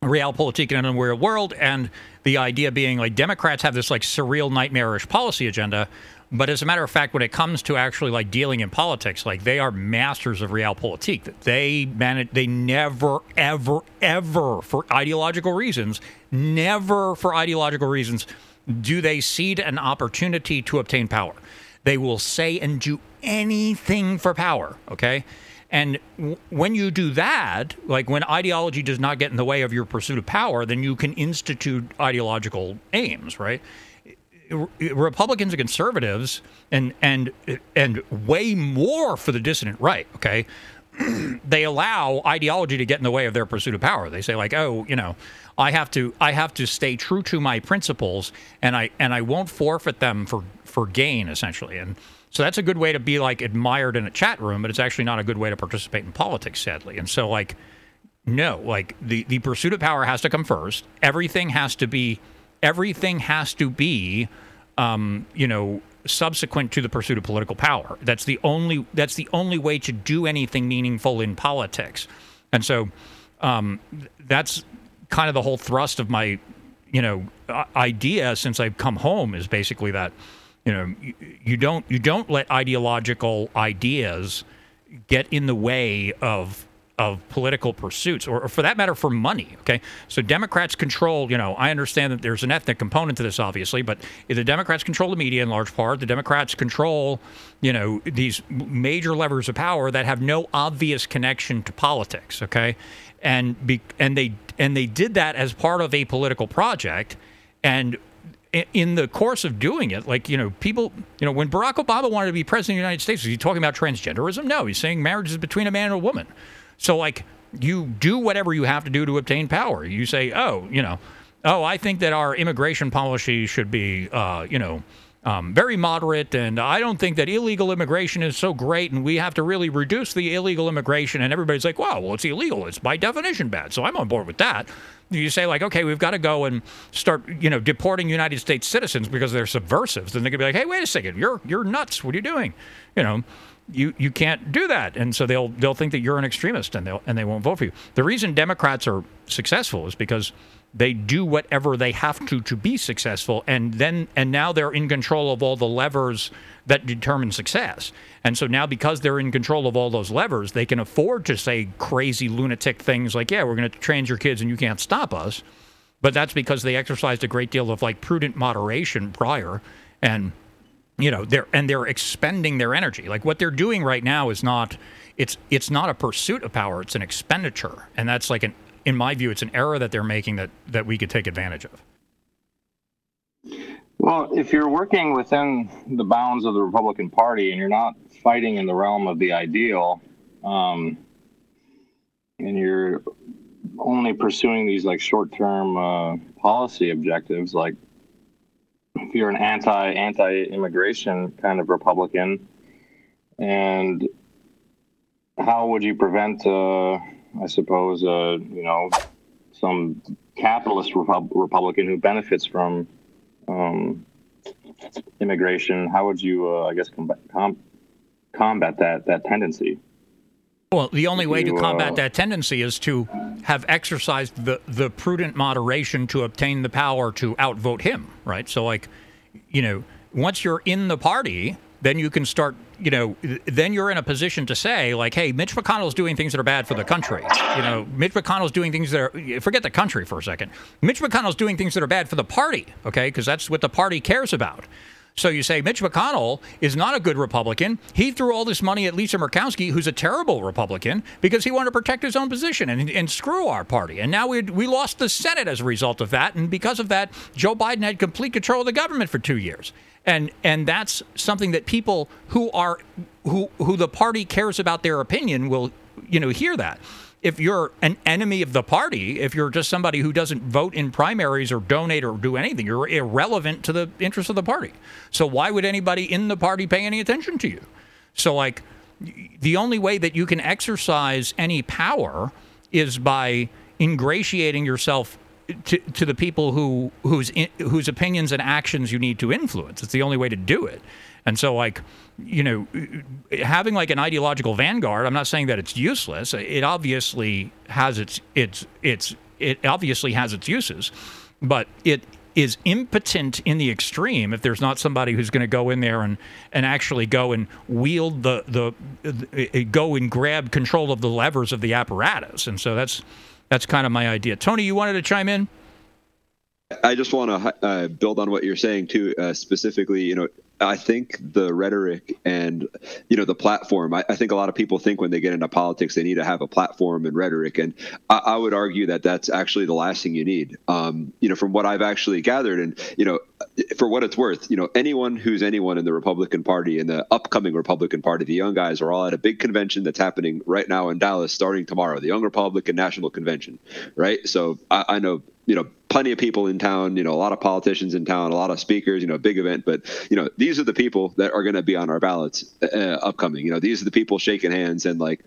realpolitik in an unreal world, and the idea being like Democrats have this like surreal, nightmarish policy agenda. But as a matter of fact, when it comes to actually like dealing in politics, like they are masters of realpolitik. They manage, they never, ever, ever, for ideological reasons, never for ideological reasons, do they cede an opportunity to obtain power. They will say and do anything for power. Okay. And when you do that, like when ideology does not get in the way of your pursuit of power, then you can institute ideological aims, right? Uh, Republicans and conservatives, and and and way more for the dissident right. Okay, they allow ideology to get in the way of their pursuit of power. They say like, oh, you know, I have to I have to stay true to my principles, and I and I won't forfeit them for for gain, essentially. And so that's a good way to be like admired in a chat room, but it's actually not a good way to participate in politics, sadly. And so like, no, like the the pursuit of power has to come first. Everything has to be everything has to be um, you know subsequent to the pursuit of political power. That's the only that's the only way to do anything meaningful in politics. And so um, that's kind of the whole thrust of my you know idea since i've come home is basically that you know you, you don't you don't let ideological ideas get in the way of of political pursuits or, or for that matter for money okay so democrats control you know i understand that there's an ethnic component to this obviously but the democrats control the media in large part the democrats control you know these major levers of power that have no obvious connection to politics okay and be, and they and they did that as part of a political project and in the course of doing it, like, you know, people, you know, when Barack Obama wanted to be president of the United States, was he talking about transgenderism? No, he's saying marriage is between a man and a woman. So, like, you do whatever you have to do to obtain power. You say, oh, you know, oh, I think that our immigration policy should be, uh, you know, um, very moderate, and I don't think that illegal immigration is so great, and we have to really reduce the illegal immigration. And everybody's like, "Wow, well, it's illegal. It's by definition bad." So I'm on board with that. You say like, "Okay, we've got to go and start, you know, deporting United States citizens because they're subversives." Then they could be like, "Hey, wait a second, you're you're nuts. What are you doing?" You know. You, you can't do that, and so they'll they'll think that you're an extremist, and they will and they won't vote for you. The reason Democrats are successful is because they do whatever they have to to be successful. And then and now they're in control of all the levers that determine success. And so now because they're in control of all those levers they can afford to say crazy lunatic things like yeah we're going to trans your kids and you can't stop us. But that's because they exercised a great deal of like prudent moderation prior. And you know they're and they're expending their energy. Like what they're doing right now is not it's it's not a pursuit of power it's an expenditure. And that's like an in my view it's an error that they're making that that we could take advantage of. Well, if you're working within the bounds of the Republican Party and you're not fighting in the realm of the ideal, um, and you're only pursuing these like short-term uh, policy objectives, like if you're an anti anti-immigration kind of Republican, and how would you prevent, uh, I suppose, uh, you know, some capitalist Repub- Republican who benefits from um, immigration, how would you, uh, I guess, combat, com- combat that that tendency? Well, the only way to combat uh, that tendency is to have exercised the, the prudent moderation to obtain the power to outvote him, right? So, like, you know, once you're in the party, then you can start, you know, then you're in a position to say, like, hey, Mitch McConnell's doing things that are bad for the country. You know, Mitch McConnell's doing things that are, forget the country for a second. Mitch McConnell's doing things that are bad for the party, okay? Because that's what the party cares about. So you say Mitch McConnell is not a good Republican. He threw all this money at Lisa Murkowski, who's a terrible Republican, because he wanted to protect his own position and, and screw our party. And now we we lost the Senate as a result of that. And because of that, Joe Biden had complete control of the government for two years. And and that's something that people who are who who the party cares about their opinion will you know hear that if you're an enemy of the party, if you're just somebody who doesn't vote in primaries or donate or do anything, you're irrelevant to the interests of the party. So why would anybody in the party pay any attention to you? So like the only way that you can exercise any power is by ingratiating yourself to, to the people who whose whose opinions and actions you need to influence. It's the only way to do it. And so, like, you know, having like an ideological vanguard, I'm not saying that it's useless. It obviously has its its its it obviously has its uses, but it is impotent in the extreme if there's not somebody who's going to go in there and, and actually go and wield the, the, the uh, go and grab control of the levers of the apparatus. And so that's that's kind of my idea. Tony, you wanted to chime in? I just want to uh, build on what you're saying too. Uh, specifically, you know, I think the rhetoric and you know the platform. I, I, think a lot of people think when they get into politics they need to have a platform and rhetoric, and I, I would argue that that's actually the last thing you need. Um, you know, from what I've actually gathered, and you know, for what it's worth, you know, anyone who's anyone in the Republican Party in the upcoming Republican Party, the young guys are all at a big convention that's happening right now in Dallas, starting tomorrow, the Young Republican National Convention, right? So I, I know you know plenty of people in town you know a lot of politicians in town a lot of speakers you know big event but you know these are the people that are going to be on our ballots uh, upcoming. You know these are the people shaking hands and like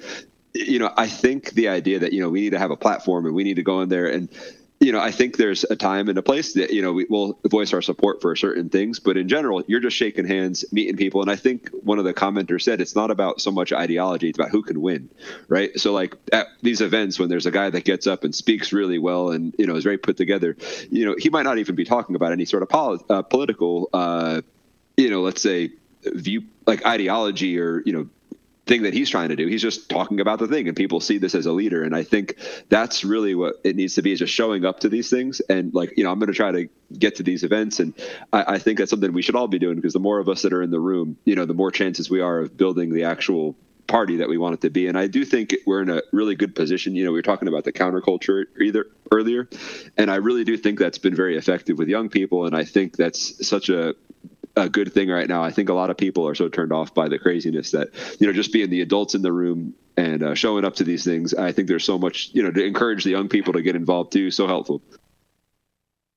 you know i think the idea that you know we need to have a platform and we need to go in there and you know, I think there's a time and a place that, you know, we will voice our support for certain things, but in general, you're just shaking hands, meeting people. And I think one of the commenters said it's not about so much ideology, it's about who can win, right? So, like at these events, when there's a guy that gets up and speaks really well and, you know, is very put together, you know, he might not even be talking about any sort of uh, political, uh, you know, let's say view like ideology or, you know, thing that he's trying to do. He's just talking about the thing, and people see this as a leader. And I think that's really what it needs to be: is just showing up to these things. And like, you know, I'm going to try to get to these events, and I, I think that's something we should all be doing because the more of us that are in the room, you know, the more chances we are of building the actual party that we want it to be. And I do think we're in a really good position. You know, we were talking about the counterculture either earlier, and I really do think that's been very effective with young people. And I think that's such a a good thing right now. I think a lot of people are so turned off by the craziness that you know just being the adults in the room and uh, showing up to these things. I think there's so much you know to encourage the young people to get involved too. So helpful.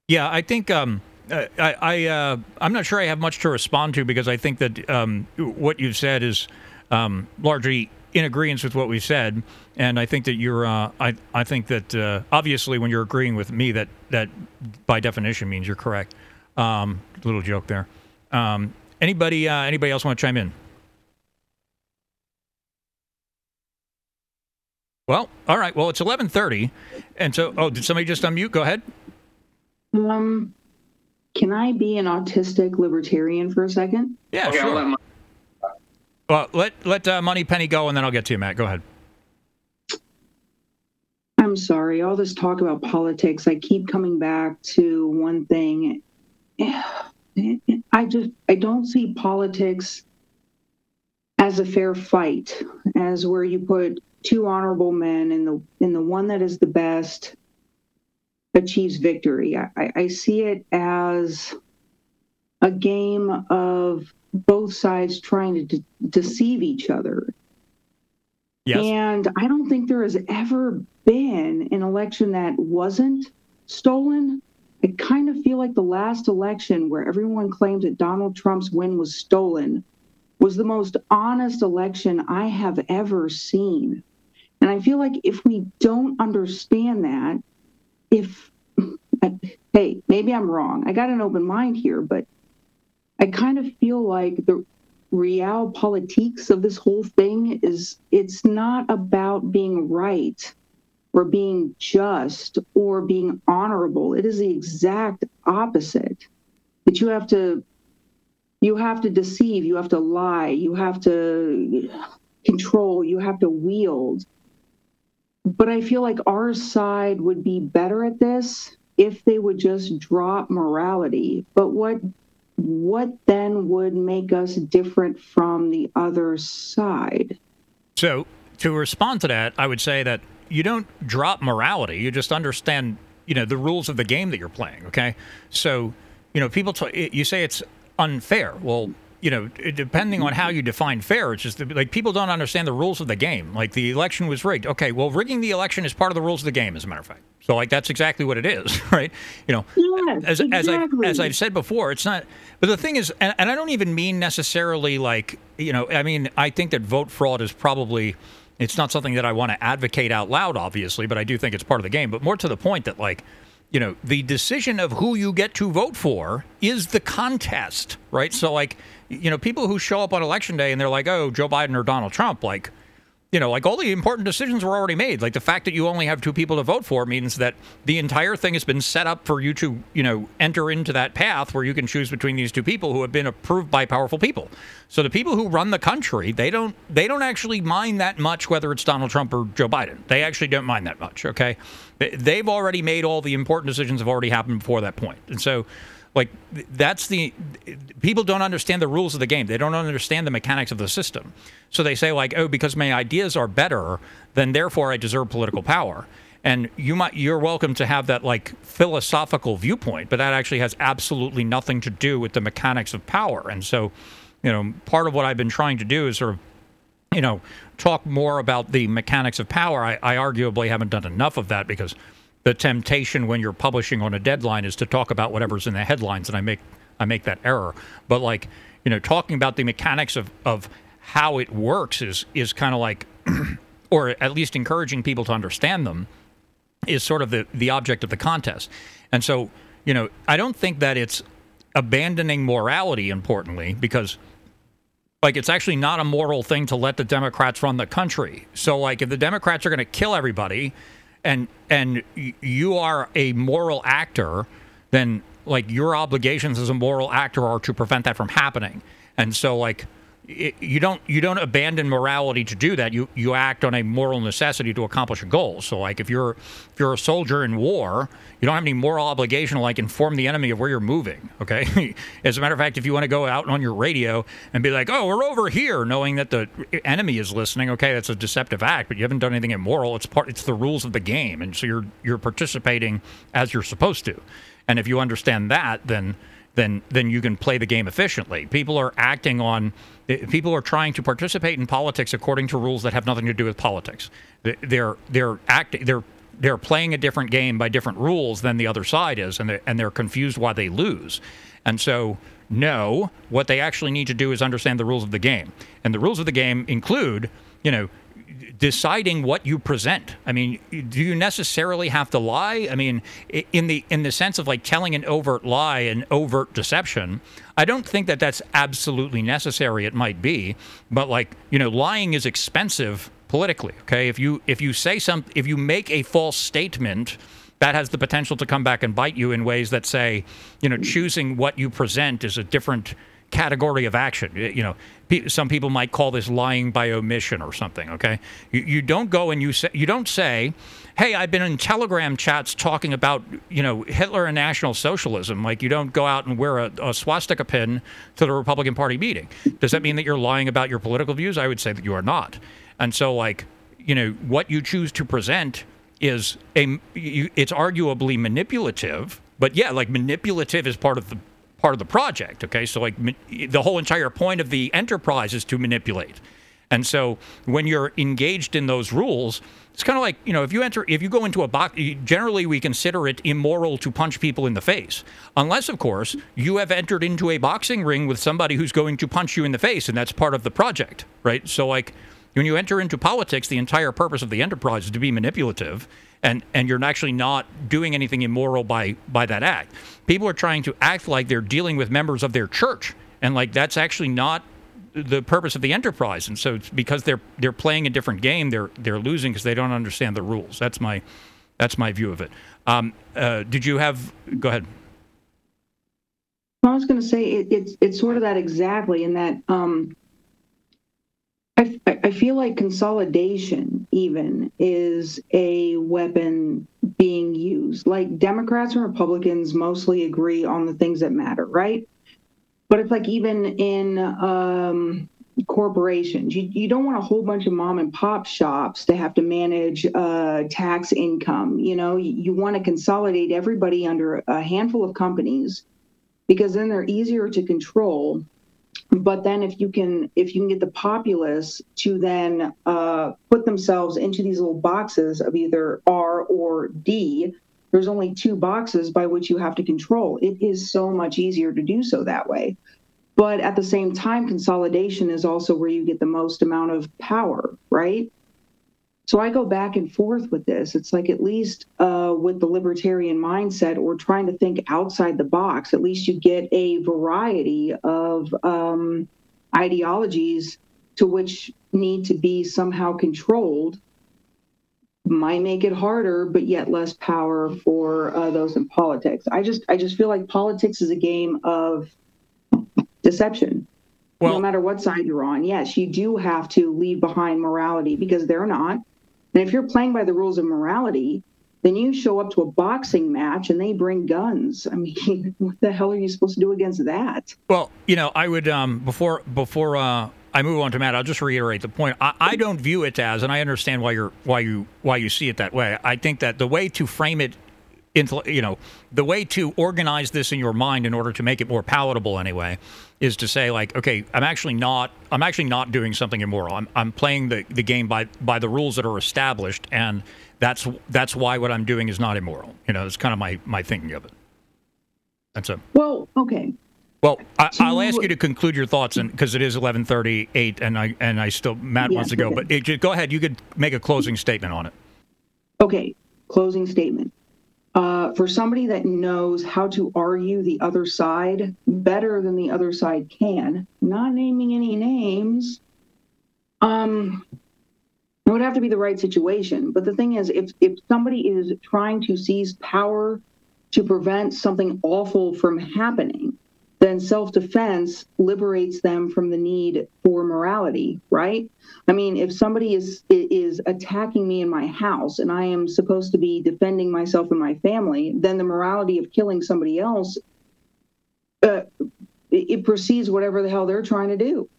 Yeah, I think um, I, I uh, I'm not sure I have much to respond to because I think that um, what you've said is um, largely in agreement with what we've said, and I think that you're. Uh, I I think that uh, obviously when you're agreeing with me, that that by definition means you're correct. Um, little joke there. Um, anybody uh, anybody else want to chime in? Well, all right. Well, it's eleven thirty, and so oh, did somebody just unmute? Go ahead. Um, can I be an autistic libertarian for a second? Yeah, Okay, sure. let my- Well, let let uh, Money Penny go, and then I'll get to you, Matt. Go ahead. I'm sorry, all this talk about politics, I keep coming back to one thing. I just I don't see politics as a fair fight, as where you put two honorable men and the in the one that is the best achieves victory. I, I- I see it as a game of both sides trying to de- deceive each other. Yes. And I don't think there has ever been an election that wasn't stolen. I kind of feel like the last election where everyone claims that Donald Trump's win was stolen was the most honest election I have ever seen. And I feel like if we don't understand that, if, hey, maybe I'm wrong. I got an open mind here, but I kind of feel like the realpolitik of this whole thing is it's not about being right or being just or being honorable. It is the exact opposite. That you have to you have to deceive, you have to lie, you have to control, you have to wield. But I feel like our side would be better at this if they would just drop morality. But what what then would make us different from the other side? So, to respond to that, I would say that you don't drop morality. You just understand, you know, the rules of the game that you're playing. Okay, so you know, people. T- you say it's unfair. Well, you know, depending on how you define fair, it's just like people don't understand the rules of the game. Like the election was rigged. Okay, well, rigging the election is part of the rules of the game, as a matter of fact. So, like, that's exactly what it is, right? You know, yes, as, exactly. as, I, as I've said before, it's not. But the thing is, and, and I don't even mean necessarily like, you know, I mean, I think that vote fraud is probably. It's not something that I want to advocate out loud, obviously, but I do think it's part of the game. But more to the point that, like, you know, the decision of who you get to vote for is the contest, right? So, like, you know, people who show up on election day and they're like, oh, Joe Biden or Donald Trump, like, you know, like all the important decisions were already made. Like the fact that you only have two people to vote for means that the entire thing has been set up for you to, you know, enter into that path where you can choose between these two people who have been approved by powerful people. So the people who run the country, they don't they don't actually mind that much whether it's Donald Trump or Joe Biden. They actually don't mind that much, okay? They've already made all the important decisions have already happened before that point. And so like that's the people don't understand the rules of the game. They don't understand the mechanics of the system. So they say like, "Oh, because my ideas are better, then therefore I deserve political power." And you might you're welcome to have that like philosophical viewpoint, but that actually has absolutely nothing to do with the mechanics of power. And so, you know, part of what I've been trying to do is sort of you know, talk more about the mechanics of power. I, I arguably haven't done enough of that because the temptation when you're publishing on a deadline is to talk about whatever's in the headlines, and I make I make that error. But like you know, talking about the mechanics of of how it works is is kind of like, or at least encouraging people to understand them, is sort of the the object of the contest. And so you know, I don't think that it's abandoning morality. Importantly, because like it's actually not a moral thing to let the Democrats run the country. So like if the Democrats are going to kill everybody and and you are a moral actor, then like your obligations as a moral actor are to prevent that from happening. And so like you don't you don't abandon morality to do that. You you act on a moral necessity to accomplish a goal. So like if you're if you're a soldier in war, you don't have any moral obligation to like inform the enemy of where you're moving. Okay. As a matter of fact, if you want to go out on your radio and be like, "Oh, we're over here," knowing that the enemy is listening, okay, that's a deceptive act, but you haven't done anything immoral. It's part. It's the rules of the game, and so you're you're participating as you're supposed to. And if you understand that, then then then you can play the game efficiently. People are acting on Eh, people are trying to participate in politics according to rules that have nothing to do with politics. They're they're acting they're they're playing a different game by different rules than the other side is, and they're, and they're confused why they lose. And so, no, what they actually need to do is understand the rules of the game. And the rules of the game include, you know, deciding what you present. I mean, do you necessarily have to lie? I mean, in the in the sense of like telling an overt lie and overt deception, I don't think that that's absolutely necessary. It might be, but like you know, lying is expensive politically. Okay, if you if you say some if you make a false statement. That has the potential to come back and bite you in ways that say, you know, choosing what you present is a different category of action. You know, some people might call this lying by omission or something. Okay, you, you don't go and you say you don't say, "Hey, I've been in Telegram chats talking about you know Hitler and National Socialism." Like you don't go out and wear a, a swastika pin to the Republican Party meeting. Does that mean that you're lying about your political views? I would say that you are not. And so, like you know, what you choose to present is a it's arguably manipulative but yeah like manipulative is part of the part of the project. Okay, so like the whole entire point of the enterprise is to manipulate. And so when you're engaged in those rules, it's kind of like, you know, if you enter, if you go into a box, generally we consider it immoral to punch people in the face. Unless, of course, you have entered into a boxing ring with somebody who's going to punch you in the face, and that's part of the project, right? So, like, when you enter into politics, the entire purpose of the enterprise is to be manipulative and and you're actually not doing anything immoral by by that act. People are trying to act like they're dealing with members of their church, and like that's actually not the purpose of the enterprise. And so, because they're they're playing a different game, they're they're losing because they don't understand the rules. That's my that's my view of it. Um, uh, did you have? Go ahead. I was going to say it, it's it's sort of that exactly in that um, I, I feel like consolidation even is a weapon being used. Like Democrats and Republicans mostly agree on the things that matter, right? But it's like even in um, corporations, you, you don't want a whole bunch of mom and pop shops to have to manage uh, tax income. You know, you, you want to consolidate everybody under a handful of companies because then they're easier to control but then if you can if you can get the populace to then uh, put themselves into these little boxes of either r or d there's only two boxes by which you have to control. It is so much easier to do so that way. But at the same time consolidation is also where you get the most amount of power right so I go back and forth with this. It's like at least uh, with the libertarian mindset or trying to think outside the box, at least you get a variety of um, ideologies to which need to be somehow controlled. Might make it harder, but yet less power for uh, those in politics. I just, I just feel like politics is a game of deception. Well, no matter what side you're on, yes, you do have to leave behind morality because they're not and if you're playing by the rules of morality, then you show up to a boxing match and they bring guns. I mean, what the hell are you supposed to do against that? Well, you know, I would um, before before uh, I move on to Matt. I'll just reiterate the point. I, I don't view it as, and I understand why you're why you why you see it that way. I think that the way to frame it you know, the way to organize this in your mind in order to make it more palatable anyway is to say like, okay, I'm actually not, I'm actually not doing something immoral. I'm, I'm playing the, the game by, by the rules that are established. And that's, that's why what I'm doing is not immoral. You know, it's kind of my, my thinking of it. That's a, well, okay. Well, I, will ask you to conclude your thoughts, and because it is eleven thirty-eight, and I and I still Matt yes, wants to go, okay. but it, go ahead. You could make a closing statement on it. Okay, closing statement uh, for somebody that knows how to argue the other side better than the other side can, not naming any names, um, it would have to be the right situation. But the thing is, if if somebody is trying to seize power to prevent something awful from happening, then self defense liberates them from the need for morality, right? I mean, if somebody is is attacking me in my house and I am supposed to be defending myself and my family, then the morality of killing somebody else uh, it precedes whatever the hell they're trying to do.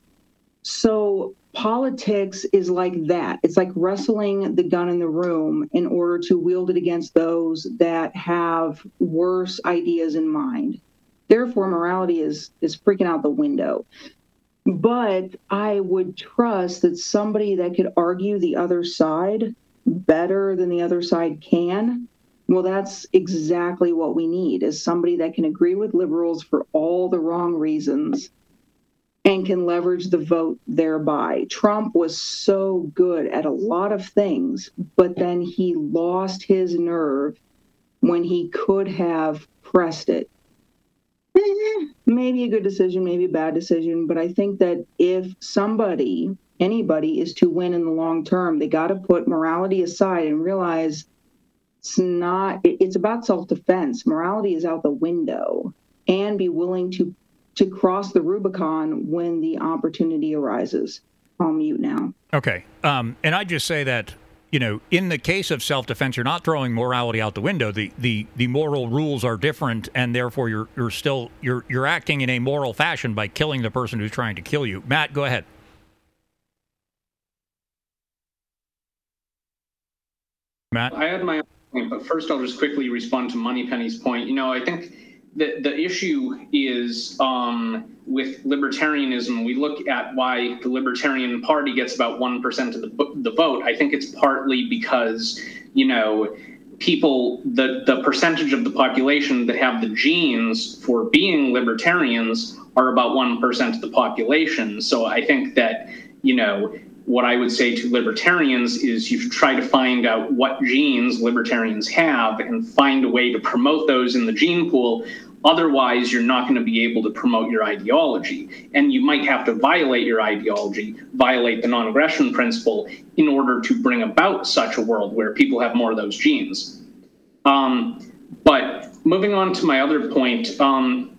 So politics is like that. It's like wrestling the gun in the room in order to wield it against those that have worse ideas in mind. Therefore, morality is is freaking out the window. But I would trust that somebody that could argue the other side better than the other side can. Well, that's exactly what we need is somebody that can agree with liberals for all the wrong reasons and can leverage the vote thereby. Trump was so good at a lot of things, but then he lost his nerve when he could have pressed it maybe a good decision, maybe a bad decision. But I think that if somebody, anybody, is to win in the long term, they got to put morality aside and realize it's not, it's about self defense. Morality is out the window and be willing to to cross the Rubicon when the opportunity arises. I'll mute now. Okay. Um, and I just say that you know, in the case of self-defense, you're not throwing morality out the window. The the the moral rules are different, and therefore you're you're still you're you're acting in a moral fashion by killing the person who's trying to kill you. Matt, go ahead. Matt, I had my own point, but first I'll just quickly respond to Moneypenny's point. You know, I think the the issue is um, with libertarianism. We look at why the Libertarian Party gets about one percent of the the vote. I think it's partly because you know people the the percentage of the population that have the genes for being libertarians are about one percent of the population. So I think that you know what I would say to libertarians is you try to find out what genes libertarians have and find a way to promote those in the gene pool Otherwise, you're not going to be able to promote your ideology. And you might have to violate your ideology, violate the non aggression principle in order to bring about such a world where people have more of those genes. Um, but moving on to my other point, um,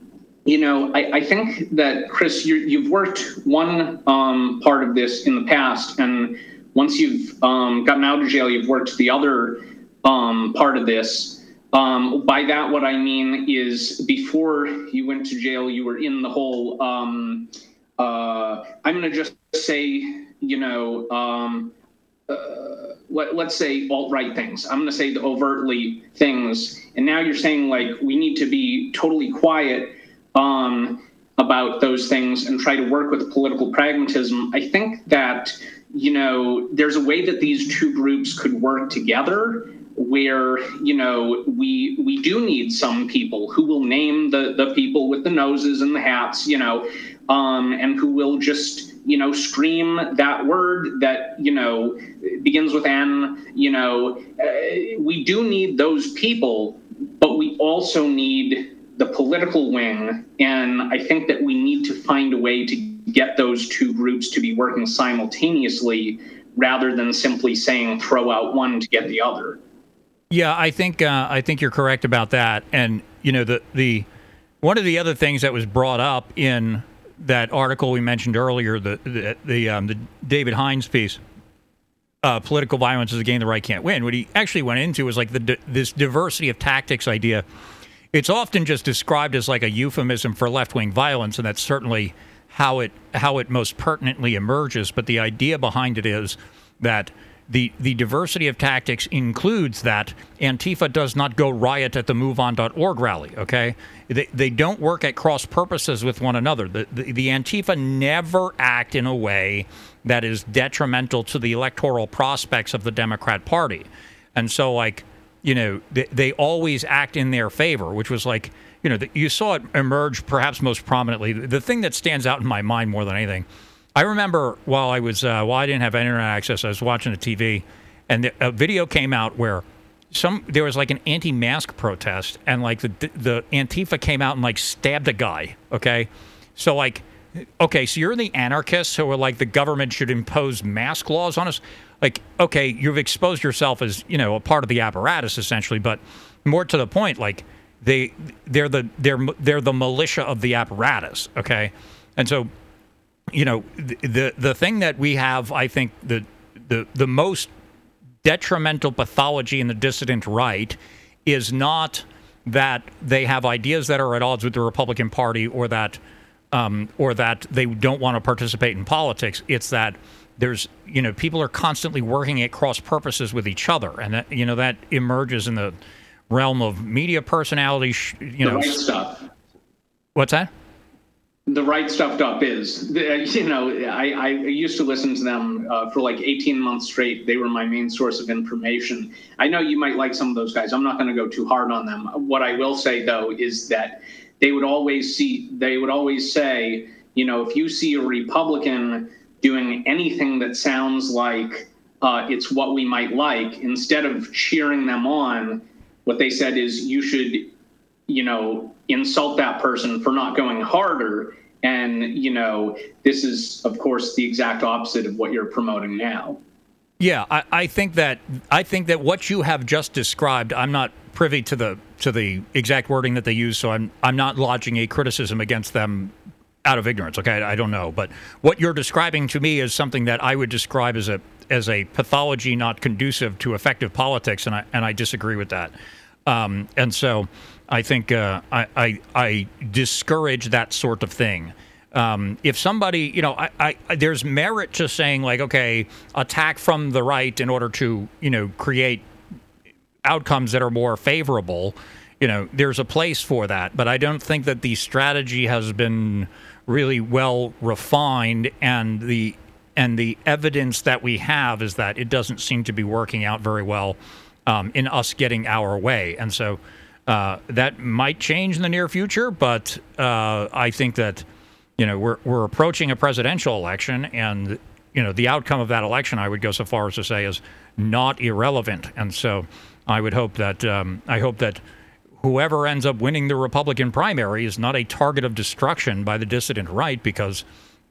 you know, I, I, think that, Chris, you, have worked one um, part of this in the past. And once you've um, gotten out of jail, you've worked the other um, part of this. Um, by that, what I mean is before you went to jail, you were in the whole, um, uh, I'm going to just say, you know, um, uh, let, us say alt right things. I'm going to say the overtly things. And now you're saying, like, we need to be totally quiet um, about those things and try to work with political pragmatism. I think that, you know, there's a way that these two groups could work together where you know we we do need some people who will name the the people with the noses and the hats you know um, and who will just you know scream that word that you know begins with n you know uh, we do need those people but we also need the political wing and i think that we need to find a way to get those two groups to be working simultaneously rather than simply saying throw out one to get the other yeah, I think uh, I think you're correct about that. And you know, the the one of the other things that was brought up in that article we mentioned earlier, the the the, um, the David Hines piece, uh, political violence is a game the right can't win. What he actually went into was like the this diversity of tactics idea. It's often just described as like a euphemism for left wing violence, and that's certainly how it how it most pertinently emerges. But the idea behind it is that the the diversity of tactics includes that Antifa does not go riot at the MoveOn.org rally. Okay, they they don't work at cross purposes with one another. The, the the Antifa never act in a way that is detrimental to the electoral prospects of the Democrat Party, and so like you know they, they always act in their favor, which was like you know the, you saw it emerge perhaps most prominently. The thing that stands out in my mind more than anything I remember while I was uh, while I didn't have internet access, I was watching the TV, and the, a video came out where some there was like an anti-mask protest, and like the the Antifa came out and like stabbed a guy. Okay, so like, okay, so you're the anarchists who are like the government should impose mask laws on us. Like, okay, you've exposed yourself as you know a part of the apparatus essentially, but more to the point, like they they're the they're they're the militia of the apparatus. Okay, and so you know, the the thing that we have, I think, the the the most detrimental pathology in the dissident right is not that they have ideas that are at odds with the Republican Party or that um, or that they don't want to participate in politics. It's that there's you know people are constantly working at cross purposes with each other, and that you know that emerges in the realm of media personality. You know, right stuff. What's that? the right stuffed up is you know i, I used to listen to them uh, for like 18 months straight they were my main source of information i know you might like some of those guys i'm not going to go too hard on them what i will say though is that they would always see they would always say you know if you see a republican doing anything that sounds like uh, it's what we might like instead of cheering them on what they said is you should you know insult that person for not going harder. And you know this is of course the exact opposite of what you're promoting now. Yeah I, I, think that i think that what you have just described i'm not privy to the to the exact wording that they use so i'm i'm not lodging a criticism against them out of ignorance okay? I, I don't know. But what you're describing to me is something that i would describe as a as a pathology not conducive to effective politics and i and i disagree with that. Um, and so I think uh, I, I, I discourage that sort of thing. Um, if somebody, you know, I, I, there's merit to saying like, okay, attack from the right in order to, you know, create outcomes that are more favorable. You know, there's a place for that, but I don't think that the strategy has been really well refined, and the and the evidence that we have is that it doesn't seem to be working out very well um, in us getting our way, and so. Uh, that might change in the near future, but uh, I think that you know we're we're approaching a presidential election, and you know the outcome of that election, I would go so far as to say, is not irrelevant. And so I would hope that um, I hope that whoever ends up winning the Republican primary is not a target of destruction by the dissident right because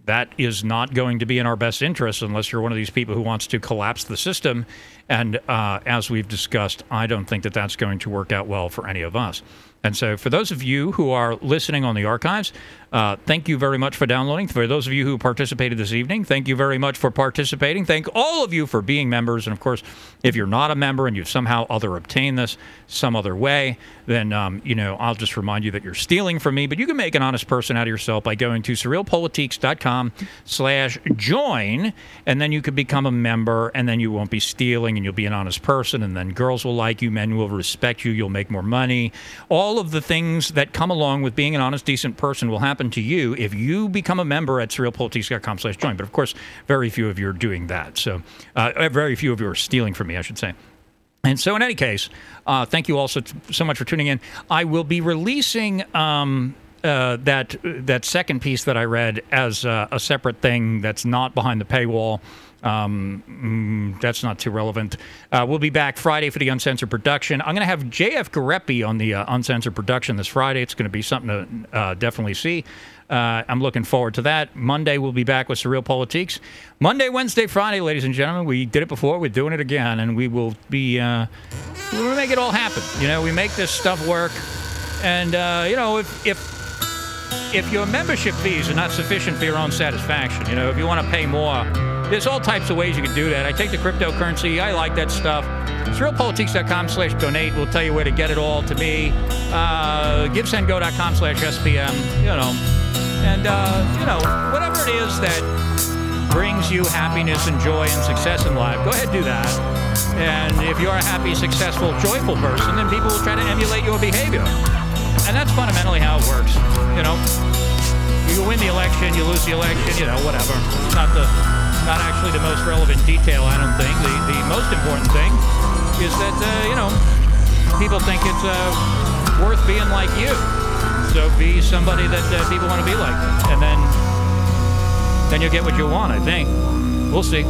that is not going to be in our best interest unless you're one of these people who wants to collapse the system. And uh, as we've discussed, I don't think that that's going to work out well for any of us. And so, for those of you who are listening on the archives, uh, thank you very much for downloading. For those of you who participated this evening, thank you very much for participating. Thank all of you for being members. And of course, if you're not a member and you've somehow other obtained this some other way, then um, you know I'll just remind you that you're stealing from me. But you can make an honest person out of yourself by going to surrealpolitiks.com/slash join, and then you could become a member, and then you won't be stealing, and you'll be an honest person, and then girls will like you, men will respect you, you'll make more money. All of the things that come along with being an honest, decent person will happen to you if you become a member at surrealpolitiks.com slash join. But of course, very few of you are doing that. So uh, very few of you are stealing from me, I should say. And so, in any case, uh, thank you all so, so much for tuning in. I will be releasing um, uh, that that second piece that I read as uh, a separate thing that's not behind the paywall. Um, mm, that's not too relevant. Uh, we'll be back Friday for the Uncensored production. I'm going to have JF Gariépy on the uh, Uncensored production this Friday. It's going to be something to uh, definitely see. Uh, I'm looking forward to that. Monday, we'll be back with SurrealPolitiks. Monday, Wednesday, Friday, ladies and gentlemen. We did it before. We're doing it again. And we will be, uh, we'll make it all happen. You know, we make this stuff work. And, uh, you know, if, if if your membership fees are not sufficient for your own satisfaction, you know, if you want to pay more, there's all types of ways you can do that. I take the cryptocurrency. I like that stuff. Surrealpolitiks.com slash donate We'll tell you where to get it all to me. Uh, GiveSendGo.com slash SPM, you know. And, uh, you know, whatever it is that brings you happiness and joy and success in life, go ahead and do that. And if you're a happy, successful, joyful person, then people will try to emulate your behavior. And that's fundamentally how it works. You know, you win the election, you lose the election, you know, whatever. It's not the not actually the most relevant detail, I don't think. The, the most important thing is that, uh, you know, people think it's uh, worth being like you. So be somebody that uh, people want to be like. And then, then you'll get what you want, I think. We'll see.